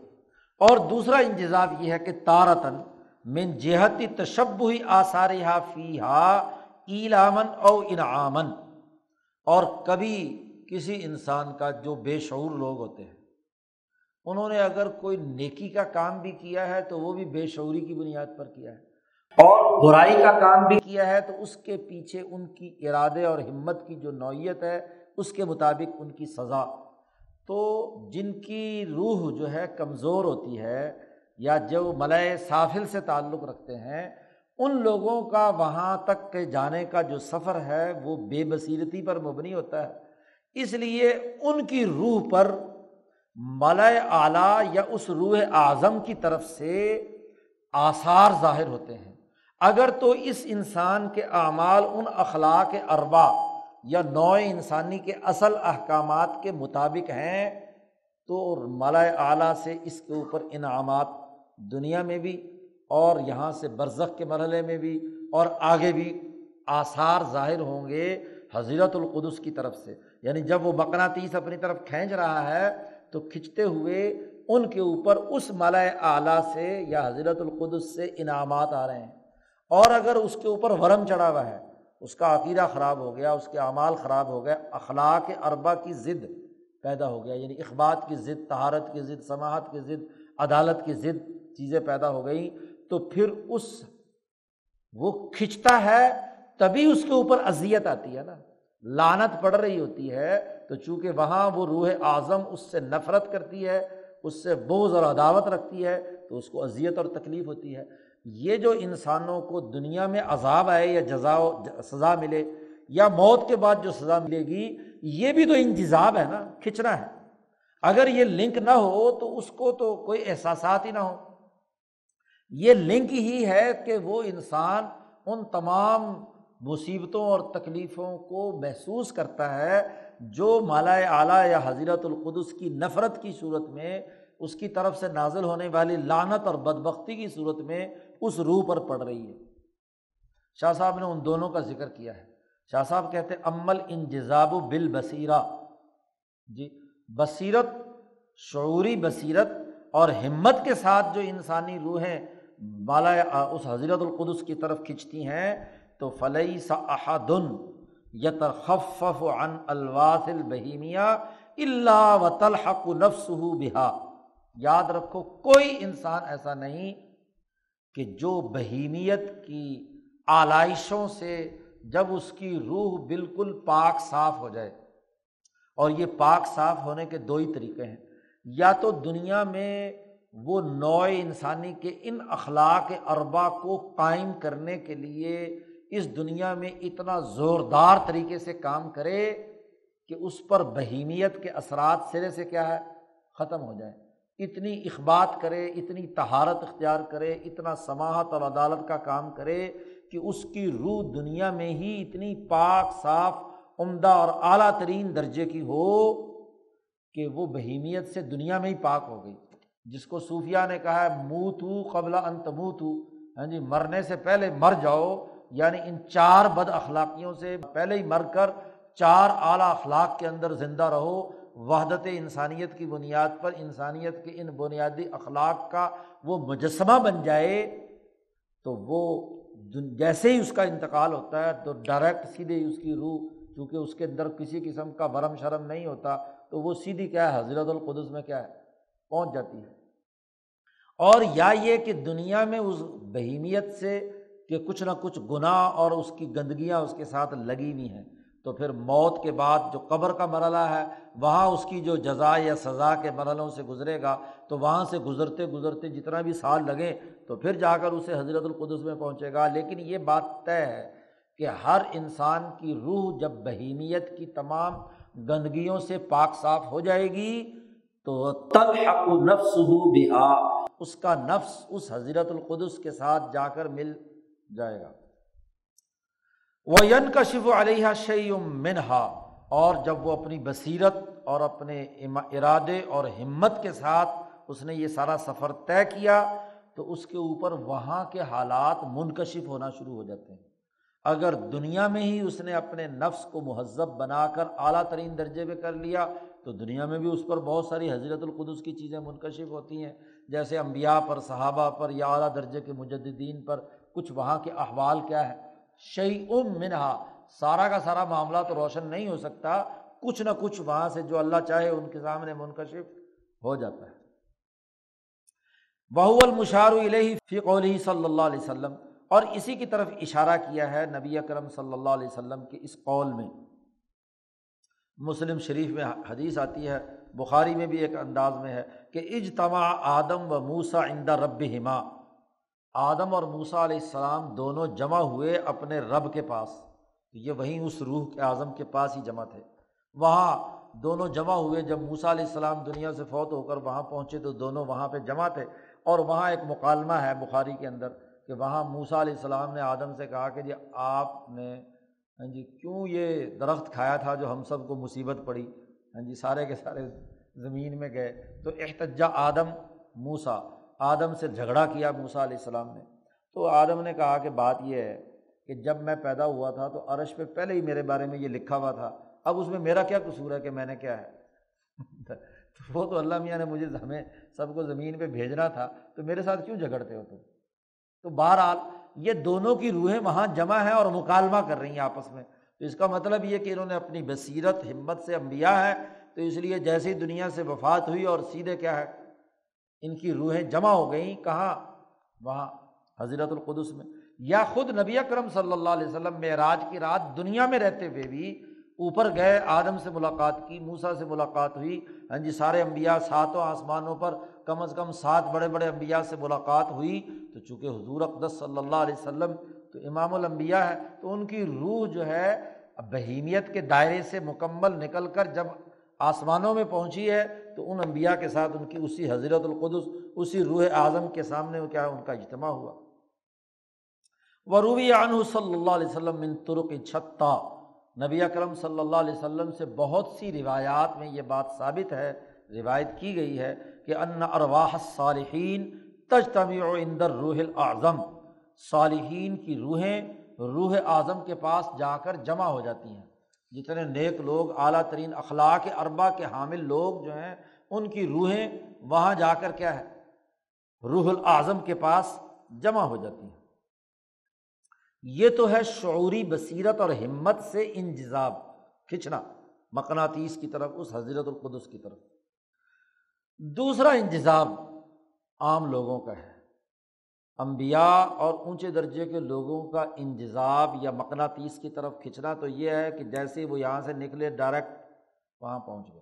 اور دوسرا انتظاب یہ ہے کہ تارتن من جہتی تشب ہی آثار فی ہا ایلامن او انعامن اور کبھی کسی انسان کا جو بے شعور لوگ ہوتے ہیں، انہوں نے اگر کوئی نیکی کا کام بھی کیا ہے تو وہ بھی بے شعوری کی بنیاد پر کیا ہے، اور برائی کا کام بھی کیا ہے تو اس کے پیچھے ان کی ارادے اور ہمت کی جو نوعیت ہے، اس کے مطابق ان کی سزا۔ تو جن کی روح جو ہے کمزور ہوتی ہے یا جو ملئے سافل سے تعلق رکھتے ہیں، ان لوگوں کا وہاں تک کے جانے کا جو سفر ہے وہ بے بصیرتی پر مبنی ہوتا ہے۔ اس لیے ان کی روح پر ملئے اعلیٰ یا اس روح اعظم کی طرف سے آثار ظاہر ہوتے ہیں۔ اگر تو اس انسان کے اعمال ان اخلاق اربا یا نوع انسانی کے اصل احکامات کے مطابق ہیں، تو ملائے اعلیٰ سے اس کے اوپر انعامات دنیا میں بھی اور یہاں سے برزخ کے مرحلے میں بھی اور آگے بھی آثار ظاہر ہوں گے حضرت القدس کی طرف سے۔ یعنی جب وہ مقناطیس اپنی طرف کھینچ رہا ہے، تو کھنچتے ہوئے ان کے اوپر اس مالا اعلیٰ سے یا حضرت القدس سے انعامات آ رہے ہیں۔ اور اگر اس کے اوپر ورم چڑھا ہوا ہے، اس کا عقیدہ خراب ہو گیا، اس کے اعمال خراب ہو گیا اخلاق اربا کی ضد پیدا ہو گیا یعنی اخبات کی ضد تہارت کی ضد سماعت کی ضد، عدالت کی ضد چیزیں پیدا ہو گئیں، تو پھر اس وہ کھنچتا ہے، تبھی اس کے اوپر اذیت آتی ہے نا۔ لانت پڑ رہی ہوتی ہے تو چونکہ وہاں وہ روح اعظم اس سے نفرت کرتی ہے، اس سے بوجھ اور عداوت رکھتی ہے، تو اس کو اذیت اور تکلیف ہوتی ہے۔ یہ جو انسانوں کو دنیا میں عذاب آئے یا جزا سزا ملے یا موت کے بعد جو سزا ملے گی، یہ بھی تو انتظام ہے نا کھنچنا ہے۔ اگر یہ لنک نہ ہو تو اس کو تو کوئی احساسات ہی نہ ہو۔ یہ لنک ہی ہے کہ وہ انسان ان تمام مصیبتوں اور تکلیفوں کو محسوس کرتا ہے، جو مالا اعلیٰ یا حضرت القدس کی نفرت کی صورت میں، اس کی طرف سے نازل ہونے والی لانت اور بدبختی کی صورت میں اس روح پر پڑ رہی ہے۔ شاہ صاحب نے ان دونوں کا ذکر کیا ہے۔ شاہ صاحب کہتے عمل ان جزاب و بصیرہ جی بصیرت، شعوری بصیرت اور ہمت کے ساتھ جو انسانی روحیں بالا اس حضرت القدس کی طرف کھنچتی ہیں تو فلئی سا احدن یترخف عن الواس البہیمیا اللہ و تلحق نفس بہا یاد رکھو، کوئی انسان ایسا نہیں کہ جو بہیمیت کی آلائشوں سے جب اس کی روح بالکل پاک صاف ہو جائے۔ اور یہ پاک صاف ہونے کے دو ہی طریقے ہیں۔ یا تو دنیا میں وہ نوع انسانی کے ان اخلاق اربا کو قائم کرنے کے لیے اس دنیا میں اتنا زوردار طریقے سے کام کرے کہ اس پر بہیمیت کے اثرات سرے سے کیا ہے، ختم ہو جائے اتنی اخبات کرے، اتنی تہارت اختیار کرے، اتنا سماہت اور عدالت کا کام کرے کہ اس کی روح دنیا میں ہی اتنی پاک، صاف، عمدہ اور اعلیٰ ترین درجے کی ہو کہ وہ بہیمیت سے دنیا میں ہی پاک ہو گئی۔ جس کو صوفیہ نے کہا ہے منہ تو قبل انت منہ تو ہاں جی مرنے سے پہلے مر جاؤ یعنی ان چار بد اخلاقیوں سے پہلے ہی مر کر چار اعلیٰ اخلاق کے اندر زندہ رہو۔ وحدت انسانیت کی بنیاد پر انسانیت کے ان بنیادی اخلاق کا وہ مجسمہ بن جائے تو وہ جیسے ہی اس کا انتقال ہوتا ہے تو ڈائریکٹ سیدھے اس کی روح، چونکہ اس کے اندر کسی قسم کا برم شرم نہیں ہوتا، تو وہ سیدھی کیا ہے؟ حضرت القدس میں کیا ہے؟ پہنچ جاتی ہے۔ اور یا یہ کہ دنیا میں اس بہیمیت سے کہ کچھ نہ کچھ گناہ اور اس کی گندگیاں اس کے ساتھ لگی ہوئی ہیں۔ تو پھر موت کے بعد جو قبر کا مرحلہ ہے، وہاں اس کی جو جزا یا سزا کے مرحلوں سے گزرے گا، تو وہاں سے گزرتے گزرتے جتنا بھی سال لگیں، تو پھر جا کر اسے حضرت القدس میں پہنچے گا۔ لیکن یہ بات طے ہے کہ ہر انسان کی روح جب بہیمیت کی تمام گندگیوں سے پاک صاف ہو جائے گی، تو تلحق نفس ہو بہا۔ اس کا نفس اس حضرت القدس کے ساتھ جا کر مل جائے گا۔ وہ ین کا شف علیہ شعیم منہا اور جب وہ اپنی بصیرت اور اپنے ارادے اور ہمت کے ساتھ اس نے یہ سارا سفر طے کیا، تو اس کے اوپر وہاں کے حالات منکشف ہونا شروع ہو جاتے ہیں۔ اگر دنیا میں ہی اس نے اپنے نفس کو مہذب بنا کر اعلیٰ ترین درجے پہ کر لیا، تو دنیا میں بھی اس پر بہت ساری حضرت القدس کی چیزیں منکشف ہوتی ہیں۔ جیسے امبیا پر، صحابہ پر یا اعلیٰ درجے کے مجدین پر کچھ وہاں کے احوال کیا ہے شعی ام منہا، سارا کا سارا معاملہ تو روشن نہیں ہو سکتا، کچھ نہ کچھ وہاں سے جو اللہ چاہے ان کے سامنے منکشف ہو جاتا ہے۔ بہو المشار فی قول صلی اللہ علیہ وسلم، اور اسی کی طرف اشارہ کیا ہے نبی اکرم صلی اللہ علیہ وسلم کے اس قول میں۔ مسلم شریف میں حدیث آتی ہے، بخاری میں بھی ایک انداز میں ہے کہ اجتماع آدم و موسا اندہ رب ہما آدم اور موسا علیہ السلام دونوں جمع ہوئے اپنے رب کے پاس۔ یہ وہیں اس روح کے اعظم کے پاس ہی جمع تھے۔ وہاں دونوں جمع ہوئے۔ جب موسا علیہ السلام دنیا سے فوت ہو کر وہاں پہنچے تو دونوں وہاں پہ جمع تھے۔ اور وہاں ایک مکالمہ ہے بخاری کے اندر کہ وہاں موسا علیہ السلام نے آدم سے کہا کہ جی آپ نے ہاں جی کیوں یہ درخت کھایا تھا جو ہم سب کو مصیبت پڑی؟ ہاں جی سارے کے سارے زمین میں گئے۔ تو احتجا آدم موسا آدم سے جھگڑا کیا موسا علیہ السلام نے۔ تو آدم نے کہا کہ بات یہ ہے کہ جب میں پیدا ہوا تھا تو عرش پہ پہلے ہی میرے بارے میں یہ لکھا ہوا تھا۔ اب اس میں میرا کیا قصور ہے کہ میں نے کیا ہے؟ <laughs> تو وہ تو اللہ میاں نے مجھے ہمیں سب کو زمین پہ بھیجنا تھا۔ تو میرے ساتھ کیوں جھگڑتے ہو تم؟ تو بہرحال یہ دونوں کی روحیں وہاں جمع ہیں اور مکالمہ کر رہی ہیں آپس میں۔ تو اس کا مطلب یہ کہ انہوں نے اپنی بصیرت، ہمت سے انبیا ہے تو اس لیے جیسی دنیا سے وفات ہوئی اور سیدھے کیا ہے؟ ان کی روحیں جمع ہو گئیں کہاں وہاں حضرت القدس میں، یا خود نبی اکرم صلی اللہ علیہ وسلم معراج کی رات دنیا میں رہتے ہوئے بھی اوپر گئے، آدم سے ملاقات کی موسا سے ملاقات ہوئی ہاں جی سارے امبیا ساتوں آسمانوں پر کم از کم سات بڑے بڑے امبیا سے ملاقات ہوئی۔ تو چونکہ حضور اقدس صلی اللہ علیہ وسلم تو امام الانبیاء ہے تو ان کی روح جو ہے بہیمیت کے دائرے سے مکمل نکل کر جب آسمانوں میں پہنچی ہے تو ان امبیا کے ساتھ ان کی اسی حضرت القدس، اسی روح اعظم کے سامنے کیا ان کا اجتماع ہوا۔ وہ روبی عنہ صلی اللہ علیہ وسلم من ترک چھتا نبی اکرم صلی اللہ علیہ وسلم سے بہت سی روایات میں یہ بات ثابت ہے، روایت کی گئی ہے کہ ان ارواح صالحین تجتمع اندر روح الاعظم۔ صالحین کی روحیں روح اعظم کے پاس جا کر جمع ہو جاتی ہیں۔ جتنے نیک لوگ، اعلیٰ ترین اخلاق اربا کے حامل لوگ جو ہیں، ان کی روحیں وہاں جا کر کیا ہے؟ روح الاظم کے پاس جمع ہو جاتی ہیں۔ یہ تو ہے شعوری بصیرت اور ہمت سے انجزاب کھنچنا مقناطیس کی طرف، اس حضرت القدس کی طرف۔ دوسرا انتظام عام لوگوں کا ہے۔ امبیا اور اونچے درجے کے لوگوں کا انجذاب یا مقناطیس کی طرف کھنچنا تو یہ ہے کہ جیسے وہ یہاں سے نکلے ڈائریکٹ وہاں پہنچ گئے۔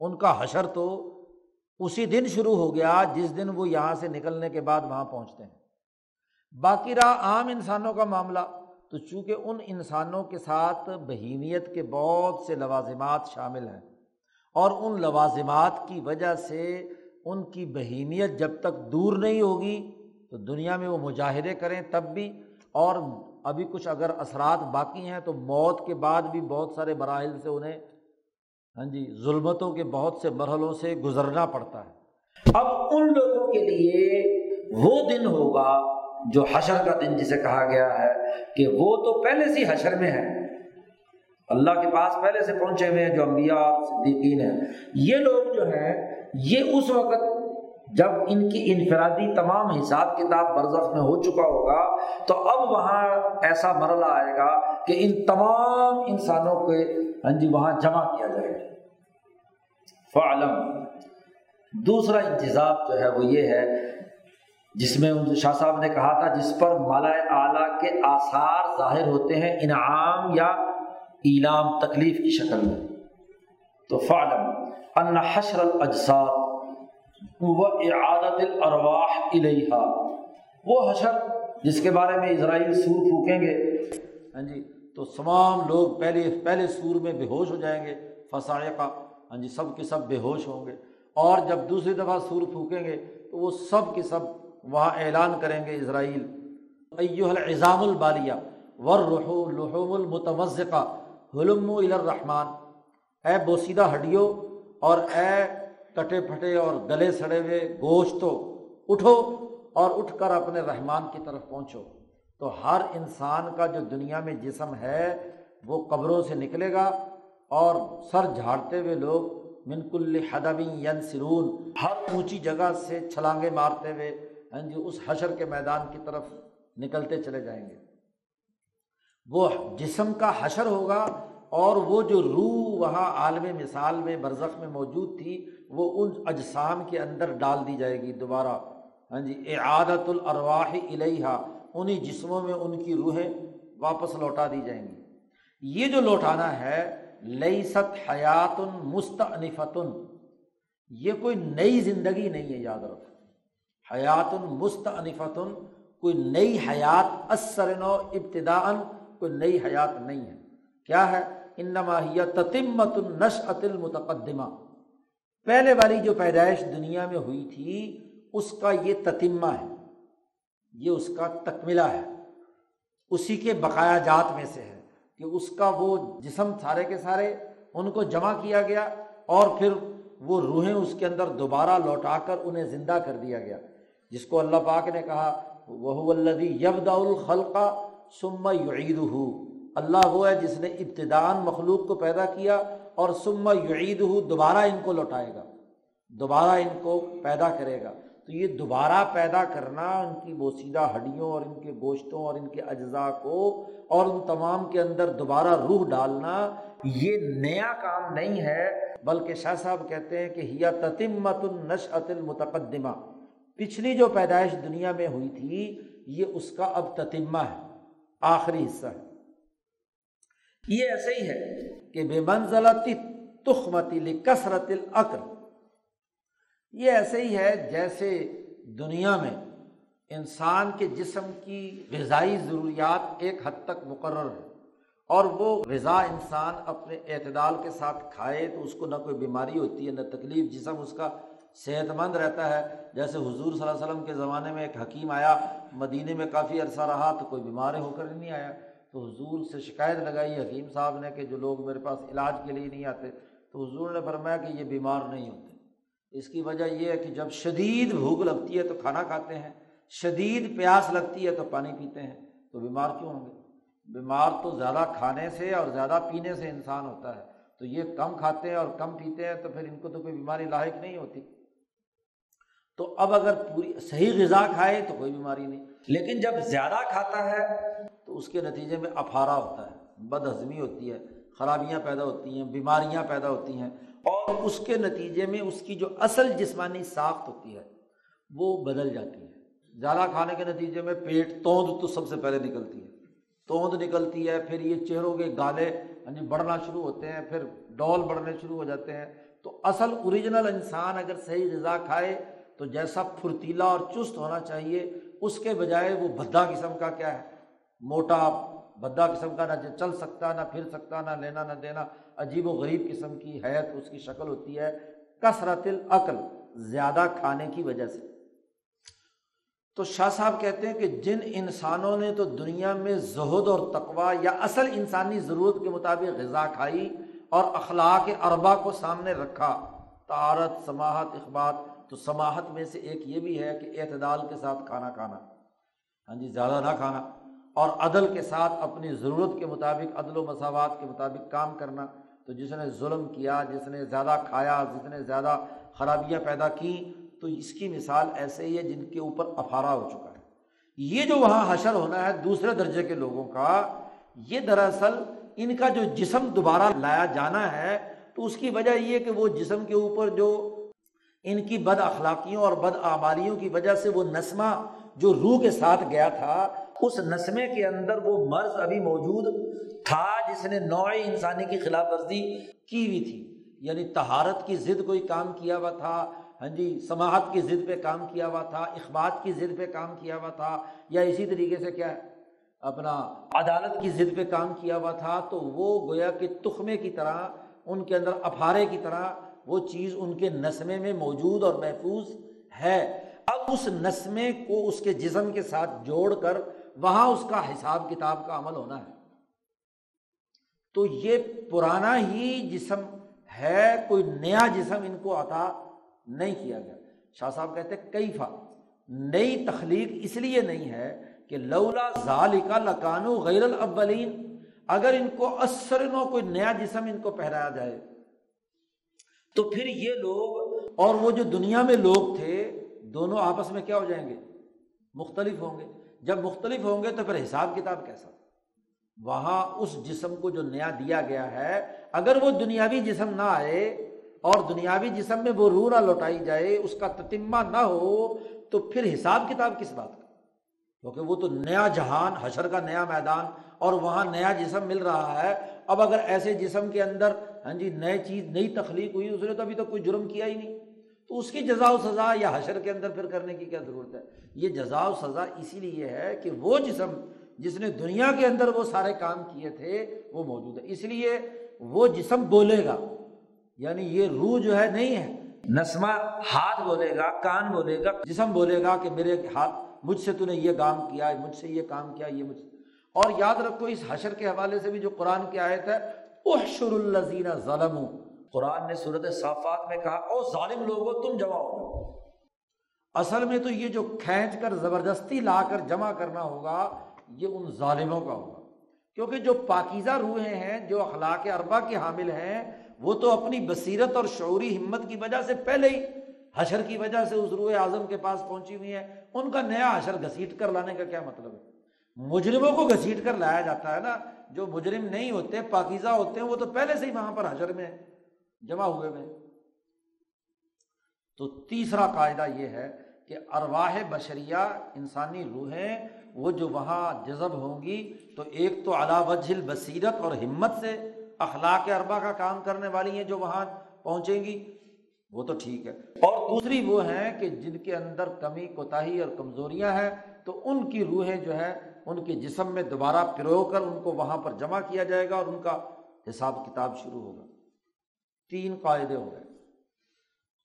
ان کا حشر تو اسی دن شروع ہو گیا جس دن وہ یہاں سے نکلنے کے بعد وہاں پہنچتے ہیں۔ باقی رہا عام انسانوں کا معاملہ۔ تو چونکہ ان انسانوں کے ساتھ بہیمیت کے بہت سے لوازمات شامل ہیں اور ان لوازمات کی وجہ سے ان کی بہیمیت جب تک دور نہیں ہوگی تو دنیا میں وہ مجاہدے کریں تب بھی۔ اور ابھی کچھ اگر اثرات باقی ہیں تو موت کے بعد بھی بہت سارے مراحل سے انہیں ہاں جی ظلمتوں کے بہت سے مرحلوں سے گزرنا پڑتا ہے۔ اب ان لوگوں کے لیے وہ دن ہوگا جو حشر کا دن جسے کہا گیا ہے کہ وہ تو پہلے سے حشر میں ہے اللہ کے پاس پہلے سے پہنچے ہوئے ہیں جو انبیاء، صدیقین ہیں۔ یہ لوگ جو ہیں یہ اس وقت جب ان کی انفرادی تمام حساب کتاب برزخ میں ہو چکا ہوگا، تو اب وہاں ایسا مرحلہ آئے گا کہ ان تمام انسانوں کو ہاں جی وہاں جمع کیا جائے گا۔ فعلم دوسرا انتظام جو ہے وہ یہ ہے، جس میں شاہ صاحب نے کہا تھا، جس پر مالا اعلیٰ کے آثار ظاہر ہوتے ہیں، انعام یا ایلام تکلیف کی شکل میں۔ تو فعلم ان حشر الاجساد و اعادت الارواح الیہا وہ حشر جس کے بارے میں اسرائیل سور پھونکیں گے۔ ہاں جی تو تمام لوگ پہلے پہلے سور میں بے ہوش ہو جائیں گے۔ فسائقہ ہاں جی سب کے سب بے ہوش ہوں گے۔ اور جب دوسری دفعہ سور پھونکیں گے، تو وہ سب کے سب وہاں اعلان کریں گے اسرائیل۔ ایوہ العظام البالیہ ورحو لحوم المتوزقہ حلم الرحمٰن۔ اے بوسیدہ ہڈیو اور اے کٹے پھٹے اور گلے سڑے ہوئے گوشت اٹھو اور اٹھ کر اپنے رحمان کی طرف پہنچو۔ تو ہر انسان کا جو دنیا میں جسم ہے، وہ قبروں سے نکلے گا اور سر جھاڑتے ہوئے لوگ منکل حدبی ین سرون ہر اونچی جگہ سے چھلانگے مارتے ہوئے ہاں جی اس حشر کے میدان کی طرف نکلتے چلے جائیں گے۔ وہ جسم کا حشر ہوگا اور وہ جو روح وہاں عالم مثال میں، برزخ میں موجود تھی، وہ ان اجسام کے اندر ڈال دی جائے گی دوبارہ۔ ہاں جی اعادت الرواح الحا انہیں جسموں میں ان کی روحیں واپس لوٹا دی جائیں گی۔ یہ جو لوٹانا ہے لئی ست حیات مستعنفتن۔ یہ کوئی نئی زندگی نہیں ہے، یاد رکھو۔ حیات مستعنفتن، کوئی نئی حیات اثر نو ابتدا کوئی نئی حیات نہیں ہے۔ کیا ہے؟ انماہیہ تتمت النش المتقدمہ۔ پہلے والی جو پیدائش دنیا میں ہوئی تھی، اس کا یہ تتمہ ہے، یہ اس کا تکملہ ہے۔ اسی کے بقایا جات میں سے ہے کہ اس کا وہ جسم سارے کے سارے ان کو جمع کیا گیا اور پھر وہ روحیں اس کے اندر دوبارہ لوٹا کر انہیں زندہ کر دیا گیا۔ جس کو اللہ پاک نے کہا وہ الدی یبدا الخلقہ سما یعید اللہ وہ ہے جس نے ابتدان مخلوق کو پیدا کیا اور سما یعید ہو دوبارہ ان کو لوٹائے گا، دوبارہ ان کو پیدا کرے گا۔ تو یہ دوبارہ پیدا کرنا ان کی بوسیدہ ہڈیوں اور ان کے گوشتوں اور ان کے اجزاء کو اور ان تمام کے اندر دوبارہ روح ڈالنا، یہ نیا کام نہیں ہے۔ بلکہ شاہ صاحب کہتے ہیں کہ ہیا تتمت النش المتقدمہ۔ پچھلی جو پیدائش دنیا میں ہوئی تھی، یہ اس کا اب تتمہ ہے، آخری حصہ ہے۔ یہ ایسے ہی ہے کہ بے منزلتی تخمتی کثرت العقل۔ یہ ایسے ہی ہے جیسے دنیا میں انسان کے جسم کی غذائی ضروریات ایک حد تک مقرر ہے اور وہ غذا انسان اپنے اعتدال کے ساتھ کھائے تو اس کو نہ کوئی بیماری ہوتی ہے، نہ تکلیف، جسم اس کا صحت مند رہتا ہے۔ جیسے حضور صلی اللہ علیہ وسلم کے زمانے میں ایک حکیم آیا، مدینے میں کافی عرصہ رہا تو کوئی بیمار ہو کر نہیں آیا۔ تو حضور سے شکایت لگائی حکیم صاحب نے کہ جو لوگ میرے پاس علاج کے لیے نہیں آتے، تو حضور نے فرمایا کہ یہ بیمار نہیں ہوتے۔ اس کی وجہ یہ ہے کہ جب شدید بھوک لگتی ہے تو کھانا کھاتے ہیں، شدید پیاس لگتی ہے تو پانی پیتے ہیں، تو بیمار کیوں ہوں گے؟ بیمار تو زیادہ کھانے سے اور زیادہ پینے سے انسان ہوتا ہے، تو یہ کم کھاتے ہیں اور کم پیتے ہیں تو پھر ان کو تو کوئی بیماری لاحق نہیں ہوتی۔ تو اب اگر پوری صحیح غذا کھائے تو کوئی بیماری نہیں۔ لیکن جب زیادہ کھاتا ہے تو اس کے نتیجے میں افارا ہوتا ہے بد ہضمی ہوتی ہے، خرابیاں پیدا ہوتی ہیں، بیماریاں پیدا ہوتی ہیں اور اس کے نتیجے میں اس کی جو اصل جسمانی ساخت ہوتی ہے، وہ بدل جاتی ہے۔ زیادہ کھانے کے نتیجے میں پیٹ توند تو سب سے پہلے نکلتی ہے۔ توند نکلتی ہے، پھر یہ چہروں کے گالے یعنی بڑھنا شروع ہوتے ہیں، پھر ڈول بڑھنے شروع ہو جاتے ہیں۔ تو اصل اوریجنل انسان اگر صحیح غذا کھائے تو جیسا پھرتیلا اور چست ہونا چاہیے، اس کے بجائے وہ بھدا قسم کا کیا ہے؟ موٹا بھدا قسم کا نہ چل سکتا، نہ پھر سکتا، نہ لینا، نہ دینا، عجیب و غریب قسم کی حیت اس کی شکل ہوتی ہے۔ کثرت العقل، زیادہ کھانے کی وجہ سے۔ تو شاہ صاحب کہتے ہیں کہ جن انسانوں نے تو دنیا میں زہد اور تقوا یا اصل انسانی ضرورت کے مطابق غذا کھائی اور اخلاق اربا کو سامنے رکھا تارت سماہت اخبار تو سماہت میں سے ایک یہ بھی ہے کہ اعتدال کے ساتھ کھانا کھانا۔ ہاں جی زیادہ نہ کھانا۔ اور عدل کے ساتھ اپنی ضرورت کے مطابق، عدل و مساوات کے مطابق کام کرنا۔ تو جس نے ظلم کیا، جس نے زیادہ کھایا، جس نے زیادہ خرابیاں پیدا کی، تو اس کی مثال ایسے ہی ہے جن کے اوپر افارا ہو چکا ہے۔ یہ جو وہاں حشر ہونا ہے دوسرے درجے کے لوگوں کا، یہ دراصل ان کا جو جسم دوبارہ لایا جانا ہے، تو اس کی وجہ یہ کہ وہ جسم کے اوپر جو ان کی بد اخلاقیوں اور بد آباریوں کی وجہ سے وہ نسمہ جو روح کے ساتھ گیا تھا اس نسمے کے اندر وہ مرض ابھی موجود تھا جس نے نوع انسانی کی خلاف ورزی کی ہوئی تھی۔ یعنی تہارت کی ضد کوئی کام کیا ہوا تھا ہاں جی سماعت کی ضد پہ کام کیا ہوا تھا، اخبات کی ضد پہ کام کیا ہوا تھا، یا اسی طریقے سے کیا ہے اپنا عدالت کی ضد پہ کام کیا ہوا تھا، تو وہ گویا کہ تخمے کی طرح، ان کے اندر افارے کی طرح وہ چیز ان کے نسمے میں موجود اور محفوظ ہے۔ اب اس نسمے کو اس کے جسم کے ساتھ جوڑ کر وہاں اس کا حساب کتاب کا عمل ہونا ہے۔ تو یہ پرانا ہی جسم ہے، کوئی نیا جسم ان کو عطا نہیں کیا گیا۔ شاہ صاحب کہتے کئی فا نئی تخلیق اس لیے نہیں ہے کہ لولا ظال کا لکانو غیر الاولین۔ اگر ان کو اثر نو کوئی نیا جسم ان کو پہرایا جائے۔ تو پھر یہ لوگ اور وہ جو دنیا میں لوگ تھے، دونوں آپس میں کیا ہو جائیں گے؟ مختلف ہوں گے۔ جب مختلف ہوں گے تو پھر حساب کتاب کیسا وہاں اس جسم کو جو نیا دیا گیا ہے، اگر وہ دنیاوی جسم نہ آئے اور دنیاوی جسم میں وہ روح نہ لوٹائی جائے، اس کا تتمہ نہ ہو، تو پھر حساب کتاب کس بات کا؟ کیونکہ وہ تو نیا جہان، حشر کا نیا میدان اور وہاں نیا جسم مل رہا ہے۔ اب اگر ایسے جسم کے اندر ہاں جی نئے چیز، نئی تخلیق ہوئی، اس نے تو ابھی تک کوئی جرم کیا ہی نہیں۔ تو اس کی جزا و سزا یا حشر کے اندر پھر کرنے کی کیا ضرورت ہے؟ یہ جزا و سزا اسی لیے ہے کہ وہ جسم جس نے دنیا کے اندر وہ سارے کام کیے تھے وہ موجود ہے۔ اس لیے وہ جسم بولے گا۔ یعنی یہ روح جو ہے نہیں ہے۔ نسمہ ہاتھ بولے گا، کان بولے گا، جسم بولے گا کہ میرے ہاتھ، مجھ سے تو نے یہ کام کیا مجھ سے یہ کام کیا یہ مجھ سے۔ اور یاد رکھو، اس حشر کے حوالے سے بھی جو قرآن کی آیت ہے، احشر الزین ظلم قرآن نے صورت صافات میں کہا، او ظالم لوگوں، تم جمع ہو اصل میں تو یہ جو کھینچ کر زبردستی لا کر جمع کرنا ہوگا، یہ ان ظالموں کا ہوگا۔ کیونکہ جو پاکیزہ روحیں ہیں، جو اخلاق اربا کے حامل ہیں، وہ تو اپنی بصیرت اور شعوری ہمت کی وجہ سے پہلے ہی حشر کی وجہ سے اس روح اعظم کے پاس پہنچی ہوئی ہیں۔ ان کا نیا حشر گھسیٹ کر لانے کا کیا مطلب ہے؟ مجرموں کو گھسیٹ کر لایا جاتا ہے نا۔ جو مجرم نہیں ہوتے، پاکیزہ ہوتے ہیں، وہ تو پہلے سے ہی وہاں پر حشر میں جمع ہوئے ہوئے تو تیسرا قاعدہ یہ ہے کہ ارواہ بشریہ انسانی روحیں وہ جو وہاں جذب ہوں گی، تو ایک تو علا وجل بصیرت اور ہمت سے اخلاق اربا کا کام کرنے والی ہیں جو وہاں پہنچیں گی۔ وہ تو ٹھیک ہے۔ اور دوسری وہ ہیں کہ جن کے اندر کمی، کوتاہی اور کمزوریاں ہیں، تو ان کی روحیں جو ہے ان کے جسم میں دوبارہ پرو کر ان کو وہاں پر جمع کیا جائے گا اور ان کا حساب کتاب شروع ہوگا۔ تین قاعدے ہو گئے۔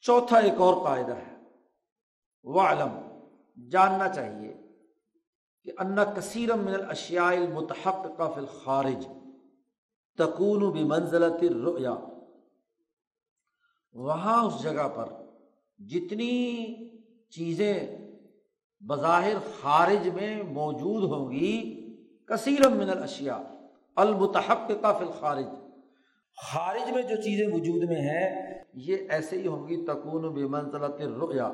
چوتھا ایک اور قاعدہ ہے۔ وہ علم جاننا چاہیے کہ انا کثیر من الاشیاء المتحق کا فی الخارج تکون بھی منزلت رؤیا وہاں اس جگہ پر جتنی چیزیں بظاہر خارج میں موجود ہوں گی کثیر من الاشیاء المتحق کا فی الخارج خارج میں جو چیزیں وجود میں ہیں، یہ ایسے ہی ہوں گی، تکون بے منزلت رؤیا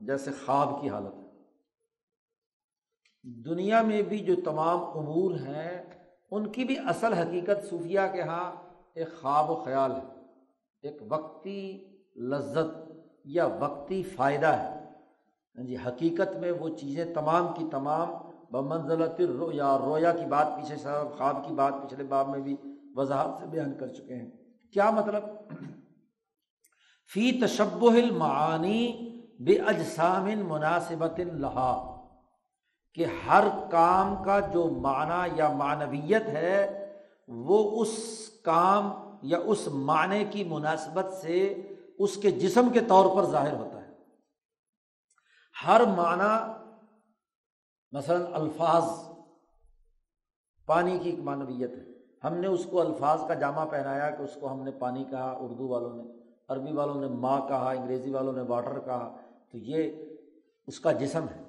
جیسے خواب کی حالت ہے۔ دنیا میں بھی جو تمام امور ہیں، ان کی بھی اصل حقیقت صوفیہ کے ہاں ایک خواب و خیال ہے۔ ایک وقتی لذت یا وقتی فائدہ ہے۔ ہاں جی حقیقت میں وہ چیزیں تمام کی تمام، بمنزلت رویا رویا کی بات پیچھے صاحب خواب کی بات پچھلے باب میں بھی وضاحت سے بیان کر چکے ہیں۔ کیا مطلب؟ فی تشبہ المعانی بے اجسام مناسبت لہا، کہ ہر کام کا جو معنی یا معنویت ہے، وہ اس کام یا اس معنی کی مناسبت سے اس کے جسم کے طور پر ظاہر ہوتا ہے۔ ہر معنی، مثلاً الفاظ، پانی کی ایک معنویت ہے۔ ہم نے اس کو الفاظ کا جامع پہنایا کہ اس کو ہم نے پانی کہا، اردو والوں نے، عربی والوں نے ماں کہا، انگریزی والوں نے واٹر کہا، تو یہ اس کا جسم ہے۔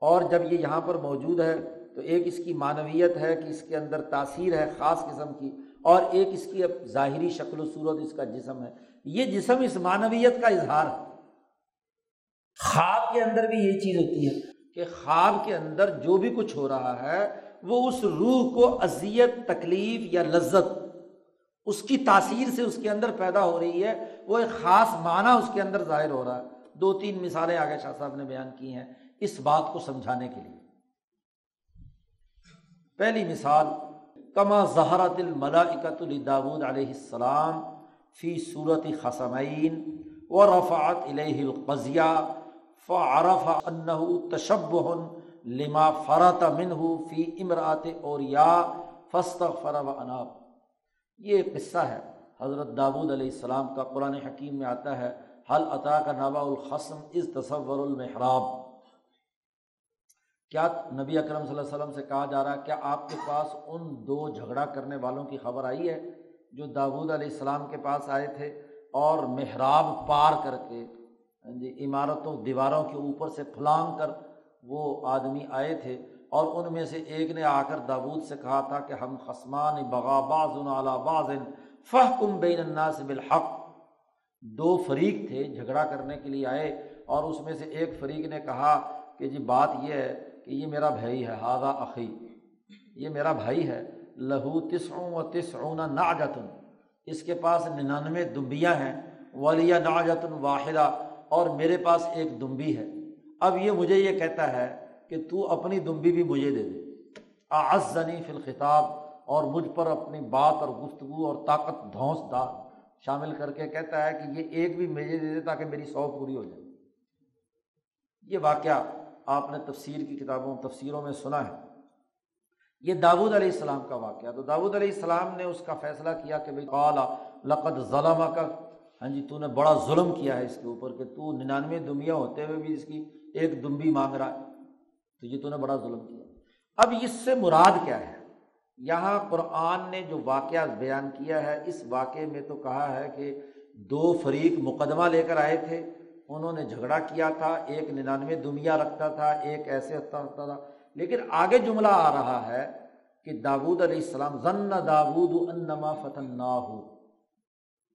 اور جب یہ یہاں پر موجود ہے تو ایک اس کی معنویت ہے کہ اس کے اندر تاثیر ہے خاص قسم کی، اور ایک اس کی اب ظاہری شکل و صورت اس کا جسم ہے۔ یہ جسم اس معنویت کا اظہار ہے۔ خواب کے اندر بھی یہ چیز ہوتی ہے کہ خواب کے اندر جو بھی کچھ ہو رہا ہے وہ اس روح کو اذیت، تکلیف یا لذت، اس کی تاثیر سے اس کے اندر پیدا ہو رہی ہے، وہ ایک خاص معنی اس کے اندر ظاہر ہو رہا ہے۔ دو تین مثالیں آگے شاہ صاحب نے بیان کی ہیں اس بات کو سمجھانے کے لیے۔ پہلی مثال، کما زہرت الملاکت الداود علیہ السلام فی صورت خسمین و رفعت الہ القضیہ، فعرف انہ تشبہ لما فرات منہ فی امرات اور یا فسط فرا و اناب۔ یہ قصہ ہے، حضرت داود علیہ السلام کا قرآن حکیم میں آتا ہے حل عطا کا نبا الخصم از تصور المحراب کیا نبی اکرم صلی اللہ علیہ وسلم سے کہا جا رہا ہے، کیا آپ کے پاس ان دو جھگڑا کرنے والوں کی خبر آئی ہے جو داود علیہ السلام کے پاس آئے تھے اور محراب پار کر کے ہاں جی عمارتوں، دیواروں کے اوپر سے پھلانگ کر وہ آدمی آئے تھے اور ان میں سے ایک نے آ کر داود سے کہا تھا کہ ہم خسمان بغا باز باز فہ کم بین الناس بالحق۔ دو فریق تھے جھگڑا کرنے کے لیے آئے اور اس میں سے ایک فریق نے کہا کہ جی بات یہ ہے کہ یہ میرا بھائی ہے ہاضا عقی یہ میرا بھائی ہے، لہو تسعوں و تسعون ناجتن اس کے پاس ننانوے دمبیاں ہیں، ولیہ ناجتن واحدہ اور میرے پاس ایک دمبی ہے۔ اب یہ مجھے یہ کہتا ہے کہ تو اپنی دمبی بھی مجھے دے دے۔ آزنی فی الخطاب، اور مجھ پر اپنی بات اور گفتگو اور طاقت دھونس دا شامل کر کے کہتا ہے کہ یہ ایک بھی مجھے دے دے تاکہ میری سو پوری ہو جائے۔ یہ واقعہ آپ نے تفسیر کی کتابوں، تفسیروں میں سنا ہے۔ یہ داود علیہ السلام کا واقعہ۔ تو داود علیہ السلام نے اس کا فیصلہ کیا کہ بھائی قالا لقد ظلم کا ہاں جی تو نے بڑا ظلم کیا ہے اس کے اوپر کہ تو ننانوے دمیا ہوتے ہوئے بھی اس کی ایک دمبی مانگ رہا ہے۔ تو یہ تو نے بڑا ظلم کیا۔ اب اس سے مراد کیا ہے؟ یہاں قرآن نے جو واقعہ بیان کیا ہے، اس واقعے میں تو کہا ہے کہ دو فریق مقدمہ لے کر آئے تھے۔ انہوں نے جھگڑا کیا تھا، ایک ننانوے دمیا رکھتا تھا، ایک ایسے رکھتا تھا۔ لیکن آگے جملہ آ رہا ہے کہ داود علیہ السلام ضن داود انما فتح نہ ہو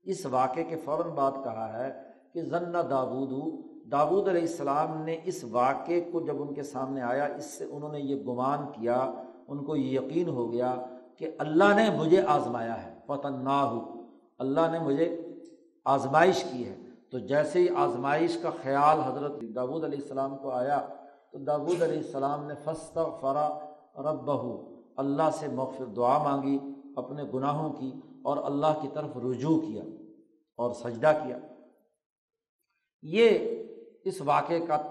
اس واقعے کے فوراً بعد کہا ہے کہ ضن داود داود علیہ السلام نے اس واقعے کو جب ان کے سامنے آیا، اس سے انہوں نے یہ گمان کیا، ان کو یہ یقین ہو گیا کہ اللہ نے مجھے آزمایا ہے۔ فتح نہ ہو اللہ نے مجھے آزمائش کی ہے۔ تو جیسے ہی آزمائش کا خیال حضرت داود علیہ السلام کو آیا، تو داود علیہ السلام نے فسط فرا رب اللہ سے مغفر دعا مانگی، اپنے گناہوں کی، اور اللہ کی طرف رجوع کیا اور سجدہ کیا۔ یہ اس واقعے کا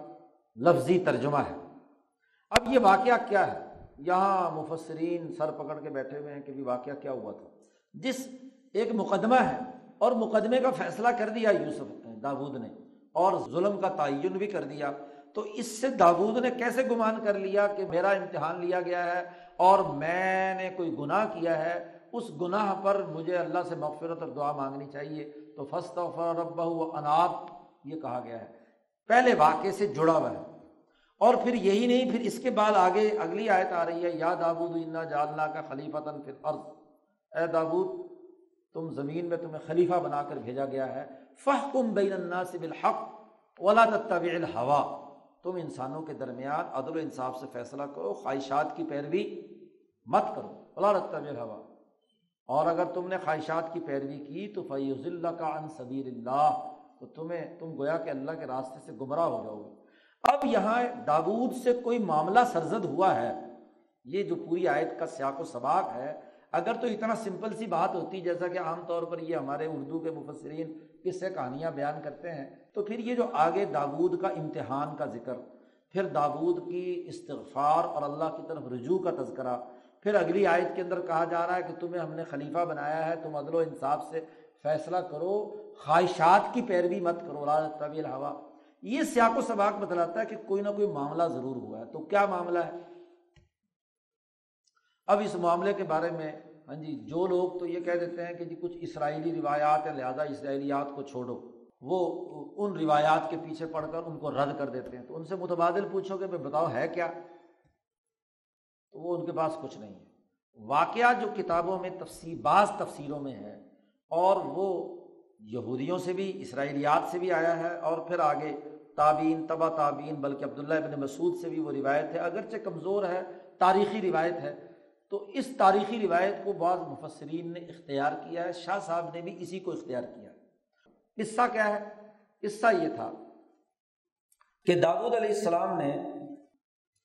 لفظی ترجمہ ہے۔ اب یہ واقعہ کیا ہے؟ یہاں مفسرین سر پکڑ کے بیٹھے ہوئے ہیں کہ بھی واقعہ کیا ہوا تھا۔ جس ایک مقدمہ ہے اور مقدمے کا فیصلہ کر دیا یوسف داود نے اور ظلم کا تعین بھی کر دیا۔ تو اس سے داود نے کیسے گمان کر لیا کہ میرا امتحان لیا گیا ہے اور میں نے کوئی گناہ کیا ہے؟ اس گناہ پر مجھے اللہ سے مغفرت اور دعا مانگنی چاہیے۔ تو فسط و رب و اناپ یہ کہا گیا ہے۔ پہلے واقعے سے جڑا ہوا ہے۔ اور پھر یہی نہیں، پھر اس کے بعد آگے اگلی آیت آ رہی ہے، یا دابود انا جالنا کا خلیفہ پھر عرض اے دابود تم زمین میں تمہیں خلیفہ بنا کر بھیجا گیا ہے۔ فہ کم بین الناس بالحق ولا تتبع الحوا تم انسانوں کے درمیان عدل و انصاف سے فیصلہ کرو، خواہشات کی پیروی مت کرو۔ ولا تتبع الحوا اور اگر تم نے خواہشات کی پیروی کی تو فیض اللہ کا ان صبیر اللہ۔ تو تمہیں تم گویا کہ اللہ کے راستے سے گمراہ ہو جاؤ گے۔ اب یہاں داود سے کوئی معاملہ سرزد ہوا ہے، یہ جو پوری آیت کا سیاق و سباق ہے، اگر تو اتنا سمپل سی بات ہوتی جیسا کہ عام طور پر یہ ہمارے اردو کے مفسرین کس سے کہانیاں بیان کرتے ہیں، تو پھر یہ جو آگے داود کا امتحان کا ذکر، پھر داود کی استغفار اور اللہ کی طرف رجوع کا تذکرہ، پھر اگلی آیت کے اندر کہا جا رہا ہے کہ تمہیں ہم نے خلیفہ بنایا ہے، تم عدل و انصاف سے فیصلہ کرو خواہشات کی پیروی مت کرو راج طویل ہوا یہ سیاق و سباق بتلاتا ہے کہ کوئی نہ کوئی معاملہ ضرور ہوا ہے۔ تو کیا معاملہ ہے؟ اب اس معاملے کے بارے میں ہاں جی جو لوگ تو یہ کہہ دیتے ہیں کہ جی کچھ اسرائیلی روایات ہیں، لہٰذا اسرائیلیات کو چھوڑو۔ وہ ان روایات کے پیچھے پڑھ کر ان کو رد کر دیتے ہیں۔ تو ان سے متبادل پوچھو کہ بھائی بتاؤ، ہے کیا؟ تو وہ ان کے پاس کچھ نہیں ہے۔ واقعہ جو کتابوں میں تفصیل، بعض تفصیلوں میں ہے اور وہ یہودیوں سے بھی، اسرائیلیات سے بھی آیا ہے اور پھر آگے تابین تبا تابین بلکہ عبداللہ ابن مسعود سے بھی وہ روایت ہے۔ اگرچہ کمزور ہے، تاریخی روایت ہے، تو اس تاریخی روایت کو بعض مفسرین نے اختیار کیا ہے۔ شاہ صاحب نے بھی اسی کو اختیار کیا قصہ کیا ہے؟ قصہ یہ تھا کہ داود علیہ السلام نے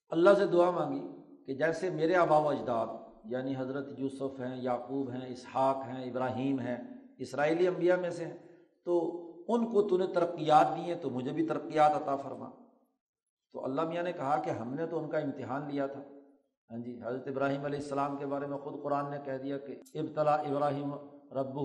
اللہ سے دعا مانگی کہ جیسے میرے آبا و اجداد یعنی حضرت یوسف ہیں، یعقوب ہیں، اسحاق ہیں، ابراہیم ہیں اسرائیلی انبیاء میں سے ہیں۔ تو ان کو تو نے ترقیات دی ہیں، تو مجھے بھی ترقیات عطا فرما۔ تو اللہ میاں نے کہا کہ ہم نے تو ان کا امتحان لیا تھا۔ ہاں جی حضرت ابراہیم علیہ السلام کے بارے میں خود قرآن نے کہہ دیا کہ ابتلا ابراہیم رب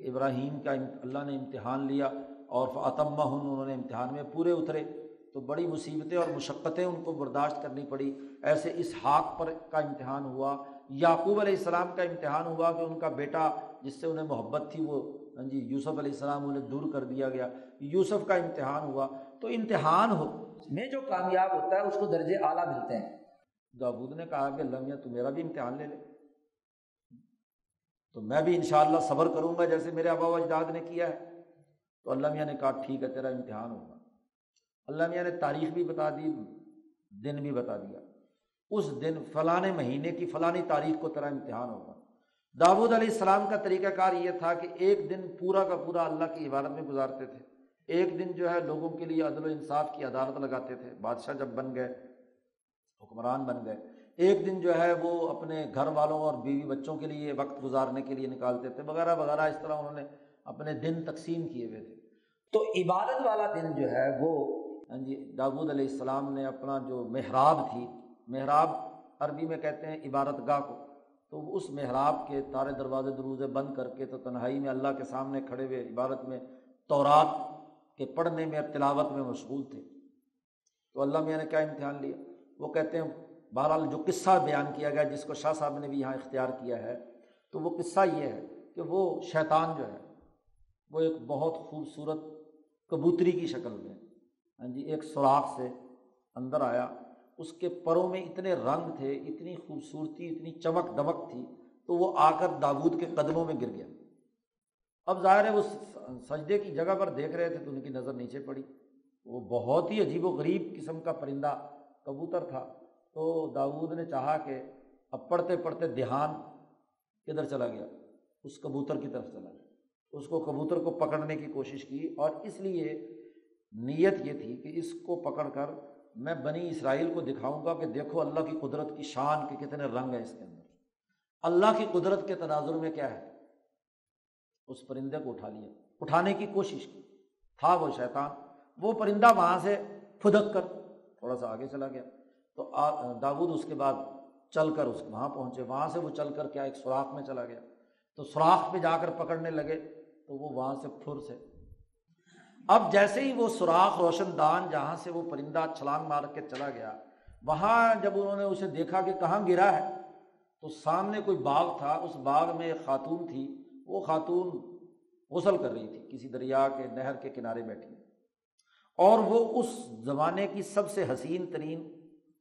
ابراہیم کا اللہ نے امتحان لیا اور فتمہ انہوں نے امتحان میں پورے اترے۔ تو بڑی مصیبتیں اور مشقتیں ان کو برداشت کرنی پڑی۔ ایسے اس حاق پر کا امتحان ہوا، یعقوب علیہ السلام کا امتحان ہوا کہ ان کا بیٹا جس سے انہیں محبت تھی، وہ ہاں جی یوسف علیہ السلام انہیں دور کر دیا گیا۔ یوسف کا امتحان ہوا۔ تو امتحان ہو، میں جو کامیاب ہوتا ہے، اس کو درجے اعلیٰ ملتے ہیں۔ داود نے کہا کہ اللہ تو میرا بھی امتحان لے لے۔ تو میں بھی انشاءاللہ صبر کروں گا، جیسے میرے آبا و اجداد نے کیا ہے۔ تو اللہ میاں نے کہا، ٹھیک ہے، تیرا امتحان ہوگا۔ اللہ میاں نے تاریخ بھی بتا دی، دن بھی بتا دیا۔ اس دن، فلاں مہینے کی فلانی تاریخ کو تیرا امتحان ہوگا۔ داود علیہ السلام کا طریقہ کار یہ تھا کہ ایک دن پورا کا پورا اللہ کی عبادت میں گزارتے تھے۔ ایک دن جو ہے لوگوں کے لیے عدل و انصاف کی عدالت لگاتے تھے۔ بادشاہ جب بن گئے، حکمران بن گئے، ایک دن جو ہے وہ اپنے گھر والوں اور بیوی بچوں کے لیے وقت گزارنے کے لیے نکالتے تھے۔ وغیرہ وغیرہ، اس طرح انہوں نے اپنے دن تقسیم کیے ہوئے تھے۔ تو عبادت والا دن جو ہے وہ ہاں جی داود علیہ السلام نے اپنا جو محراب تھی، محراب عربی میں کہتے ہیں عبادت گاہ کو۔ تو اس محراب کے تارے دروازے دروازے بند کر کے تو تنہائی میں اللہ کے سامنے کھڑے ہوئے عبادت میں تورات کے پڑھنے میں تلاوت میں مشغول تھے۔ تو اللہ میاں نے کیا امتحان لیا؟ وہ کہتے ہیں، بہرحال جو قصہ بیان کیا گیا، جس کو شاہ صاحب نے بھی یہاں اختیار کیا ہے، تو وہ قصہ یہ ہے کہ وہ شیطان جو ہے، وہ ایک بہت خوبصورت کبوتری کی شکل میں ہاں جی ایک سوراخ سے اندر آیا۔ اس کے پروں میں اتنے رنگ تھے، اتنی خوبصورتی، اتنی چمک دمک تھی، تو وہ آ کر داود کے قدموں میں گر گیا۔ اب ظاہر ہے وہ سجدے کی جگہ پر دیکھ رہے تھے تو ان کی نظر نیچے پڑی۔ وہ بہت ہی عجیب و غریب قسم کا پرندہ کبوتر تھا۔ تو داود نے چاہا کہ اب پڑھتے پڑھتے دھیان کدھر چلا گیا؟ اس کبوتر کی طرف چلا گیا۔ اس کو کبوتر کو پکڑنے کی کوشش کی اور اس لیے نیت یہ تھی کہ اس کو پکڑ کر میں بنی اسرائیل کو دکھاؤں گا کہ دیکھو اللہ کی قدرت کی شان کے کتنے رنگ ہیں اس کے اندر۔ اللہ کی قدرت کے تناظر میں کیا ہے؟ اس پرندے کو اٹھا لیا۔ اٹھانے کی کوشش کی۔ تھا وہ شیطان۔ وہ پرندہ وہاں سے پھدک کر تھوڑا سا آگے چلا گیا۔ تو داود اس کے بعد چل کر اس وہاں پہنچے۔ وہاں سے وہ چل کر کیا، ایک سوراخ میں چلا گیا۔ تو سوراخ پہ جا کر پکڑنے لگے تو وہ وہاں سے پھر سے اب جیسے ہی وہ سوراخ روشن دان جہاں سے وہ پرندہ چھلانگ مار کے چلا گیا، وہاں جب انہوں نے اسے دیکھا کہ کہاں گرا ہے، تو سامنے کوئی باغ تھا، اس باغ میں ایک خاتون تھی، وہ خاتون غسل کر رہی تھی، کسی دریا کے نہر کے کنارے بیٹھی۔ اور وہ اس زمانے کی سب سے حسین ترین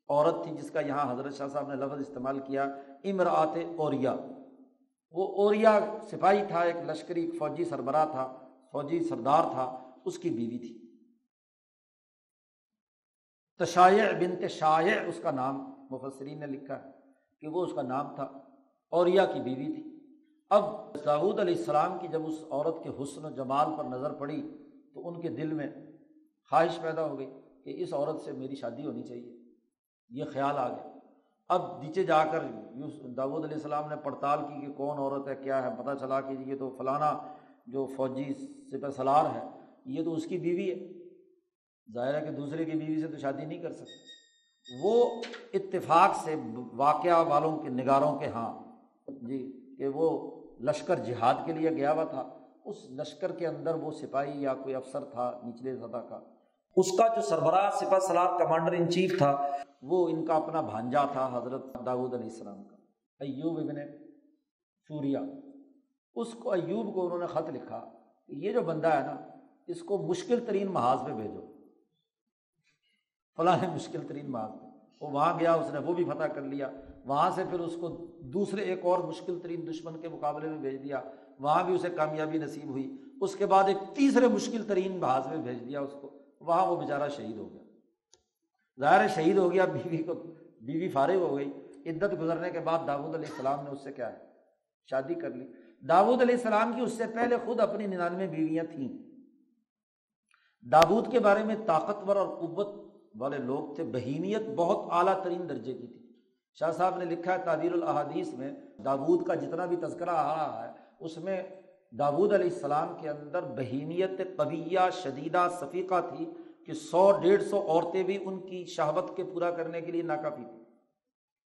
عورت تھی، جس کا یہاں حضرت شاہ صاحب نے لفظ استعمال کیا امراط اوریا۔ وہ اوریا سپاہی تھا، ایک لشکری فوجی سربراہ تھا، فوجی سردار تھا۔ اس کی بیوی تھی۔ تشائع بنت شائع اس کا نام مفسرین نے لکھا ہے کہ وہ اس کا نام تھا اوریا کی بیوی تھی۔ اب داود علیہ السلام کی جب اس عورت کے حسن و جمال پر نظر پڑی تو ان کے دل میں خواہش پیدا ہو گئی کہ اس عورت سے میری شادی ہونی چاہیے۔ یہ خیال آ گیا۔ اب نیچے جا کر داود علیہ السلام نے پڑتال کی کہ کون عورت ہے، کیا ہے، پتہ چلا کہ یہ تو فلانا جو فوجی سپہ سلار ہے یہ تو اس کی بیوی ہے۔ ظاہر ہے کہ دوسرے کی بیوی سے تو شادی نہیں کر سکتے وہ اتفاق سے واقعہ والوں کے نگاروں کے ہاں۔ جی کہ وہ لشکر جہاد کے لیے گیا ہوا تھا۔ اس لشکر کے اندر وہ سپاہی یا کوئی افسر تھا، نچلے سطح کا۔ اس کا جو سربراہ سپا سلار کمانڈر ان چیف تھا، وہ ان کا اپنا بھانجا تھا حضرت داود علیہ السلام کا۔ ایوب ابن سوریا اس کو ایوب کو انہوں نے خط لکھا کہ یہ جو بندہ ہے نا اس کو مشکل ترین محاذ پہ بھیجو۔ فلاں مشکل ترین محاذ پہ۔ وہ وہاں گیا، اس نے وہ بھی فتح کر لیا۔ وہاں سے پھر اس کو دوسرے ایک اور مشکل ترین دشمن کے مقابلے میں بھیج دیا۔ وہاں بھی اسے کامیابی نصیب ہوئی۔ اس کے بعد ایک تیسرے مشکل ترین بحاظ میں بھیج دیا اس کو۔ وہاں وہ بیچارہ شہید ہو گیا۔ ظاہر شہید ہو گیا، بیوی کو، بیوی فارغ ہو گئی۔ عدت گزرنے کے بعد داود علیہ السلام نے اس سے کیا ہے؟ شادی کر لی۔ داود علیہ السلام کی اس سے پہلے خود اپنی ننانوے بیویاں تھیں۔ داود کے بارے میں طاقتور اور قوت والے لوگ تھے بہیمیت بہت اعلیٰ ترین درجے کی تھی۔ شاہ صاحب نے لکھا ہے تعبیر الحادیث میں داود کا جتنا بھی تذکرہ آ رہا ہے، اس میں داود علیہ السلام کے اندر بہیمیت قبیہ شدیدہ، صفیقہ تھی کہ سو، ڈیڑھ سو عورتیں بھی ان کی شہوت کے پورا کرنے کے لیے ناکافی تھی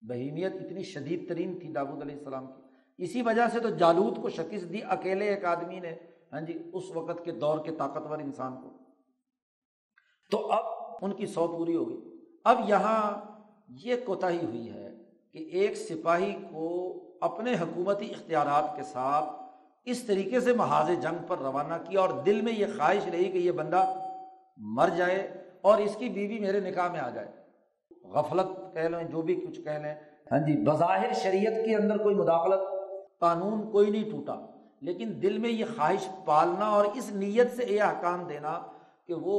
بہیمیت اتنی شدید ترین تھی داود علیہ السلام کی۔ اسی وجہ سے تو جالود کو شکست دی، اکیلے ایک آدمی نے ہاں جی اس وقت کے دور کے طاقتور انسان کو۔ تو اب ان کی سو پوری ہو گئی۔ اب یہاں یہ کوتاہی ہوئی ہے کہ ایک سپاہی کو اپنے حکومتی اختیارات کے ساتھ اس طریقے سے محاذ جنگ پر روانہ کیا اور دل میں یہ خواہش رہی کہ یہ بندہ مر جائے اور اس کی بیوی میرے نکاح میں آ جائے۔ غفلت کہہ لیں، جو بھی کچھ کہہ لیں۔ ہاں جی بظاہر شریعت کے اندر کوئی مداخلت قانون کوئی نہیں ٹوٹا، لیکن دل میں یہ خواہش پالنا اور اس نیت سے یہ احکام دینا کہ وہ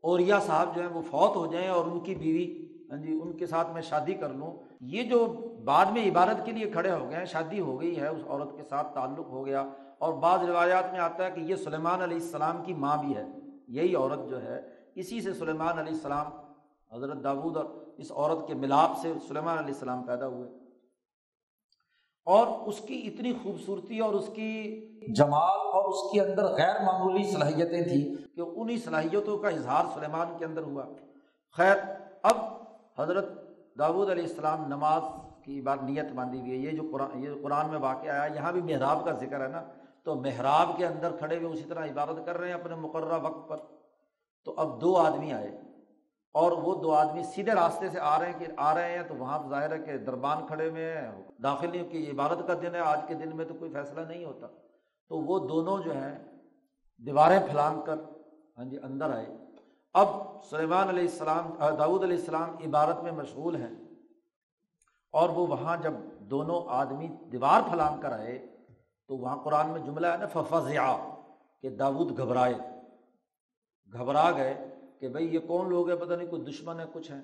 اوریا صاحب جو ہیں وہ فوت ہو جائیں اور ان کی بیوی ہاں جی ان کے ساتھ میں شادی کر لوں۔ یہ جو بعد میں عبادت کے لیے کھڑے ہو گئے ہیں، شادی ہو گئی ہے، اس عورت کے ساتھ تعلق ہو گیا۔ اور بعض روایات میں آتا ہے کہ یہ سلیمان علیہ السلام کی ماں بھی ہے۔ یہی عورت جو ہے، اسی سے سلیمان علیہ السلام، حضرت داود اور اس عورت کے ملاپ سے سلیمان علیہ السلام پیدا ہوئے۔ اور اس کی اتنی خوبصورتی اور اس کی جمال اور اس کے اندر غیر معمولی صلاحیتیں تھیں کہ انہیں صلاحیتوں کا اظہار سلیمان کے اندر ہوا۔ خیر، اب حضرت داود علیہ السلام نماز کی بات نیت باندھی ہوئی ہے۔ یہ جو قرآن، یہ قرآن میں واقع آیا، یہاں بھی محراب کا ذکر ہے نا۔ تو محراب کے اندر کھڑے ہوئے اسی طرح عبادت کر رہے ہیں اپنے مقررہ وقت پر۔ تو اب دو آدمی آئے۔ اور وہ دو آدمی سیدھے راستے سے آ رہے ہیں کہ آ رہے ہیں تو وہاں ظاہر ہے کہ دربان کھڑے ہوئے ہیں، داخل نہیں، کہ عبادت کا دن ہے، آج کے دن میں تو کوئی فیصلہ نہیں ہوتا۔ تو وہ دونوں جو ہیں، دیواریں پھلانگ کر ہاں جی اندر آئے۔ اب سلیمان علیہ السلام داود علیہ السلام عبارت میں مشغول ہیں اور وہ وہاں جب دونوں آدمی دیوار پھلانگ کر آئے، تو وہاں قرآن میں جملہ ہے نا ففضیا کہ داود گھبرائے۔ گھبرا گئے کہ بھائی یہ کون لوگ ہیں؟ پتہ نہیں، کوئی دشمن ہے، کچھ ہے۔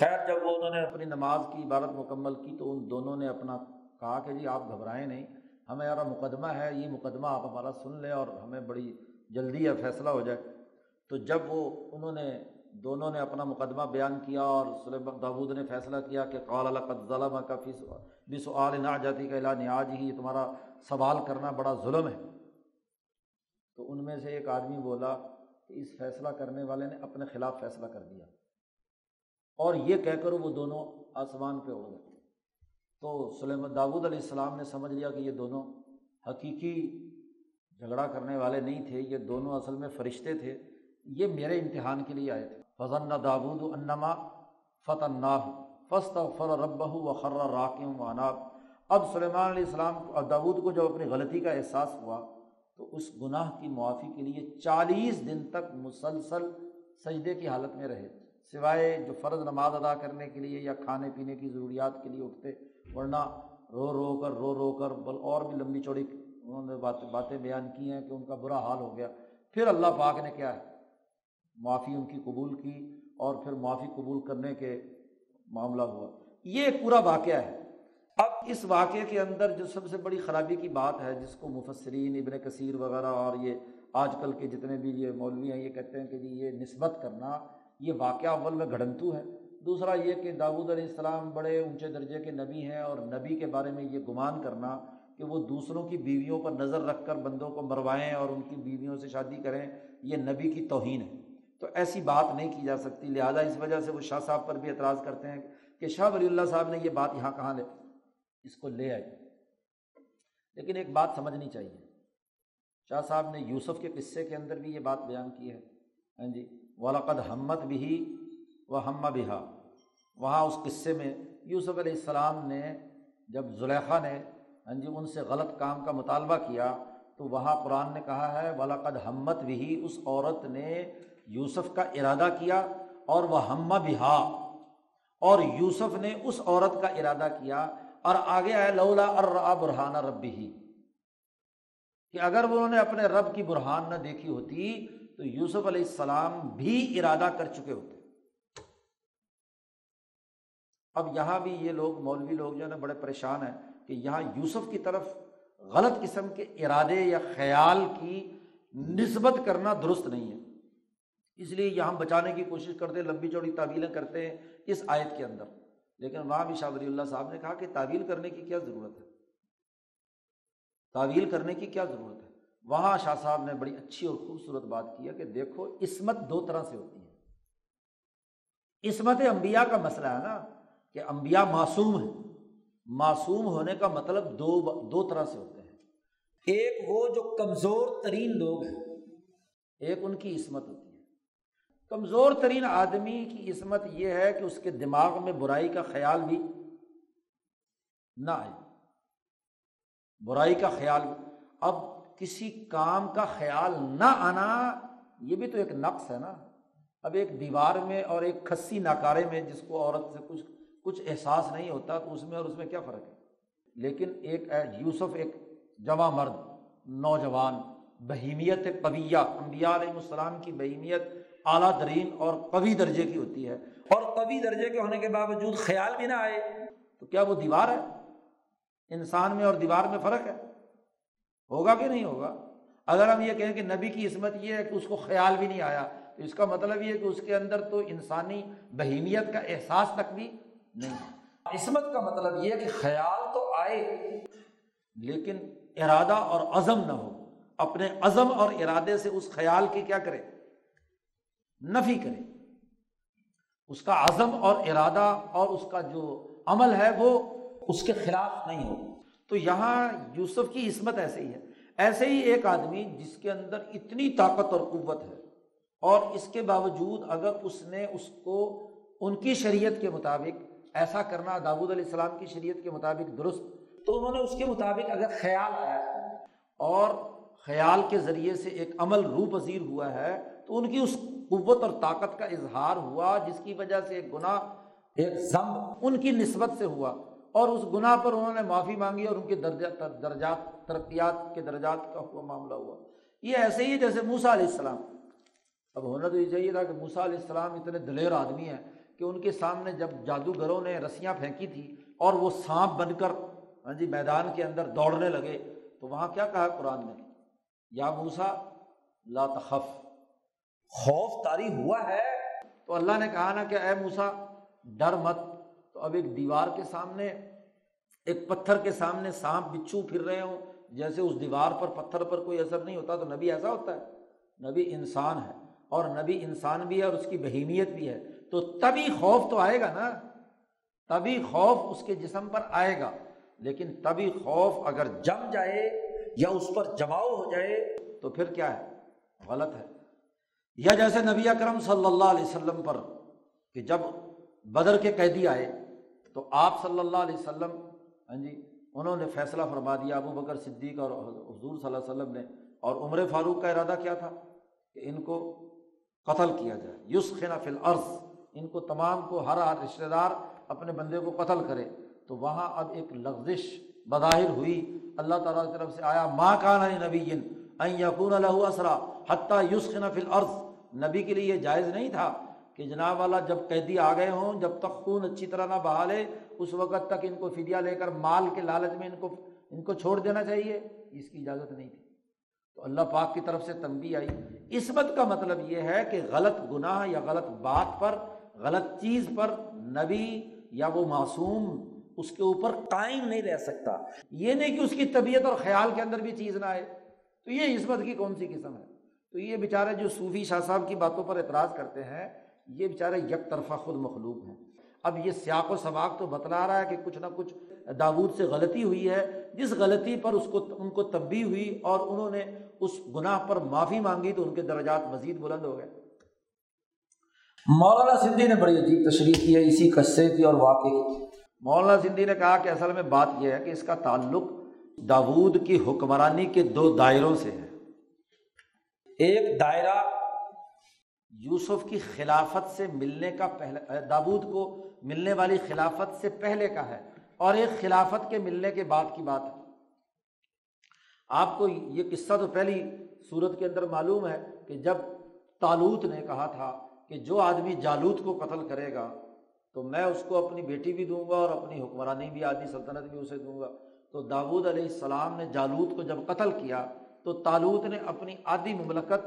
خیر، جب وہ انہوں نے اپنی نماز کی عبارت مکمل کی، تو ان دونوں نے اپنا کہا کہ جی آپ گھبرائیں نہیں۔ ہمیں یار مقدمہ ہے، یہ مقدمہ آپ ہمارا سن لیں اور ہمیں بڑی جلدی ہے فیصلہ ہو جائے۔ تو جب وہ، انہوں نے، دونوں نے اپنا مقدمہ بیان کیا اور سلیمان داود نے فیصلہ کیا کہ قال القد ظلم کا فیس بھی سعال نہ جاتی کا اعلان نیاج ہی تمہارا سوال کرنا بڑا ظلم ہے۔ تو ان میں سے ایک آدمی بولا کہ اس فیصلہ کرنے والے نے اپنے خلاف فیصلہ کر دیا۔ اور یہ کہہ کر وہ دونوں آسمان پہ ہو گئے۔ تو سلیمان داود علیہ السلام نے سمجھ لیا کہ یہ دونوں حقیقی جھگڑا کرنے والے نہیں تھے، یہ دونوں اصل میں فرشتے تھے۔ یہ میرے امتحان کے لیے آئے تھے۔ فضن داود انما فتح ناہ فسط فر رب و خر راکم و اناب اب سلیمان علیہ السلام اور داود کو جب اپنی غلطی کا احساس ہوا تو اس گناہ کی معافی کے لیے چالیس دن تک مسلسل سجدے کی حالت میں رہے۔ سوائے جو فرض نماز ادا کرنے کے لیے یا کھانے پینے کی ضروریات کے لیے اٹھتے، ورنہ رو رو کر، رو رو کر، بل اور بھی لمبی چوڑی انہوں نے بات باتیں بیان کی ہیں کہ ان کا برا حال ہو گیا۔ پھر اللہ پاک نے کیا ہے؟ معافی ان کی قبول کی اور پھر معافی قبول کرنے کے معاملہ ہوا۔ یہ ایک پورا واقعہ ہے۔ اب اس واقعے کے اندر جو سب سے بڑی خرابی کی بات ہے، جس کو مفسرین ابن کثیر وغیرہ اور یہ آج کل کے جتنے بھی یہ مولوی ہیں یہ کہتے ہیں کہ جی یہ نسبت کرنا، یہ واقعہ اول میں گھڑنتو ہے۔ دوسرا یہ کہ داود علیہ السلام بڑے اونچے درجے کے نبی ہیں اور نبی کے بارے میں یہ گمان کرنا کہ وہ دوسروں کی بیویوں پر نظر رکھ کر بندوں کو مروائیں اور ان کی بیویوں سے شادی کریں، یہ نبی کی توہین ہے۔ تو ایسی بات نہیں کی جا سکتی، لہٰذا اس وجہ سے وہ شاہ صاحب پر بھی اعتراض کرتے ہیں کہ شاہ ولی اللہ صاحب نے یہ بات یہاں کہاں لے۔ اس کو لے آئی۔ لیکن ایک بات سمجھنی چاہیے۔ شاہ صاحب نے یوسف کے قصے کے اندر بھی یہ بات بیان کی ہے۔ ہاں جی ولاقد ہمت بھی و ہمہ بہا وہاں اس قصے میں یوسف علیہ السلام نے جب زلیخا نے ہاں جی ان سے غلط کام کا مطالبہ کیا، تو وہاں قرآن نے کہا ہے ولاقد ہمت بھی اس عورت نے یوسف کا ارادہ کیا اور وہ ہمہ بہا اور یوسف نے اس عورت کا ارادہ کیا اور آگے آئے لولا ار برہانہ ربی ہی کہ اگر انہوں نے اپنے رب کی برہان نہ دیکھی ہوتی، تو یوسف علیہ السلام بھی ارادہ کر چکے ہوتے۔ اب یہاں بھی یہ لوگ، مولوی لوگ جو ہے نا، بڑے پریشان ہیں کہ یہاں یوسف کی طرف غلط قسم کے ارادے یا خیال کی نسبت کرنا درست نہیں ہے۔ اس لیے یہاں بچانے کی کوشش کرتے ہیں لمبی چوڑی تعویلیں کرتے ہیں اس آیت کے اندر۔ لیکن وہاں بھی شاہ ولی اللہ صاحب نے کہا کہ تعویل کرنے کی کیا ضرورت ہے؟ تعویل کرنے کی کیا ضرورت ہے؟ وہاں شاہ صاحب نے بڑی اچھی اور خوبصورت بات کی ہے کہ دیکھو عصمت دو طرح سے ہوتی ہے۔ عصمت امبیا کا مسئلہ ہے نا کہ امبیا معصوم ہے معصوم ہونے کا مطلب دو دو طرح سے ہوتے ہیں۔ ایک وہ جو کمزور ترین لوگ ہیں۔ ایک ان کی عصمت ہوتی ہے۔ کمزور ترین آدمی کی عصمت یہ ہے کہ اس کے دماغ میں برائی کا خیال بھی نہ آئے۔ برائی کا خیال۔ اب کسی کام کا خیال نہ آنا، یہ بھی تو ایک نقص ہے نا۔ اب ایک دیوار میں اور ایک کھسی ناکارے میں جس کو عورت سے کچھ کچھ احساس نہیں ہوتا، تو اس میں اور اس میں کیا فرق ہے؟ لیکن ایک یوسف، ایک جمع مرد، نوجوان، بہیمیت قویہ امبیا علیہ السلام کی بہیمیت اعلیٰ ترین اور قوی درجے کی ہوتی ہے اور قوی درجے کے ہونے کے باوجود خیال بھی نہ آئے تو کیا وہ دیوار ہے؟ انسان میں اور دیوار میں فرق ہے؟ ہوگا کہ نہیں ہوگا؟ اگر ہم یہ کہیں کہ نبی کی عصمت یہ ہے کہ اس کو خیال بھی نہیں آیا، تو اس کا مطلب یہ کہ اس کے اندر تو انسانی بہیمیت کا احساس تک بھی نہیں عصمت کا مطلب یہ کہ خیال تو آئے، لیکن ارادہ اور عزم نہ ہو۔ اپنے عزم اور ارادے سے اس خیال کی کیا کرے؟ نفی کرے۔ اس کا عزم اور ارادہ اور اس کا جو عمل ہے وہ اس کے خلاف نہیں ہو۔ تو یہاں یوسف کی عصمت ایسے ہی ہے۔ ایسے ہی ایک آدمی جس کے اندر اتنی طاقت اور قوت ہے، اور اس کے باوجود اگر اس نے اس کو ان کی شریعت کے مطابق ایسا کرنا داود علیہ السلام کی شریعت کے مطابق درست، تو انہوں نے اس کے مطابق اگر خیال آیا اور خیال کے ذریعے سے ایک عمل رو پذیر ہوا ہے، تو ان کی اس قوت اور طاقت کا اظہار ہوا، جس کی وجہ سے ایک گناہ، ایک ضم ان کی نسبت سے ہوا۔ اور اس گناہ پر انہوں نے معافی مانگی اور ان کے درجہ، درجات، ترقیات کے درجات کا ہوا، معاملہ ہوا۔ یہ ایسے ہی جیسے موسا علیہ السلام۔ اب ہونا تو یہ چاہیے تھا کہ موسا علیہ السلام اتنے دلیر آدمی ہیں کہ ان کے سامنے جب جادوگروں نے رسیاں پھینکی تھی اور وہ سانپ بن کر ہاں جی میدان کے اندر دوڑنے لگے، تو وہاں کیا کہا قرآن نے یا موسا لا تخف۔ خوف تاری ہوا ہے۔ تو اللہ نے کہا نا کہ اے موسا ڈر مت۔ تو اب ایک دیوار کے سامنے، ایک پتھر کے سامنے سانپ بچھو پھر رہے ہوں۔ جیسے اس دیوار پر، پتھر پر کوئی اثر نہیں ہوتا تو نبی ایسا ہوتا ہے۔ نبی انسان ہے اور نبی انسان بھی ہے اور اس کی بہیمیت بھی ہے۔ تو تبھی خوف تو آئے گا نا۔ تبھی خوف اس کے جسم پر آئے گا۔ لیکن تبھی خوف اگر جم جائے یا اس پر جماؤ ہو جائے تو پھر کیا ہے؟ غلط ہے۔ یا جیسے نبی اکرم صلی اللہ علیہ وسلم پر کہ جب بدر کے قیدی آئے تو آپ صلی اللہ علیہ وسلم ہاں جی انہوں نے فیصلہ فرما دیا، ابو بکر صدیق اور حضور صلی اللہ علیہ وسلم نے، اور عمر فاروق کا ارادہ کیا تھا کہ ان کو قتل کیا جائے۔ یوس خنا فل عرض ان کو تمام کو ہر ہر رشتے دار اپنے بندے کو قتل کرے۔ تو وہاں اب ایک لغزش بظاہر ہوئی۔ اللہ تعالیٰ کی طرف سے آیا ماں کان نبی یقون الح اسرا حتیٰ یوسخن فل عرض نبی کے لیے یہ جائز نہیں تھا کہ جناب والا جب قیدی آ گئے ہوں، جب تک خون اچھی طرح نہ بہا لے اس وقت تک ان کو فدیہ لے کر مال کے لالچ میں ان کو ان کو چھوڑ دینا چاہیے۔ اس کی اجازت نہیں تھی۔ تو اللہ پاک کی طرف سے تنبی آئی۔ عصمت کا مطلب یہ ہے کہ غلط گناہ یا غلط بات پر، غلط چیز پر نبی یا وہ معصوم اس کے اوپر قائم نہیں رہ سکتا۔ یہ نہیں کہ اس کی طبیعت اور خیال کے اندر بھی چیز نہ آئے۔ تو یہ عصمت کی کون سی قسم ہے؟ تو یہ بیچارے جو صوفی شاہ صاحب کی باتوں پر اعتراض کرتے ہیں یہ بیچارے یک طرفہ خود مخلوق ہیں۔ اب یہ سیاق و سباق تو بتلا رہا ہے کہ کچھ نہ کچھ داود سے غلطی ہوئی ہے۔ جس غلطی پر اس کو ان کو تبدیلی ہوئی اور انہوں نے اس گناہ پر معافی مانگی تو ان کے درجات مزید بلند ہو گئے۔ مولانا سندھی نے بڑی عجیب تشریح کی ہے اسی قصے کی اور واقعے کی۔ مولانا سندھی نے کہا کہ اصل میں بات یہ ہے کہ اس کا تعلق داود کی حکمرانی کے دو دائروں سے ہے۔ ایک دائرہ یوسف کی خلافت سے ملنے کا پہلے، داود کو ملنے والی خلافت سے پہلے کا ہے۔ اور ایک خلافت کے ملنے کے بعد کی بات ہے۔ آپ کو یہ قصہ تو پہلی صورت کے اندر معلوم ہے کہ جب تالوت نے کہا تھا کہ جو آدمی جالوت کو قتل کرے گا تو میں اس کو اپنی بیٹی بھی دوں گا اور اپنی حکمرانی بھی آدھی سلطنت بھی اسے دوں گا۔ تو داود علیہ السلام نے جالوت کو جب قتل کیا تو تالوت نے اپنی آدھی مملکت،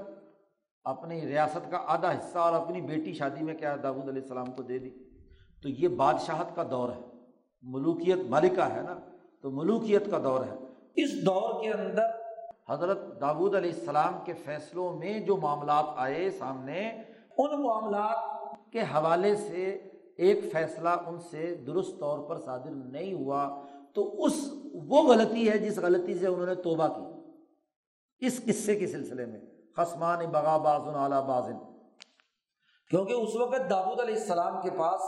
اپنی ریاست کا آدھا حصہ اور اپنی بیٹی شادی میں کیا داود علیہ السلام کو دے دی۔ تو یہ بادشاہت کا دور ہے، ملوکیت ملکہ ہے نا، تو ملوکیت کا دور ہے۔ اس دور کے اندر حضرت داود علیہ السلام کے فیصلوں میں جو معاملات آئے سامنے، ان معاملات کے حوالے سے ایک فیصلہ ان سے درست طور پر صادر نہیں ہوا۔ تو اس وہ غلطی ہے جس غلطی سے انہوں نے توبہ کی۔ اس قصے کے سلسلے میں خسمان بغا بازن اعلیٰ بازن۔ کیونکہ اس وقت داود علیہ السلام کے پاس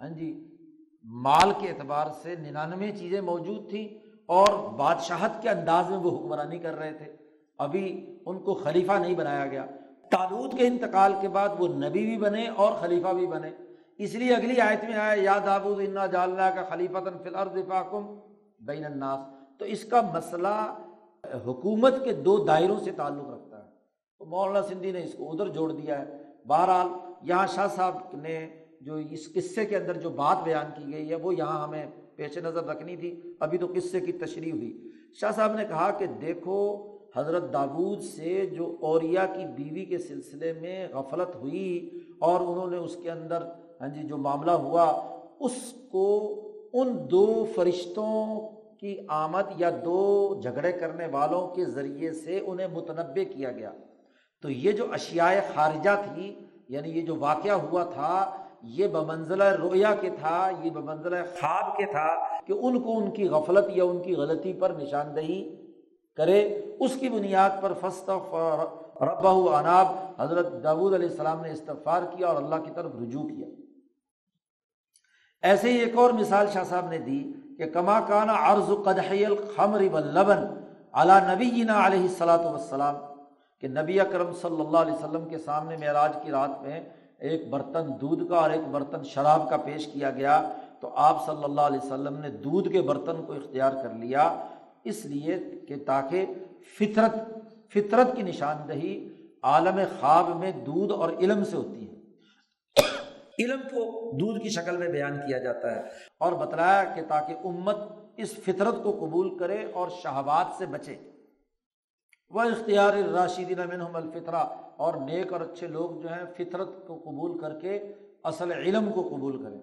ہاں جی مال کے اعتبار سے ننانوے چیزیں موجود تھیں اور بادشاہت کے انداز میں وہ حکمرانی کر رہے تھے۔ ابھی ان کو خلیفہ نہیں بنایا گیا۔ تالود کے انتقال کے بعد وہ نبی بھی بنے اور خلیفہ بھی بنے۔ اس لیے اگلی آیت میں آیا، یا دابود انا جاللہ کا خلیفہ فاکم بین الناس۔ تو اس کا مسئلہ حکومت کے دو دائروں سے تعلق رکھتا ہے۔ تو مولانا سندھی نے اس کو ادھر جوڑ دیا ہے۔ بہرحال یہاں شاہ صاحب نے جو اس قصے کے اندر جو بات بیان کی گئی ہے، وہ یہاں ہمیں پیش نظر رکھنی تھی۔ ابھی تو قصے کی تشریح ہوئی۔ شاہ صاحب نے کہا کہ دیکھو، حضرت داود سے جو اوریا کی بیوی کے سلسلے میں غفلت ہوئی اور انہوں نے اس کے اندر ہاں جی جو معاملہ ہوا، اس کو ان دو فرشتوں کی آمد یا دو جھگڑے کرنے والوں کے ذریعے سے انہیں متنوع کیا گیا۔ تو یہ جو اشیاء خارجہ تھی یعنی یہ جو واقعہ ہوا تھا، یہ بمنزلہ رویا کے تھا، یہ بمنزلہ خواب کے تھا کہ ان کو ان کی غفلت یا ان کی غلطی پر نشاندہی کرے۔ اس کی بنیاد پر فسط ربہ اناب حضرت داود علیہ السلام نے استغفار کیا اور اللہ کی طرف رجوع کیا۔ ایسے ہی ایک اور مثال شاہ صاحب نے دی کہ کما کانا عرض الخمر واللبن علی نبی جینا علیہ السلاۃ وسلام کہ نبی اکرم صلی اللہ علیہ وسلم کے سامنے معراج کی رات میں ایک برتن دودھ کا اور ایک برتن شراب کا پیش کیا گیا، تو آپ صلی اللہ علیہ وسلم نے دودھ کے برتن کو اختیار کر لیا، اس لیے کہ تاکہ فطرت فطرت کی نشاندہی عالم خواب میں دودھ اور علم سے ہوتی ہے۔ علم کو دودھ کی شکل میں بیان کیا جاتا ہے اور بتلایا کہ تاکہ امت اس فطرت کو قبول کرے اور شہبات سے بچے۔ وہ اختیار راشدین منہم الفطرہ اور نیک اور اچھے لوگ جو ہیں فطرت کو قبول کر کے اصل علم کو قبول کریں۔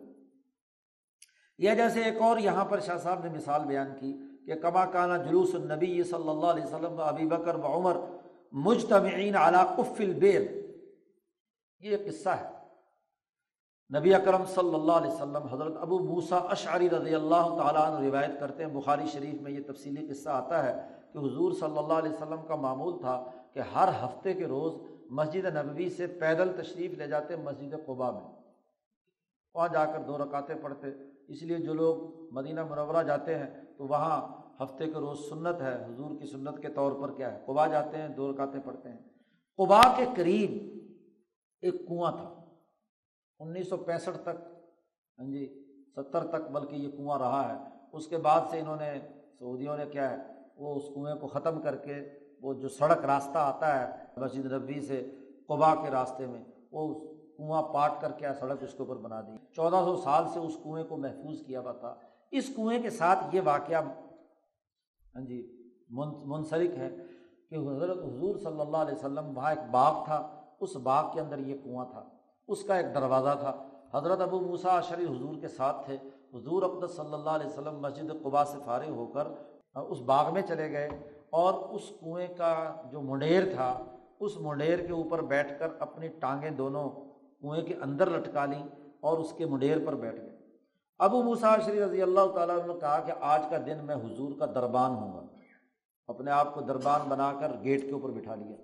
یا جیسے ایک اور یہاں پر شاہ صاحب نے مثال بیان کی کہ کما کانا جلوس النبی صلی اللہ علیہ وسلم و ابی بکر و عمر مجتمعین علاقف البیر۔ یہ ایک قصہ ہے۔ نبی اکرم صلی اللہ علیہ وسلم حضرت ابو موسا اشعری رضی اللہ تعالیٰ عنہ روایت کرتے ہیں۔ بخاری شریف میں یہ تفصیلی قصہ آتا ہے کہ حضور صلی اللہ علیہ وسلم کا معمول تھا کہ ہر ہفتے کے روز مسجد نبوی سے پیدل تشریف لے جاتے مسجد قبا میں۔ وہاں جا کر دو رکاتے پڑھتے۔ اس لیے جو لوگ مدینہ منورہ جاتے ہیں تو وہاں ہفتے کے روز سنت ہے۔ حضور کی سنت کے طور پر کیا ہے؟ قبا جاتے ہیں، دو رکاتے پڑھتے ہیں۔ قبا کے قریب ایک کنواں تھا۔ انیس سو پینسٹھ تک ہاں جی ستر تک بلکہ یہ کنواں رہا ہے۔ اس کے بعد سے انہوں نے سعودیوں نے کیا ہے، وہ اس کنویں کو ختم کر کے وہ جو سڑک راستہ آتا ہے مسجد نبی سے قبا کے راستے میں، وہ کنواں پاٹ کر کے سڑک اس کے اوپر بنا دی۔ چودہ سو سال سے اس کنویں کو محفوظ کیا ہوا تھا۔ اس کنویں کے ساتھ یہ واقعہ ہاں جی منسلک ہے کہ حضرت حضور صلی اللہ علیہ وسلم، وہاں ایک باغ تھا، اس باغ کے اندر یہ کنواں تھا۔ اس کا ایک دروازہ تھا۔ حضرت ابو موسا شریف حضور کے ساتھ تھے۔ حضور اقدس صلی اللہ علیہ وسلم مسجد قبا سے فارغ ہو کر اس باغ میں چلے گئے اور اس کنویں کا جو منڈیر تھا، اس منڈیر کے اوپر بیٹھ کر اپنی ٹانگیں دونوں کنویں کے اندر لٹکا لیں اور اس کے منڈیر پر بیٹھ گئے۔ ابو مساشری رضی اللہ تعالیٰ نے کہا کہ آج کا دن میں حضور کا دربان ہوں گا۔ اپنے آپ کو دربان بنا کر گیٹ کے اوپر بٹھا لیا۔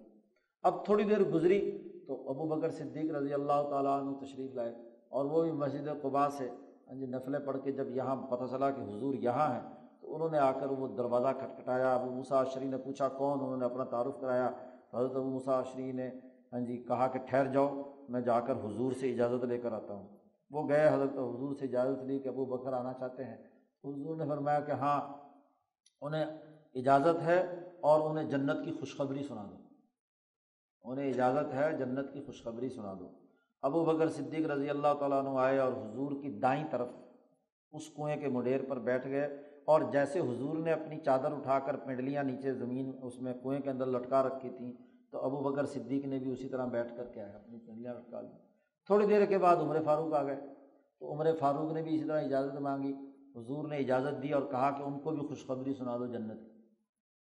اب تھوڑی دیر گزری۔ تو ابو بکر صدیق رضی اللہ تعالیٰ عنہ تشریف لائے اور وہ بھی مسجد قبا سے ہاں جی نفلیں پڑھ کے جب یہاں پتہ چلا کہ حضور یہاں ہیں تو انہوں نے آ کر وہ دروازہ کھٹکھٹایا۔ ابو موسا شری نے پوچھا، کون؟ انہوں نے اپنا تعارف کرایا۔ حضرت ابو موسا شری نے ہاں جی کہا کہ ٹھہر جاؤ، میں جا کر حضور سے اجازت لے کر آتا ہوں۔ وہ گئے، حضرت حضور سے اجازت لی کہ ابو بکر آنا چاہتے ہیں۔ حضور نے فرمایا کہ ہاں انہیں اجازت ہے اور انہیں جنت کی خوشخبری سنا دو۔ انہیں اجازت ہے جنت کی خوشخبری سنا دو۔ ابو بکر صدیق رضی اللہ تعالیٰ عنہ آئے اور حضور کی دائیں طرف اس کنویں کے مڈیر پر بیٹھ گئے اور جیسے حضور نے اپنی چادر اٹھا کر پنڈلیاں نیچے زمین اس میں کنویں کے اندر لٹکا رکھی تھیں، تو ابو بکر صدیق نے بھی اسی طرح بیٹھ کر کیا ہے، اپنی پنڈلیاں لٹکا لی تھوڑی دیر کے بعد عمر فاروق آ گئے۔ تو عمر فاروق نے بھی اسی طرح اجازت مانگی۔ حضور نے اجازت دی اور کہا کہ ان کو بھی خوشخبری سنا دو جنت کی۔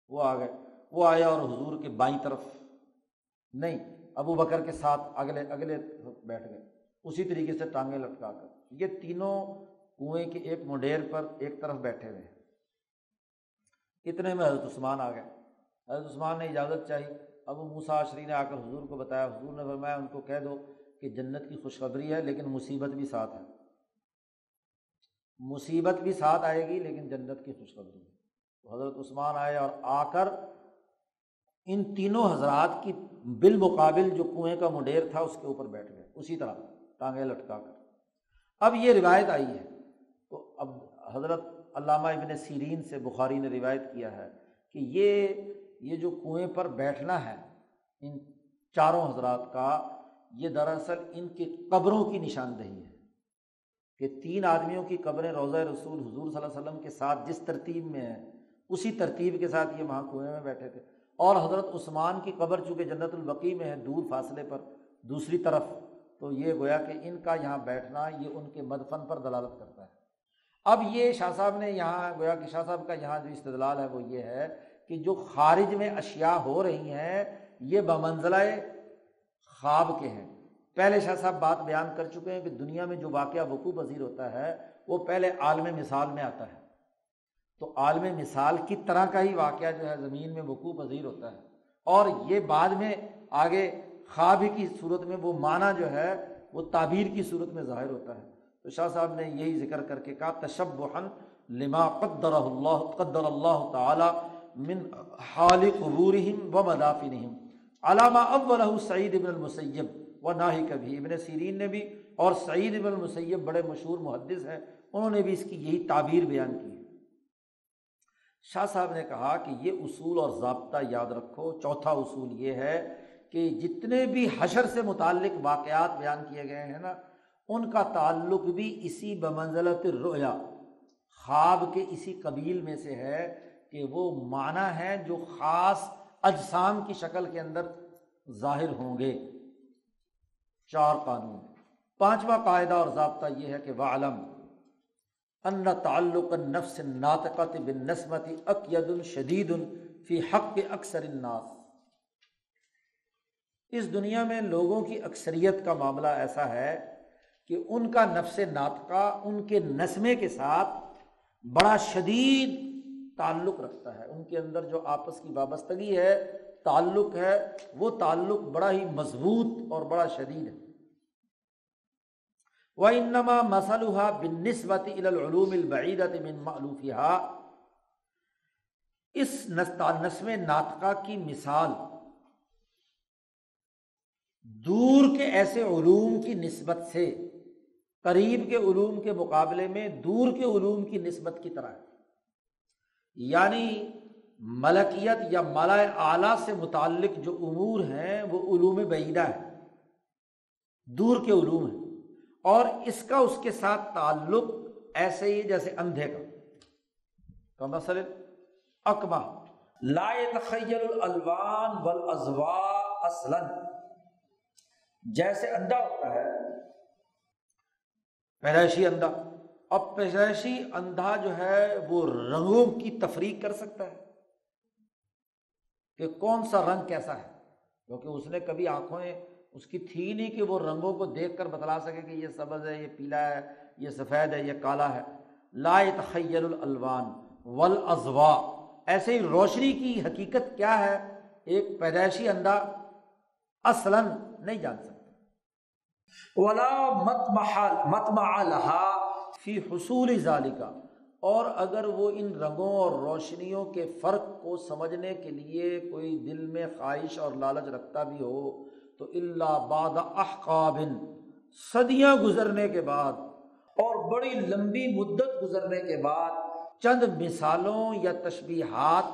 وہ آ گئے۔ وہ آیا اور حضور کے بائیں طرف نہیں، ابو بکر کے ساتھ اگلے اگلے بیٹھ گئے۔ اسی طریقے سے ٹانگیں لٹکا کر۔ یہ تینوں کنویں کے ایک منڈیر پر ایک طرف بیٹھے ہوئے اتنے میں حضرت عثمان آ گئے۔ حضرت عثمان نے اجازت چاہی۔ ابو موسا شری نے آ کر حضور کو بتایا، حضور نے فرمایا، ان کو کہہ دو کہ جنت کی خوشخبری ہے، لیکن مصیبت بھی ساتھ ہے۔ مصیبت بھی ساتھ آئے گی، لیکن جنت کی خوشخبری۔ ہے حضرت عثمان آئے اور آ کر ان تینوں حضرات کی بالمقابل جو کنویں کا منڈیر تھا اس کے اوپر بیٹھ گئے، اسی طرح ٹانگیں لٹکا کر۔ اب یہ روایت آئی ہے۔ تو اب حضرت علامہ ابن سیرین سے بخاری نے روایت کیا ہے کہ یہ یہ جو کنویں پر بیٹھنا ہے، ان چاروں حضرات کا، یہ دراصل ان کی قبروں کی نشاندہی ہے کہ تین آدمیوں کی قبریں روضہ رسول حضور صلی اللہ علیہ وسلم کے ساتھ جس ترتیب میں ہیں، اسی ترتیب کے ساتھ یہ وہاں کنویں میں بیٹھے تھے۔ اور حضرت عثمان کی قبر چونکہ جنت البقی میں ہے دور فاصلے پر دوسری طرف، تو یہ گویا کہ ان کا یہاں بیٹھنا یہ ان کے مدفن پر دلالت کرتا ہے۔ اب یہ شاہ صاحب نے یہاں، گویا کہ شاہ صاحب کا یہاں جو استدلال ہے وہ یہ ہے کہ جو خارج میں اشیا ہو رہی ہیں، یہ بمنزلہ خواب کے ہیں۔ پہلے شاہ صاحب بات بیان کر چکے ہیں کہ دنیا میں جو واقعہ وقوع پذیر ہوتا ہے، وہ پہلے عالم مثال میں آتا ہے۔ تو عالم مثال کی طرح کا ہی واقعہ جو ہے زمین میں وقوع پذیر ہوتا ہے۔ اور یہ بعد میں آگے خواب کی صورت میں وہ معنی جو ہے وہ تعبیر کی صورت میں ظاہر ہوتا ہے۔ تو شاہ صاحب نے یہی ذکر کر کے کہا تشب لما قدر اللہ قدر اللہ تعالیٰ من حال قبورہم و مدافنہم۔ علامہ اول سعید ابن المسیب و ناہی کبھی۔ ابن سیرین نے بھی اور سعید ابن المسیب بڑے مشہور محدث ہیں، انہوں نے بھی اس کی یہی تعبیر بیان کی۔ شاہ صاحب نے کہا کہ یہ اصول اور ضابطہ یاد رکھو۔ چوتھا اصول یہ ہے کہ جتنے بھی حشر سے متعلق واقعات بیان کیے گئے ہیں نا، ان کا تعلق بھی اسی بمنزلت رویا خواب کے اسی قبیل میں سے ہے کہ وہ معنی ہے جو خاص اجسام کی شکل کے اندر ظاہر ہوں گے۔ چار قانون۔ پانچواں قاعدہ اور ضابطہ یہ ہے کہ وہ علم ان تعلق نفس ناطقت بن نسمتی اقید الشدید فی حق کے اکثر الناس۔ اس دنیا میں لوگوں کی اکثریت کا معاملہ ایسا ہے کہ ان کا نفس ناطقہ ان کے نسمے کے ساتھ بڑا شدید تعلق رکھتا ہے۔ ان کے اندر جو آپس کی وابستگی ہے، تعلق ہے، وہ تعلق بڑا ہی مضبوط اور بڑا شدید ہے۔ و انما مسلحہ بن نسبت العلوم البعیدت من معلوفہ اس نسم ناطقہ کی مثال دور کے ایسے علوم کی نسبت سے، قریب کے علوم کے مقابلے میں دور کے علوم کی نسبت کی طرح ہے۔ یعنی ملکیت یا مالا اعلیٰ سے متعلق جو امور ہیں، وہ علوم بعیدہ ہے دور کے علوم ہیں۔ اور اس کا اس کے ساتھ تعلق ایسے ہی جیسے اندھے کا۔ مسئلہ اکبا لا تخیر الوان بل ازوا جیسے اندھا ہوتا ہے، پیدائشی اندھا۔ اب پیدائشی اندھا جو ہے، وہ رنگوں کی تفریق کر سکتا ہے کہ کون سا رنگ کیسا ہے۔ کیونکہ اس نے کبھی آنکھوں اس کی تھی نہیں کہ وہ رنگوں کو دیکھ کر بتلا سکے کہ یہ سبز ہے، یہ پیلا ہے، یہ سفید ہے، یہ کالا ہے۔ لا تخیر الوان ولازوا ایسے ہی روشنی کی حقیقت کیا ہے؟ ایک پیدائشی اندھا اصلاً نہیں جان سکتا۔ ولا مت محال فی حصول ذالکا اور اگر وہ ان رنگوں اور روشنیوں کے فرق کو سمجھنے کے لیے کوئی دل میں خواہش اور لالچ رکھتا بھی ہو تو اللہ باد احقابن صدیاں گزرنے کے بعد اور بڑی لمبی مدت گزرنے کے بعد چند مثالوں یا تشبیہات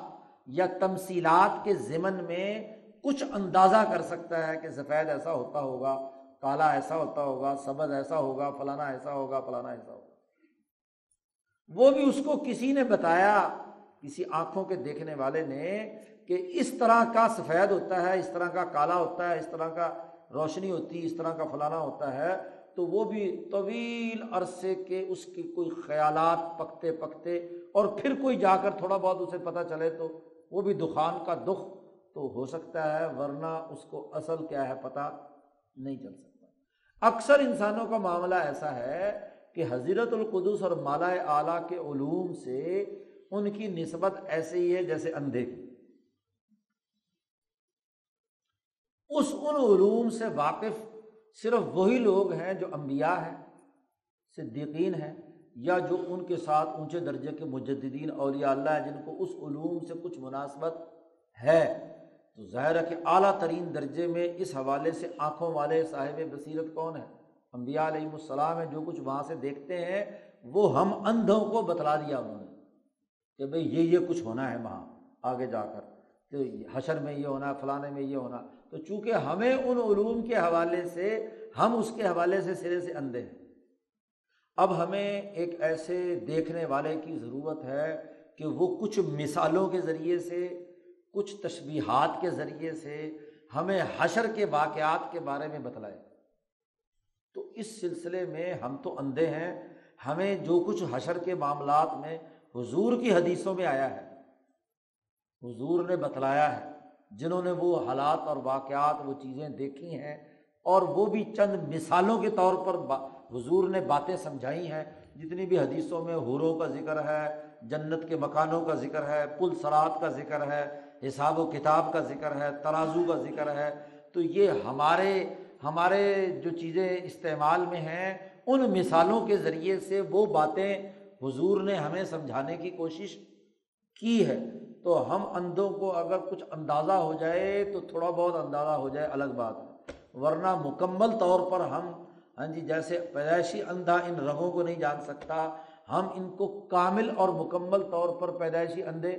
یا تمثیلات کے ضمن میں کچھ اندازہ کر سکتا ہے کہ سفید ایسا ہوتا ہوگا، کالا ایسا ہوتا ہوگا، سبز ایسا ہوگا، فلانا ایسا ہوگا، فلانا ایسا ہوگا۔ وہ بھی اس کو کسی نے بتایا، کسی آنکھوں کے دیکھنے والے نے کہ اس طرح کا سفید ہوتا ہے، اس طرح کا کالا ہوتا ہے، اس طرح کا روشنی ہوتی ہے اس طرح کا فلانا ہوتا ہے، تو وہ بھی طویل عرصے کے اس کی کوئی خیالات پکتے پکتے اور پھر کوئی جا کر تھوڑا بہت اسے پتہ چلے تو وہ بھی دخان کا دکھ تو ہو سکتا ہے، ورنہ اس کو اصل کیا ہے پتہ نہیں چل سکتا۔ اکثر انسانوں کا معاملہ ایسا ہے کہ حضرت القدس اور مالا اعلیٰ کے علوم سے ان کی نسبت ایسے ہی ہے جیسے اندھے کی۔ اس ان علوم سے واقف صرف وہی لوگ ہیں جو انبیاء ہیں، صدیقین ہیں، یا جو ان کے ساتھ اونچے درجے کے مجددین اولیاء اللہ ہیں جن کو اس علوم سے کچھ مناسبت ہے۔ تو ظاہر ہے کہ اعلیٰ ترین درجے میں اس حوالے سے آنکھوں والے صاحب بصیرت کون ہے امبیا علیہ السلام ہے جو کچھ وہاں سے دیکھتے ہیں، وہ ہم اندھوں کو بتلا دیا انہوں نے کہ بھائی یہ یہ کچھ ہونا ہے وہاں، آگے جا کر تو حشر میں یہ ہونا، فلانے میں یہ ہونا۔ تو چونکہ ہمیں ان علوم کے حوالے سے، ہم اس کے حوالے سے سرے سے اندھے ہیں۔ اب ہمیں ایک ایسے دیکھنے والے کی ضرورت ہے کہ وہ کچھ مثالوں کے ذریعے سے، کچھ تشبیہات کے ذریعے سے ہمیں حشر کے واقعات کے بارے میں بتلائے۔ تو اس سلسلے میں ہم تو اندھے ہیں، ہمیں جو کچھ حشر کے معاملات میں حضور کی حدیثوں میں آیا ہے، حضور نے بتلایا ہے۔ جنہوں نے وہ حالات اور واقعات، وہ چیزیں دیکھی ہیں اور وہ بھی چند مثالوں کے طور پر حضور نے باتیں سمجھائی ہیں۔ جتنی بھی حدیثوں میں حوروں کا ذکر ہے، جنت کے مکانوں کا ذکر ہے، پل سرات کا ذکر ہے، حساب و کتاب کا ذکر ہے، ترازو کا ذکر ہے، تو یہ ہمارے ہمارے جو چیزیں استعمال میں ہیں، ان مثالوں کے ذریعے سے وہ باتیں حضور نے ہمیں سمجھانے کی کوشش کی ہے۔ تو ہم اندھوں کو اگر کچھ اندازہ ہو جائے تو تھوڑا بہت اندازہ ہو جائے، الگ بات ہے۔ ورنہ مکمل طور پر ہم ہاں جی جیسے پیدائشی اندھا ان رنگوں کو نہیں جان سکتا، ہم ان کو کامل اور مکمل طور پر پیدائشی اندھے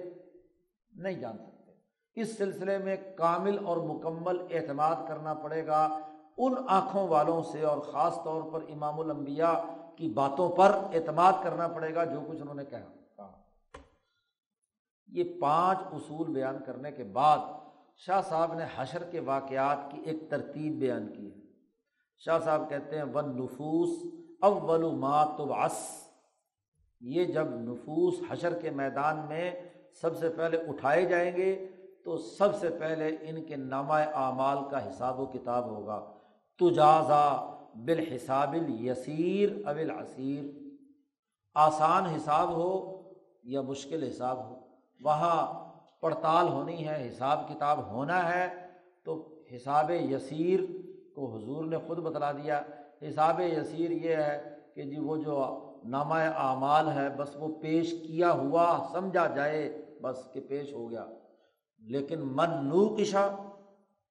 نہیں جان سکتے۔ اس سلسلے میں کامل اور مکمل اعتماد کرنا پڑے گا ان آنکھوں والوں سے اور خاص طور پر امام الانبیاء کی باتوں پر اعتماد کرنا پڑے گا، جو کچھ انہوں نے کہا۔ یہ پانچ اصول بیان کرنے کے بعد شاہ صاحب نے حشر کے واقعات کی ایک ترتیب بیان کی ہے۔ شاہ صاحب کہتے ہیں، ون نفوس اول ماتبس یہ جب نفوس حشر کے میدان میں سب سے پہلے اٹھائے جائیں گے، تو سب سے پہلے ان کے نامہ اعمال کا حساب و کتاب ہوگا۔ تجازا بالحساب یسیر اول عصیر آسان حساب ہو یا مشکل حساب ہو۔ وہاں پڑتال ہونی ہے، حساب کتاب ہونا ہے، تو حساب یسیر کو حضور نے خود بتلا دیا۔ حساب یسیر یہ ہے کہ جی وہ جو نامہ اعمال ہے، بس وہ پیش کیا ہوا، سمجھا جائے، بس کہ پیش ہو گیا۔ لیکن من نو کشا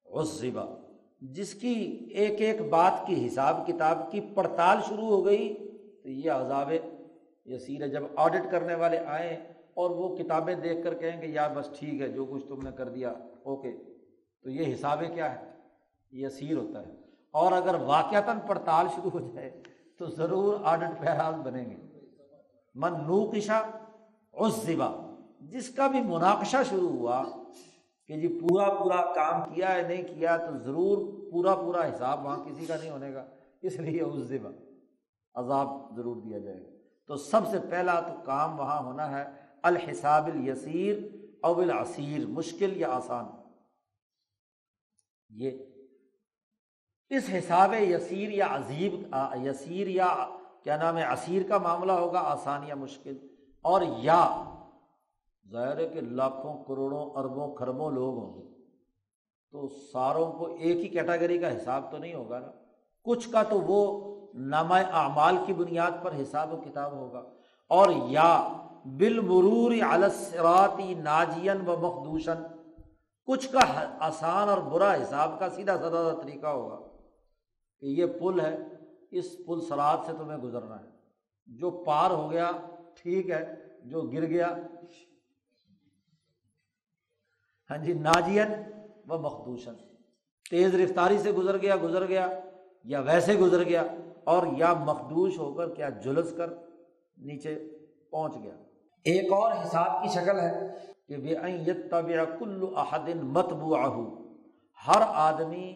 غصبہ جس کی ایک ایک بات کی حساب کتاب کی پڑتال شروع ہو گئی، تو یہ عذاب یسیر ہے۔ جب آڈٹ کرنے والے آئیں اور وہ کتابیں دیکھ کر کہیں گے، یار بس ٹھیک ہے، جو کچھ تم نے کر دیا، اوکے۔ تو یہ حساب کیا ہے یہ اسیر ہوتا ہے۔ اور اگر واقعتاً پڑتال شروع ہو جائے، تو ضرور آڈٹ پہراز بنیں گے۔ من نوکشا اس جس کا بھی مناقشہ شروع ہوا کہ جی پورا پورا کام کیا ہے، نہیں کیا، تو ضرور پورا پورا حساب وہاں کسی کا نہیں ہونے گا۔ اس لیے اس ذبح عذاب ضرور دیا جائے گا۔ تو سب سے پہلا تو کام وہاں ہونا ہے الحساب الیسیر او العصیر، مشکل یا آسان؟ یہ اس حساب یسیر یا عذیب یسیر یا کیا نام ہے اسیر کا معاملہ ہوگا، آسان یا مشکل؟ اور یا، ظاہر ہے کہ لاکھوں، کروڑوں، اربوں خربوں لوگ ہوں گے۔ تو ساروں کو ایک ہی کیٹاگری کا حساب تو نہیں ہوگا نا؟ کچھ کا تو وہ نامہ اعمال کی بنیاد پر حساب و کتاب ہوگا۔ اور یا بالمرور علسراتی ناجین و مخدوشن کچھ کا آسان اور برا حساب کا سیدھا سادہ طریقہ ہوگا کہ یہ پل ہے، اس پل سرات سے تمہیں گزرنا ہے۔ جو پار ہو گیا، ٹھیک ہے، جو گر گیا ہاں جی ناجین و مخدوشن تیز رفتاری سے گزر گیا گزر گیا، یا ویسے گزر گیا، اور یا مخدوش ہو کر کیا جلس کر نیچے پہنچ گیا۔ ایک اور حساب کی شکل ہے کہ بے طب کل احدن متبو ہر آدمی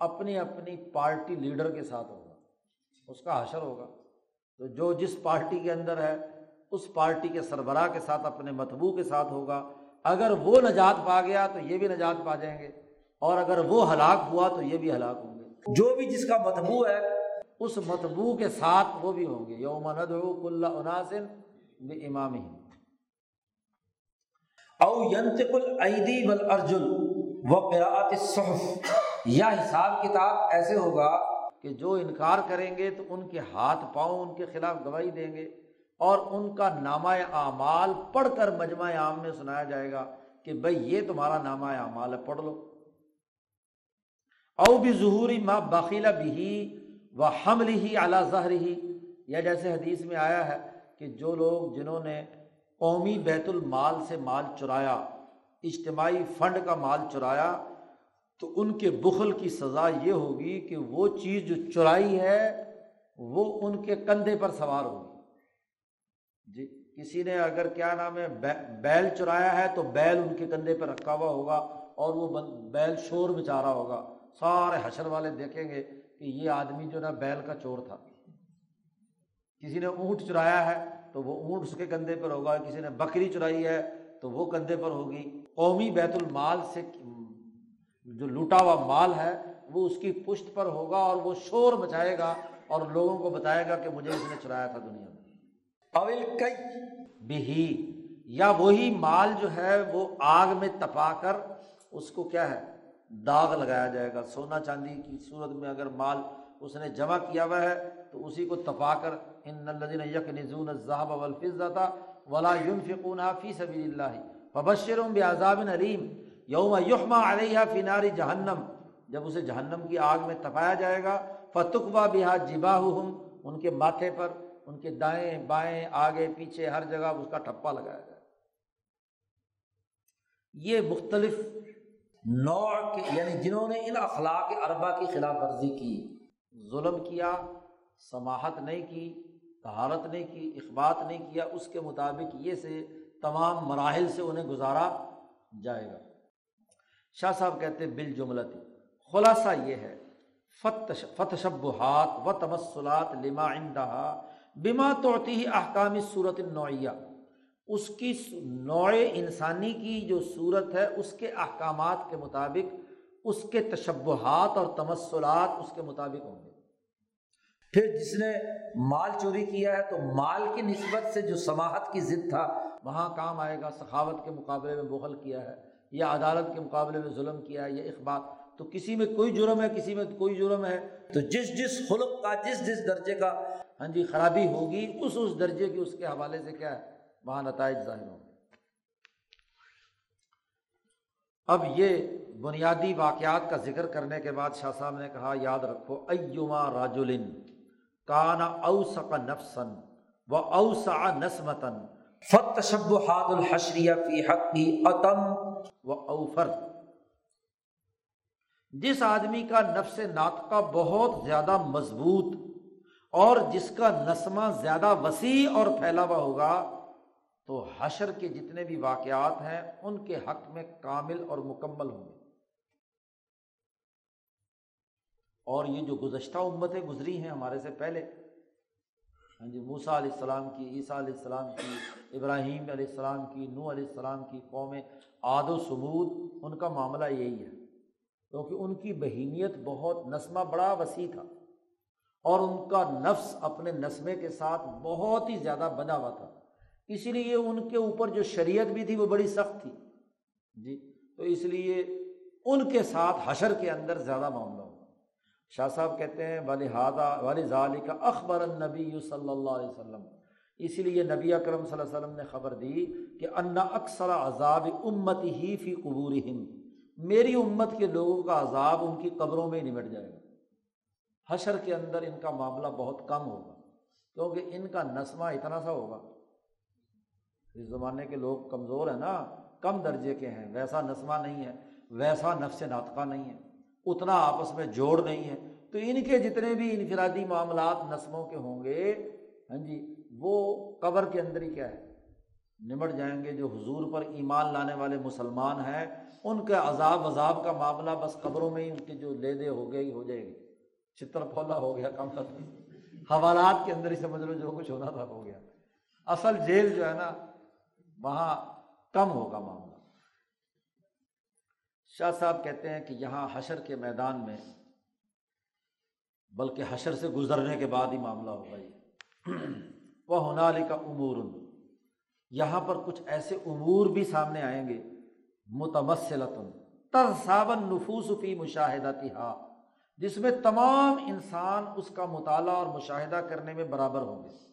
اپنی اپنی پارٹی لیڈر کے ساتھ ہوگا، اس کا حشر ہوگا۔ تو جو جس پارٹی کے اندر ہے، اس پارٹی کے سربراہ کے ساتھ اپنے متبو کے ساتھ ہوگا۔ اگر وہ نجات پا گیا تو یہ بھی نجات پا جائیں گے، اور اگر وہ ہلاک ہوا تو یہ بھی ہلاک ہوں گے۔ جو بھی جس کا متبو ہے، اس متبو کے ساتھ وہ بھی ہوں گے۔ یوم ندعو کل عناسن امام ہی او ینتق العیدی والارجل و قراءت الصحف. یا حساب کتاب ایسے ہوگا کہ جو انکار کریں گے تو ان کے ہاتھ پاؤں ان کے خلاف گواہی دیں گے اور ان کا نامہ اعمال پڑھ کر مجمع عام میں سنایا جائے گا کہ بھائی یہ تمہارا نامہ اعمال ہے، پڑھ لو۔ او بھی ظہوری ماں باخیلا بھی و حمل ہی اعلیٰ ظہر ہی یا جیسے حدیث میں آیا ہے کہ جو لوگ جنہوں نے قومی بیت المال سے مال چرایا، اجتماعی فنڈ کا مال چرایا، تو ان کے بخل کی سزا یہ ہوگی کہ وہ چیز جو چرائی ہے، وہ ان کے کندھے پر سوار ہوگی۔ جی کسی نے اگر کیا نام ہے بیل چرایا ہے تو بیل ان کے کندھے پر رکھا ہوا ہوگا اور وہ بیل شور مچا رہا ہوگا۔ سارے حشر والے دیکھیں گے کہ یہ آدمی جو نا بیل کا چور تھا۔ کسی نے اونٹ چرایا ہے تو وہ اونٹ اس کے کندھے پر ہوگا کسی نے بکری چرائی ہے تو وہ کندھے پر ہوگی۔ قومی بیت المال سے جو لوٹا ہوا مال ہے وہ اس کی پشت پر ہوگا اور وہ شور مچائے گا اور لوگوں کو بتائے گا کہ مجھے اس نے چرایا تھا دنیا میں۔ اول کئی۔ بھی یا وہی مال جو ہے وہ آگ میں تپا کر اس کو کیا ہے؟ داغ لگایا جائے گا۔ سونا چاندی کی صورت میں اگر مال اس نے جمع کیا ہوا ہے، تو اسی کو تپا کر ان الدین یک نظون ذہب الفظا ولا یون فکون فی سبی اللہ فبشر بے عذاب علیم، یوم یحما علیہ فناری جہنم۔ جب اسے جہنم کی آگ میں تپایا جائے گا فتقبہ بحا جبا ان کے ماتھے پر، ان کے دائیں بائیں، آگے پیچھے، ہر جگہ اس کا ٹھپا لگایا جائے یہ مختلف نوع کے یعنی جنہوں نے ان اخلاق اربا کی خلاف ورزی کی ظلم کیا سماہت نہیں کی، طہارت نہیں کی، اخبات نہیں کیا، اس کے مطابق یہ سے تمام مراحل سے انہیں گزارا جائے گا۔ شاہ صاحب کہتے بال جملتی خلاصہ یہ ہے فتشبہات و تمسلات لما اندہا بما توتی احکام صورت نوعیہ اس کی نوع انسانی کی جو صورت ہے، اس کے احکامات کے مطابق اس کے تشبہات اور تمسلات اس کے مطابق ہوں گے۔ پھر جس نے مال چوری کیا ہے تو مال کی نسبت سے جو سماہت کی ضد تھا، وہاں کام آئے گا، سخاوت کے مقابلے میں بخل کیا ہے، یا عدالت کے مقابلے میں ظلم کیا ہے، یا اخبار۔ تو کسی میں کوئی جرم ہے، کسی میں کوئی جرم ہے۔ تو جس جس خلق کا، جس جس درجے کا ہاں جی خرابی ہوگی، اس اس درجے کی اس کے حوالے سے کیا ہے؟ وہاں نتائج ظاہر ہوں گے۔ اب یہ بنیادی واقعات کا ذکر کرنے کے بعد شاہ صاحب نے کہا یاد رکھو ایما راجولن کانا اوسق نفسن و اوسا نسمتن فتشب حاد الحشریہ فی حقی اتم و اوفر۔ جس آدمی کا نفس ناطقہ بہت زیادہ مضبوط اور جس کا نسمہ زیادہ وسیع اور پھیلا ہوا ہوگا تو حشر کے جتنے بھی واقعات ہیں، ان کے حق میں کامل اور مکمل ہوں گے۔ اور یہ جو گزشتہ امتیں گزری ہیں ہمارے سے پہلے ہاں جی موسا علیہ السلام کی، عیسیٰ علیہ السلام کی، ابراہیم علیہ السلام کی نو علیہ السلام کی قوم آد و سمود، ان کا معاملہ یہی ہے۔ کیونکہ ان کی بہیمیت بہت نسمہ بڑا وسیع تھا، اور ان کا نفس اپنے نسمے کے ساتھ بہت ہی زیادہ بنا ہوا تھا۔ اسی لیے ان کے اوپر جو شریعت بھی تھی وہ بڑی سخت تھی۔ جی۔ تو اس لیے ان کے ساتھ حشر کے اندر زیادہ معاملہ ہوگا شاہ صاحب کہتے ہیں ولی ہادہ ظالی کا اخبر النبی صلی اللہ علیہ وسلم۔ اسی لیے نبی اکرم صلی اللہ علیہ وسلم نے خبر دی کہ انا اکثر عذاب امت ہی فی قبور میری امت کے لوگوں کا عذاب ان کی قبروں میں ہی نمٹ جائے گا۔ حشر کے اندر ان کا معاملہ بہت کم ہوگا کیونکہ ان کا نسمہ اتنا سا ہوگا۔ اس زمانے کے لوگ کمزور ہیں نا، کم درجے کے ہیں، ویسا نسمہ نہیں ہے، ویسا نفس ناطقہ نہیں ہے، اتنا آپس میں جوڑ نہیں ہے۔ تو ان کے جتنے بھی انفرادی معاملات نسموں کے ہوں گے ہاں جی وہ قبر کے اندر ہی کیا ہے؟ نمٹ جائیں گے جو حضور پر ایمان لانے والے مسلمان ہیں، ان کے عذاب وذاب کا معاملہ بس قبروں میں ہی ان کے جو لے دے ہو گئے، ہو جائے گی۔ چتر پولا ہو گیا کم حوالات کے اندر ہی سمجھ لو، جو کچھ ہونا تھا ہو گیا۔ اصل جیل جو ہے نا وہاں کم ہوگا معاملہ۔ شاہ صاحب کہتے ہیں کہ یہاں حشر کے میدان میں، بلکہ حشر سے گزرنے کے بعد ہی معاملہ ہوگا یہ۔ وہ ہنالی کا امور یہاں پر کچھ ایسے امور بھی سامنے آئیں گے۔ متمسلتن ترساون نفوس فی مشاہدہ تہا جس میں تمام انسان اس کا مطالعہ اور مشاہدہ کرنے میں برابر ہوں گے۔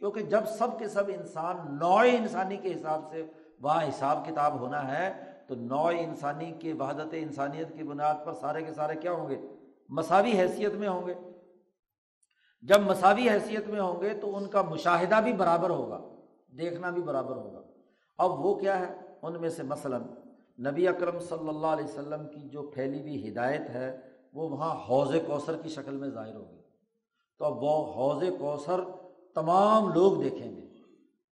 کیونکہ جب سب کے سب انسان نوع انسانی کے حساب سے وہاں حساب کتاب ہونا ہے، تو نوع انسانی کے وحدت انسانیت کی بنیاد پر سارے کے سارے کیا ہوں گے؟ مساوی حیثیت میں ہوں گے۔ جب مساوی حیثیت میں ہوں گے تو ان کا مشاہدہ بھی برابر ہوگا، دیکھنا بھی برابر ہوگا۔ اب وہ کیا ہے؟ ان میں سے مثلاً نبی اکرم صلی اللہ علیہ وسلم کی جو پھیلی ہوئی ہدایت ہے، وہ وہاں حوض کوثر کی شکل میں ظاہر ہوگی۔ تو اب وہ حوض کوثر تمام لوگ دیکھیں گے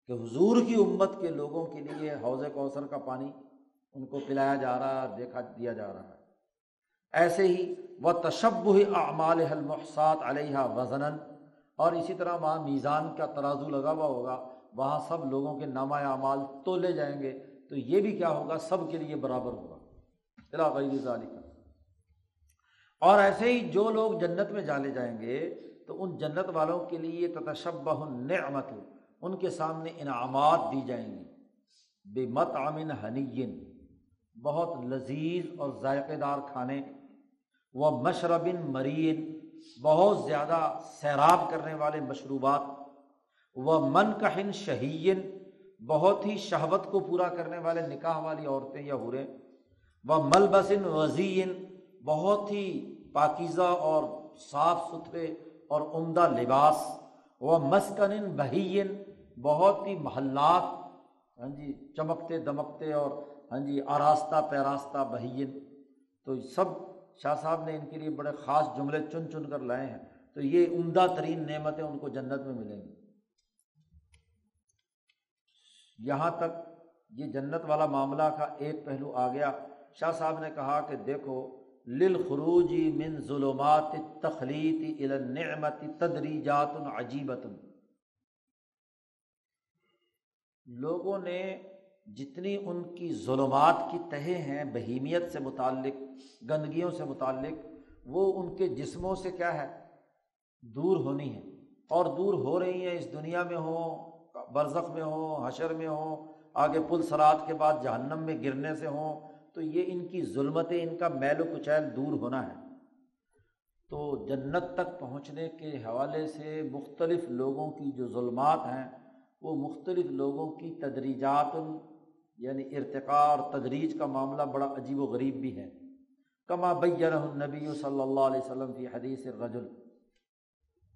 کہ حضور کی امت کے لوگوں کے لیے حوض کوثر کا پانی ان کو پلایا جا رہا ہے، دیکھا دیا جا رہا ہے۔ ایسے ہی وہ تشب اعمال المحسات علیہ وزن اور اسی طرح وہاں میزان کا ترازو لگا ہوا ہوگا، وہاں سب لوگوں کے نامہ اعمال تو لے جائیں گے، تو یہ بھی کیا ہوگا، سب کے لیے برابر ہوگا۔ علاقائی ظالی کا اور ایسے ہی جو لوگ جنت میں جانے جائیں گے تو ان جنت والوں کے لیے تتشبہ نعمت ان کے سامنے انعامات دی جائیں گی۔ بے مت امن حنین بہت لذیذ اور ذائقے دار کھانے۔ وہ مشربن مرین، بہت زیادہ سیراب کرنے والے مشروبات۔ وہ من کہن شہین بہت ہی شہوت کو پورا کرنے والے نکاح والی عورتیں یا ہوریں وہ ملبسن وزین، بہت ہی پاکیزہ اور صاف ستھرے اور عمدہ لباس وہ مسکن بہین، بہت ہی محلات ہاں جی چمکتے دمکتے اور ہاں جی آراستہ پیراستہ بہین۔ تو سب شاہ صاحب نے ان کے لیے بڑے خاص جملے چن چن کر لائے ہیں۔ تو یہ عمدہ ترین نعمتیں ان کو جنت میں ملیں گی۔ یہاں تک یہ جنت والا معاملہ کا ایک پہلو آ گیا۔ شاہ صاحب نے کہا کہ دیکھو للخروجی من ظلمات تخلیط النعمت تدریجات عجیبت۔ لوگوں نے جتنی ان کی ظلمات کی تہیں ہیں، بہیمیت سے متعلق، گندگیوں سے متعلق، وہ ان کے جسموں سے کیا ہے؟ دور ہونی ہے اور دور ہو رہی ہیں، اس دنیا میں ہوں، برزخ میں ہوں، حشر میں ہوں، آگے پل سرات کے بعد جہنم میں گرنے سے ہوں تو یہ ان کی ظلمتیں، ان کا میل و کچیل دور ہونا ہے۔ تو جنت تک پہنچنے کے حوالے سے مختلف لوگوں کی جو ظلمات ہیں، وہ مختلف لوگوں کی تدریجات یعنی ارتقاء اور تدریج کا معاملہ بڑا عجیب و غریب بھی ہے۔ کما بین النبی صلی اللہ علیہ وسلم کی حدیث رجل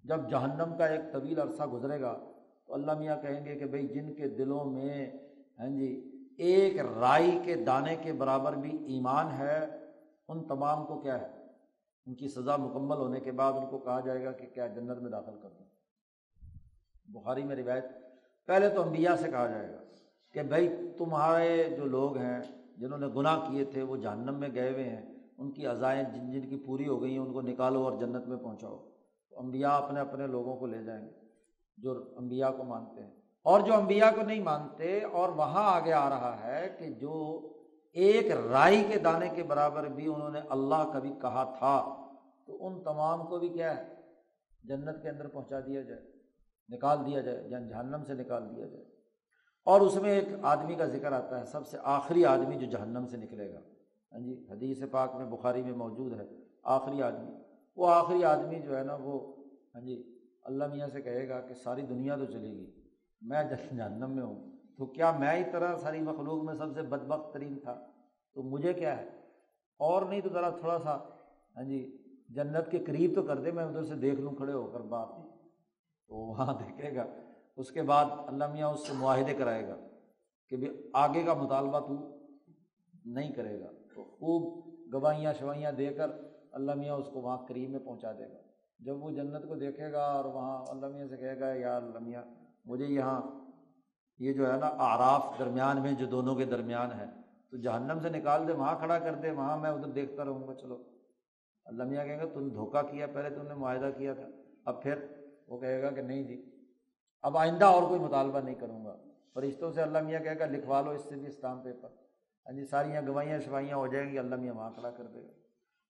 جب جہنم کا ایک طویل عرصہ گزرے گا، تو اللہ میاں کہیں گے کہ بھائی جن کے دلوں میں ہاں جی ایک رائی کے دانے کے برابر بھی ایمان ہے، ان تمام کو کیا ہے؟ ان کی سزا مکمل ہونے کے بعد ان کو کہا جائے گا کہ کیا جنت میں داخل کر دوں بخاری میں روایت، پہلے تو انبیاء سے کہا جائے گا کہ بھائی تمہارے جو لوگ ہیں، جنہوں نے گناہ کیے تھے، وہ جہنم میں گئے ہوئے ہیں۔ ان کی عزائیں جن جن کی پوری ہو گئی ہیں، ان کو نکالو اور جنت میں پہنچاؤ۔ تو امبیا اپنے اپنے لوگوں کو لے جائیں گے، جو امبیا کو مانتے ہیں۔ اور جو امبیا کو نہیں مانتے، اور وہاں آگے آ رہا ہے کہ جو ایک رائی کے دانے کے برابر بھی انہوں نے اللہ کبھی کہا تھا، تو ان تمام کو بھی کیا ہے؟ جنت کے اندر پہنچا دیا جائے، نکال دیا جائے یا جہنم سے نکال دیا جائے۔ اور اس میں ایک آدمی کا ذکر آتا ہے، سب سے آخری آدمی جو جہنم سے نکلے گا۔ ہاں جی حدیث پاک میں بخاری میں موجود ہے، آخری آدمی۔ وہ آخری آدمی جو ہے نا، وہ ہاں جی اللہ میاں سے کہے گا کہ ساری دنیا تو چلے گی۔ میں جہنم میں ہوں، تو کیا میں ہی طرح ساری مخلوق میں سب سے بد بخت ترین تھا؟ تو مجھے کیا ہے؟ اور نہیں تو ذرا تھوڑا سا ہاں جی جنت کے قریب تو کر دے، میں ادھر سے دیکھ لوں، کھڑے ہو کر بات تو وہاں <laughs> دیکھے گا۔ اس کے بعد اللہ میاں اس سے معاہدے کرائے گا کہ بھی آگے کا مطالبہ تو نہیں کرے گا۔ تو خوب گواہیاں شوائیاں دے کر اللہ میاں اس کو وہاں قریب میں پہنچا دے گا۔ جب وہ جنت کو دیکھے گا اور وہاں اللہ میاں سے کہے گا یار اللہ میاں مجھے یہاں یہ جو ہے نا آراف درمیان میں جو دونوں کے درمیان ہے، تو جہنم سے نکال دے، وہاں کھڑا کر دے، وہاں میں ادھر دیکھتا رہوں گا، چلو۔ اللہ میاں کہیں گے تم دھوکہ کیا پہلے، تم نے معاہدہ کیا تھا۔ اب پھر وہ کہے گا کہ نہیں جی اب آئندہ اور کوئی مطالبہ نہیں کروں گا۔ فرشتوں سے اللہ میاں کہے گا، لکھوا لو اس سے بھی اسٹام پیپر۔ ہاں جی ساری گوائیاں شوائیاں ہو جائیں گی، اللہ میاں وہاں کھڑا کر دے گا۔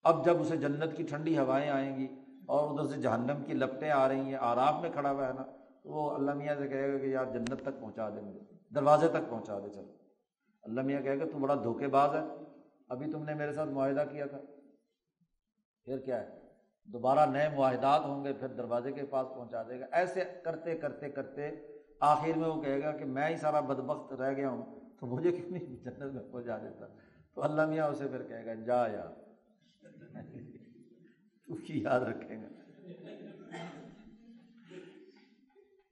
اب جب اسے جنت کی ٹھنڈی ہوائیں آئیں گی اور ادھر سے جہنم کی لپٹیں آ رہی ہیں آرام میں کھڑا ہوا ہے نا تو وہ اللہ میاں سے کہے گا کہ یار جنت تک پہنچا دے مجھے دروازے تک پہنچا دے چلو اللہ میاں کہے گا، تو بڑا دھوکے باز ہے۔ ابھی تم نے میرے ساتھ معاہدہ کیا تھا۔ پھر کیا ہے؟ دوبارہ نئے معاہدات ہوں گے، پھر دروازے کے پاس پہنچا دے گا۔ ایسے کرتے کرتے کرتے آخر میں وہ کہے گا کہ میں ہی سارا بدبخت رہ گیا ہوں، تو مجھے کتنی جنت میں پہنچا دیتا۔ تو اللہ میاں اسے پھر کہے گا، جا یار۔ <laughs> تو کی یاد رکھے گا۔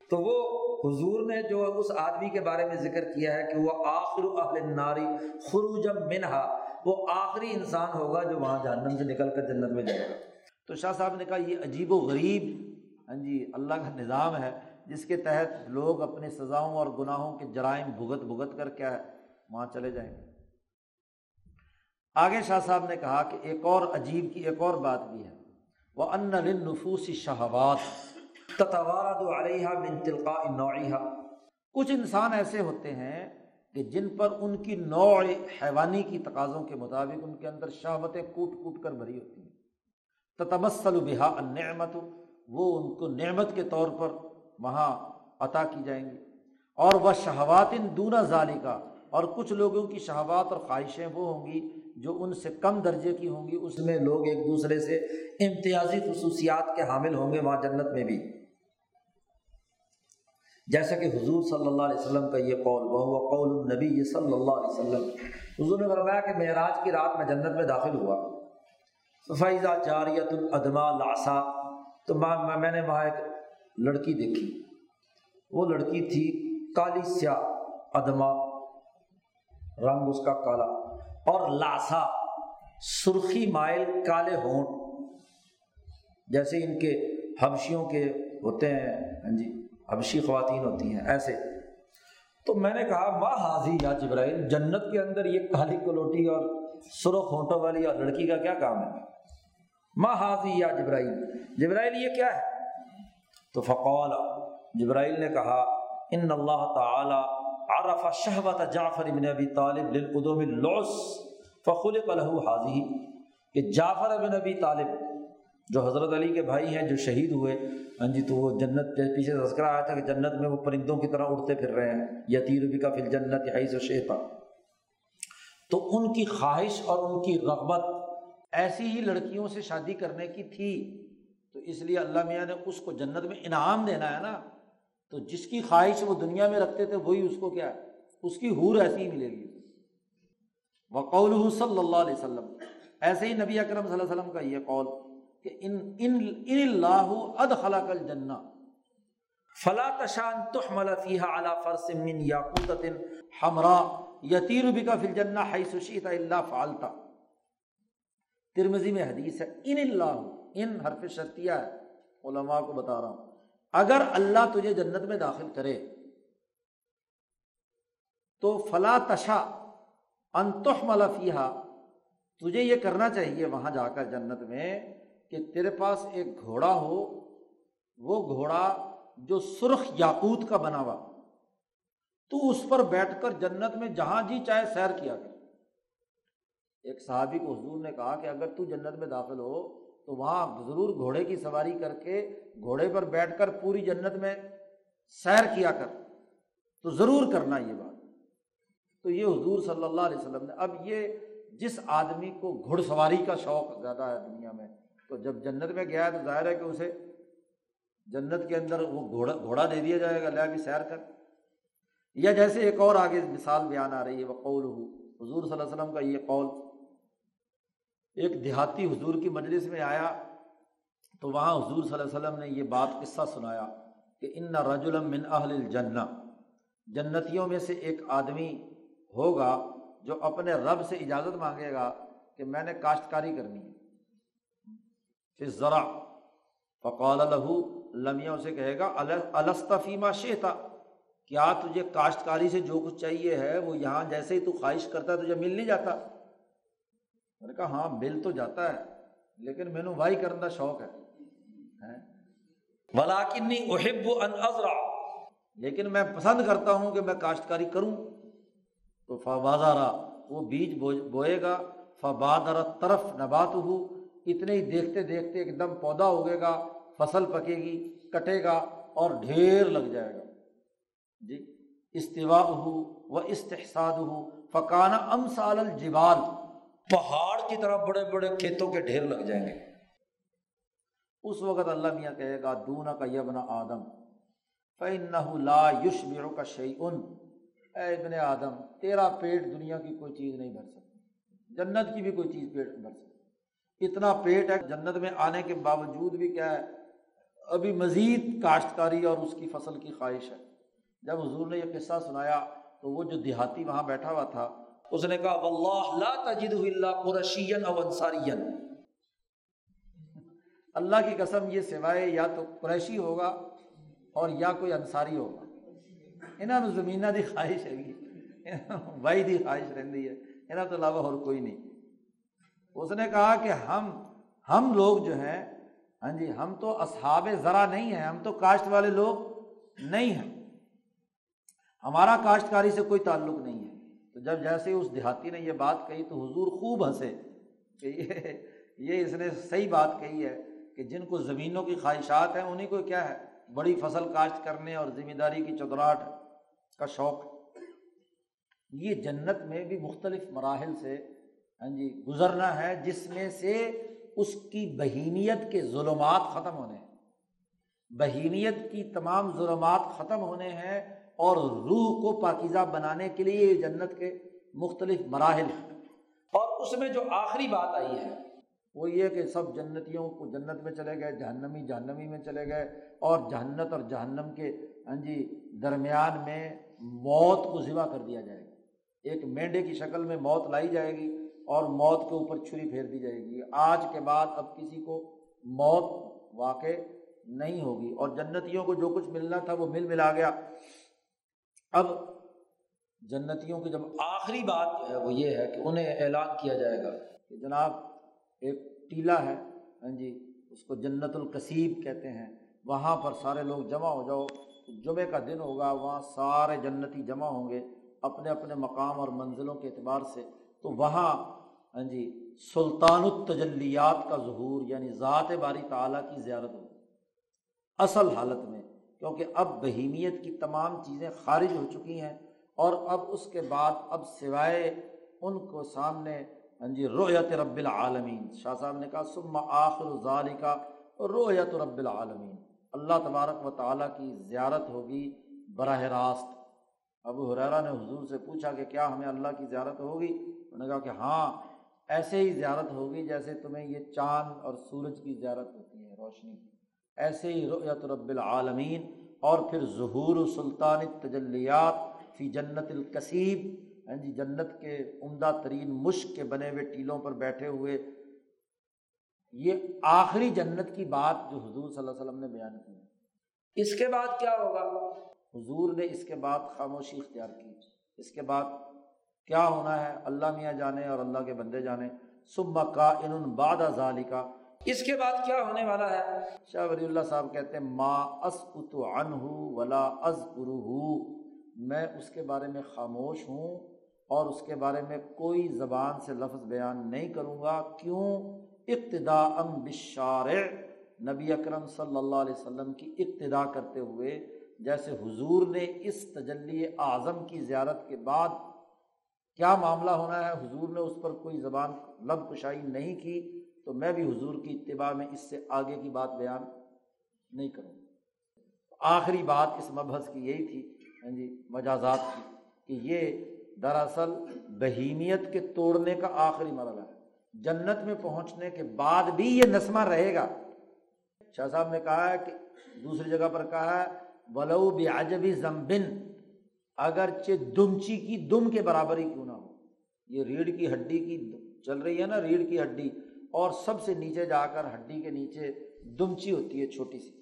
تو وہ حضور نے جو اس آدمی کے بارے میں ذکر کیا ہے کہ وہ آخر اہل ناری خروجم منہا، وہ آخری انسان ہوگا جو وہاں جہنم سے نکل کر جنت میں جائے گا۔ تو شاہ صاحب نے کہا، یہ عجیب و غریب ہاں جی اللہ کا نظام ہے جس کے تحت لوگ اپنے سزاؤں اور گناہوں کے جرائم بھگت بھگت کر کیا ہے وہاں چلے جائیں گے۔ آگے شاہ صاحب نے کہا کہ ایک اور عجیب کی ایک اور بات بھی ہے۔ وہ ان نفوس شہوات علیہ من تلقاء نوعیہ کچھ انسان ایسے ہوتے ہیں کہ جن پر ان کی نوع حیوانی کی تقاضوں کے مطابق ان کے اندر شہوتیں کوٹ کوٹ کر بھری ہوتی ہیں۔ تتمسل بحا النعمت، وہ ان کو نعمت کے طور پر وہاں عطا کی جائیں گی۔ اور وہ شہوات دونا ظالی کا اور کچھ لوگوں کی شہوات اور خواہشیں وہ ہوں گی جو ان سے کم درجے کی ہوں گی، اس میں لوگ ایک دوسرے سے امتیازی خصوصیات کے حامل ہوں گے وہاں جنت میں بھی۔ جیسا کہ حضور صلی اللہ علیہ وسلم کا یہ قول وہ قول النبی صلی اللہ علیہ وسلم۔ حضور نے فرمایا کہ معراج کی رات میں جنت میں داخل ہوا۔ فیضا جاریت العدما لاسا تو میں نے وہاں ایک لڑکی دیکھی۔ وہ لڑکی تھی کالی سیاہ ادما رنگ اس کا کالا۔ اور لاسا سرخی مائل کالے ہونٹ۔ جیسے ان کے حبشیوں کے ہوتے ہیں۔ ہاں جی۔ حبشی خواتین ہوتی ہیں، ایسے۔ تو میں نے کہا ماں حاضی یا جبرائیل، جنت کے اندر یہ کالی کلوٹی اور سرخ ہونٹوں والی اور لڑکی کا کیا کام ہے؟ ماں حاضی یا جبرائیل جبرائیل، یہ کیا ہے؟ تو فقول جبرائیل نے کہا، ان اللہ تعالی عرف شہوت جعفر ابن ابی طالب للقدوم اللعس فخلق له حاضی کہ جعفر ابن ابی طالب جو حضرت علی کے بھائی ہیں جو شہید ہوئے ہاں جی تو وہ جنت پیچھے تذکرہ آیا تھا کہ جنت میں وہ پرندوں کی طرح اڑتے پھر رہے ہیں یتیر بھی کا فل جنت حیث و شیطا تو ان کی خواہش اور ان کی رغبت ایسی ہی لڑکیوں سے شادی کرنے کی تھی، تو اس لیے اللہ میاں نے اس کو جنت میں انعام دینا ہے نا۔ تو جس کی خواہش وہ دنیا میں رکھتے تھے، وہی اس کو کیا ہے، اس کی حور ایسی ہی ملے گی۔ وقول صلی اللہ علیہ وسلم، ایسے ہی نبی اکرم صلی اللہ علیہ وسلم کا یہ قول۔ کہ ان ان ان اللہ ادخلا کل جنہ فلا تشان تحمل فیہا علی فرس من یاقوتت حمرا یتیر بکا فی الجنہ حیث شئت الا فعلتا۔ ترمزی میں حدیث ہے، ان اللہ ان حرف شرطیہ ہے، علماء کو بتا رہا ہوں۔ اگر اللہ تجھے جنت میں داخل کرے، تو فلا تشا انتخ ملفیہ تجھے یہ کرنا چاہیے وہاں جا کر جنت میں۔ کہ تیرے پاس ایک گھوڑا ہو، وہ گھوڑا جو سرخ یاقوت کا بنا ہوا۔ تو اس پر بیٹھ کر جنت میں جہاں جی چاہے سیر کیا کر۔ ایک صحابی کو حضور نے کہا کہ اگر تو جنت میں داخل ہو، تو وہاں ضرور گھوڑے کی سواری کر کے گھوڑے پر بیٹھ کر پوری جنت میں سیر کیا کر۔ تو ضرور کرنا یہ بات۔ تو یہ حضور صلی اللہ علیہ وسلم نے، اب یہ جس آدمی کو گھڑ سواری کا شوق زیادہ ہے دنیا میں تو جب جنت میں گیا تو ظاہر ہے کہ اسے جنت کے اندر وہ گھوڑا گھوڑا دے دیا جائے گا لیا بھی سیر کر۔ یا جیسے ایک اور آگے مثال بیان آ رہی ہے وہ قول ہو حضور صلی اللہ علیہ وسلم کا یہ قول۔ ایک دیہاتی حضور کی مجلس میں آیا تو وہاں حضور صلی اللہ علیہ وسلم نے یہ بات، قصہ سنایا کہ ان رج من اہل الجنہ۔ جنتیوں میں سے ایک آدمی ہوگا جو اپنے رب سے اجازت مانگے گا کہ میں نے کاشتکاری کرنی ہے۔ پھر ذرا فقال لہو لمیوں سے کہے گا الستفیمہ شیتا کیا تجھے کاشتکاری سے جو کچھ چاہیے ہے، وہ یہاں جیسے ہی تو خواہش کرتا ہے، تجھے مل نہیں جاتا۔ میں نے کہا ہاں مل تو جاتا ہے، لیکن میں نے وائی کرنے کا شوق ہے۔ ولاکنی احب ان ازرا لیکن میں پسند کرتا ہوں کہ میں کاشتکاری کروں۔ تو فبازارا وہ بیج بوئے گا۔ فبادر طرف نبات ہو اتنے ہی دیکھتے دیکھتے ایک دم پودا اگے گا، فصل پکے گی، کٹے گا اور ڈھیر لگ جائے گا۔ جی استوا ہو و استحصاد ہو فکانہ ام سال الجبال۔ پہاڑ کی طرح بڑے بڑے کھیتوں کے ڈھیر لگ جائیں گے۔ اس وقت اللہ میاں کہے گا دونا کا یبنا آدم فن لا یوش میرو کا شعی ان اے ابن آدم، تیرا پیٹ دنیا کی کوئی چیز نہیں بھر سکتی جنت کی بھی کوئی چیز پیٹ بھر سکتی اتنا پیٹ ہے جنت میں آنے کے باوجود بھی کیا ہے، ابھی مزید کاشتکاری اور اس کی فصل کی خواہش ہے۔ جب حضور نے یہ قصہ سنایا تو وہ جو دیہاتی وہاں بیٹھا ہوا تھا، اس نے کہا، واللہ لا تجد اللہ قرشین او انصارین اللہ کی قسم، یہ سوائے یا تو قریشی ہوگا اور یا کوئی انصاری ہوگا۔ انہوں نے زمینہ دی خواہش ہے بھائی دی خواہش رہتی ہے۔ انہوں تو علاوہ اور کوئی نہیں۔ اس نے کہا کہ ہم ہم لوگ جو ہیں ہاں جی ہم تو اصحاب ذرا نہیں ہیں، ہم تو کاشت والے لوگ نہیں ہیں۔ ہمارا کاشتکاری سے کوئی تعلق نہیں ہے۔ تو جب جیسے اس دیہاتی نے یہ بات کہی تو حضور خوب ہنسے کہ یہ یہ اس نے صحیح بات کہی ہے کہ جن کو زمینوں کی خواہشات ہیں، انہیں کو کیا ہے؟ بڑی فصل کاشت کرنے اور ذمہ داری کی چودراہٹ کا شوق۔ یہ جنت میں بھی مختلف مراحل سے ہاں جی گزرنا ہے جس میں سے اس کی بہیمیت کے ظلمات ختم ہونے ہیں۔ بہیمیت کی تمام ظلمات ختم ہونے ہیں اور روح کو پاکیزہ بنانے کے لیے یہ جنت کے مختلف مراحل ہیں۔ اور اس میں جو آخری بات آئی ہے، وہ یہ کہ سب جنتیوں کو جنت میں چلے گئے، جہنمی جہنمی میں چلے گئے اور جہنت اور جہنم کے ہاں جی درمیان میں موت کو ذبح کر دیا جائے گا۔ ایک مینڈے کی شکل میں موت لائی جائے گی اور موت کے اوپر چھری پھیر دی جائے گی۔ آج کے بعد اب کسی کو موت واقع نہیں ہوگی اور جنتیوں کو جو کچھ ملنا تھا وہ مل ملا گیا۔ اب جنتیوں کی جب آخری بات جو ہے وہ یہ ہے کہ انہیں اعلان کیا جائے گا کہ جناب ایک ٹیلا ہے ہاں جی اس کو جنت القصیب کہتے ہیں۔ وہاں پر سارے لوگ جمع ہو جاؤ جمعے کا دن ہوگا، وہاں سارے جنتی جمع ہوں گے اپنے اپنے مقام اور منزلوں کے اعتبار سے۔ تو وہاں ہاں جی سلطان التجلیات کا ظہور یعنی ذات باری تعلیٰ کی زیارت ہوگی اصل حالت میں، کیونکہ اب بہیمیت کی تمام چیزیں خارج ہو چکی ہیں اور اب اس کے بعد، اب سوائے ان کو سامنے ہاں جی رویت رب العالمین۔ شاہ صاحب نے کہا سما آخر ظالی کا رویت رب العالمین۔ اللہ تبارک و تعالیٰ کی زیارت ہوگی براہ راست۔ ابو حرارہ نے حضور سے پوچھا کہ کیا ہمیں اللہ کی زیارت ہوگی؟ انہوں نے کہا کہ ہاں ایسے ہی زیارت ہوگی جیسے تمہیں یہ چاند اور سورج کی زیارت ہوتی ہے، روشنی ایسے ہی رؤیت رب العالمین اور پھر ظہور سلطان تجلیات فی جنت القصیب۔ ہاں جی جنت کے عمدہ ترین مشق کے بنے ہوئے ٹیلوں پر بیٹھے ہوئے۔ یہ آخری جنت کی بات جو حضور صلی اللہ علیہ وسلم نے بیان کی۔ اس کے بعد کیا ہوگا؟ حضور نے اس کے بعد خاموشی اختیار کی۔ اس کے بعد کیا ہونا ہے؟ اللہ میاں جانے اور اللہ کے بندے جانے۔ صبح کا ان باد ازالی کا اس کے بعد کیا ہونے والا ہے؟ شاہ ولی اللہ صاحب کہتے ہیں، ما از ان ولا از میں اس کے بارے میں خاموش ہوں اور اس کے بارے میں کوئی زبان سے لفظ بیان نہیں کروں گا۔ کیوں؟ ابتدا ام بشار نبی اکرم صلی اللہ علیہ وسلم کی ابتدا کرتے ہوئے، جیسے حضور نے اس تجلی اعظم کی زیارت کے بعد کیا معاملہ ہونا ہے؟ حضور نے اس پر کوئی زبان لب کشائی نہیں کی، تو میں بھی حضور کی اتباع میں اس سے آگے کی بات بیان نہیں کروں آخری بات اس مبحث کی یہی تھی ہاں جی مجازات کی، کہ یہ دراصل بہیمیت کے توڑنے کا آخری مرحلہ ہے۔ جنت میں پہنچنے کے بعد بھی یہ نسمہ رہے گا۔ شاہ صاحب نے کہا ہے کہ دوسری جگہ پر کہا ہے، ولو بجبی زمبن اگرچہ دمچی کی دم کے برابر ہی کیوں نہ ہو۔ یہ ریڑھ کی ہڈی کی چل رہی ہے نا، ریڑھ کی ہڈی، اور سب سے نیچے جا کر ہڈی کے نیچے دمچی ہوتی ہے چھوٹی سی۔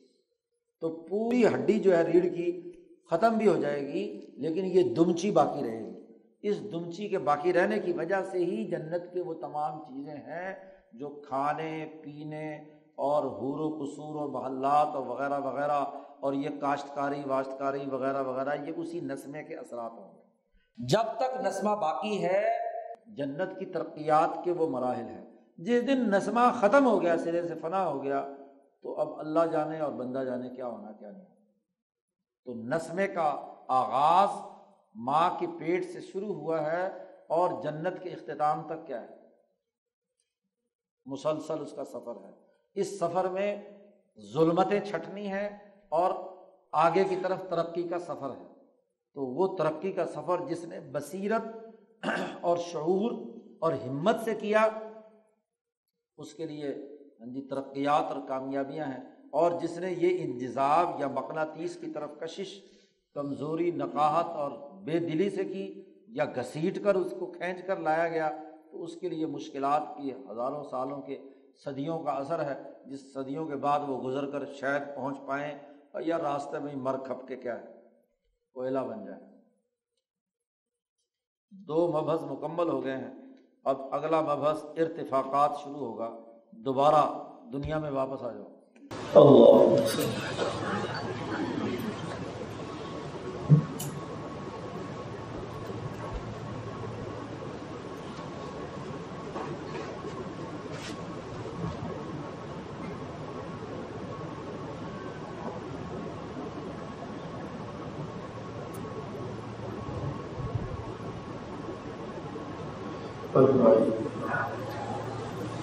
تو پوری ہڈی جو ہے ریڑھ کی ختم بھی ہو جائے گی، لیکن یہ دمچی باقی رہے گی۔ اس دمچی کے باقی رہنے کی وجہ سے ہی جنت کے وہ تمام چیزیں ہیں جو کھانے، پینے اور حور و قصور و محلات اور وغیرہ وغیرہ اور یہ کاشتکاری، واشتکاری وغیرہ وغیرہ، یہ اسی نسمے کے اثرات ہوں گے۔ جب تک نسمہ باقی ہے، جنت کی ترقیات کے وہ مراحل ہیں۔ جس دن نسمہ ختم ہو گیا، سرے سے فنا ہو گیا، تو اب اللہ جانے اور بندہ جانے کیا ہونا، کیا نہیں۔ تو نسمے کا آغاز ماں کے پیٹ سے شروع ہوا ہے اور جنت کے اختتام تک کیا ہے؟ مسلسل اس کا سفر ہے۔ اس سفر میں ظلمتیں چھٹنی ہے اور آگے کی طرف ترقی کا سفر ہے۔ تو وہ ترقی کا سفر جس نے بصیرت اور شعور اور ہمت سے کیا، اس کے لیے ہاں جی ترقیات اور کامیابیاں ہیں۔ اور جس نے یہ انتظاب یا مقناطیس کی طرف کشش، کمزوری، نقاہت اور بے دلی سے کی یا گھسیٹ کر اس کو کھینچ کر لایا گیا، تو اس کے لیے مشکلات کی ہزاروں سالوں کے صدیوں کا اثر ہے، جس صدیوں کے بعد وہ گزر کر شاید پہنچ پائیں اور یا راستے میں مر کھپ کے کیا ہے، کوئلہ بن جائے دو مبحث مکمل ہو گئے ہیں۔ اب اگلا مبحث ارتفاقات شروع ہوگا۔ دوبارہ دنیا میں واپس آ جاؤ۔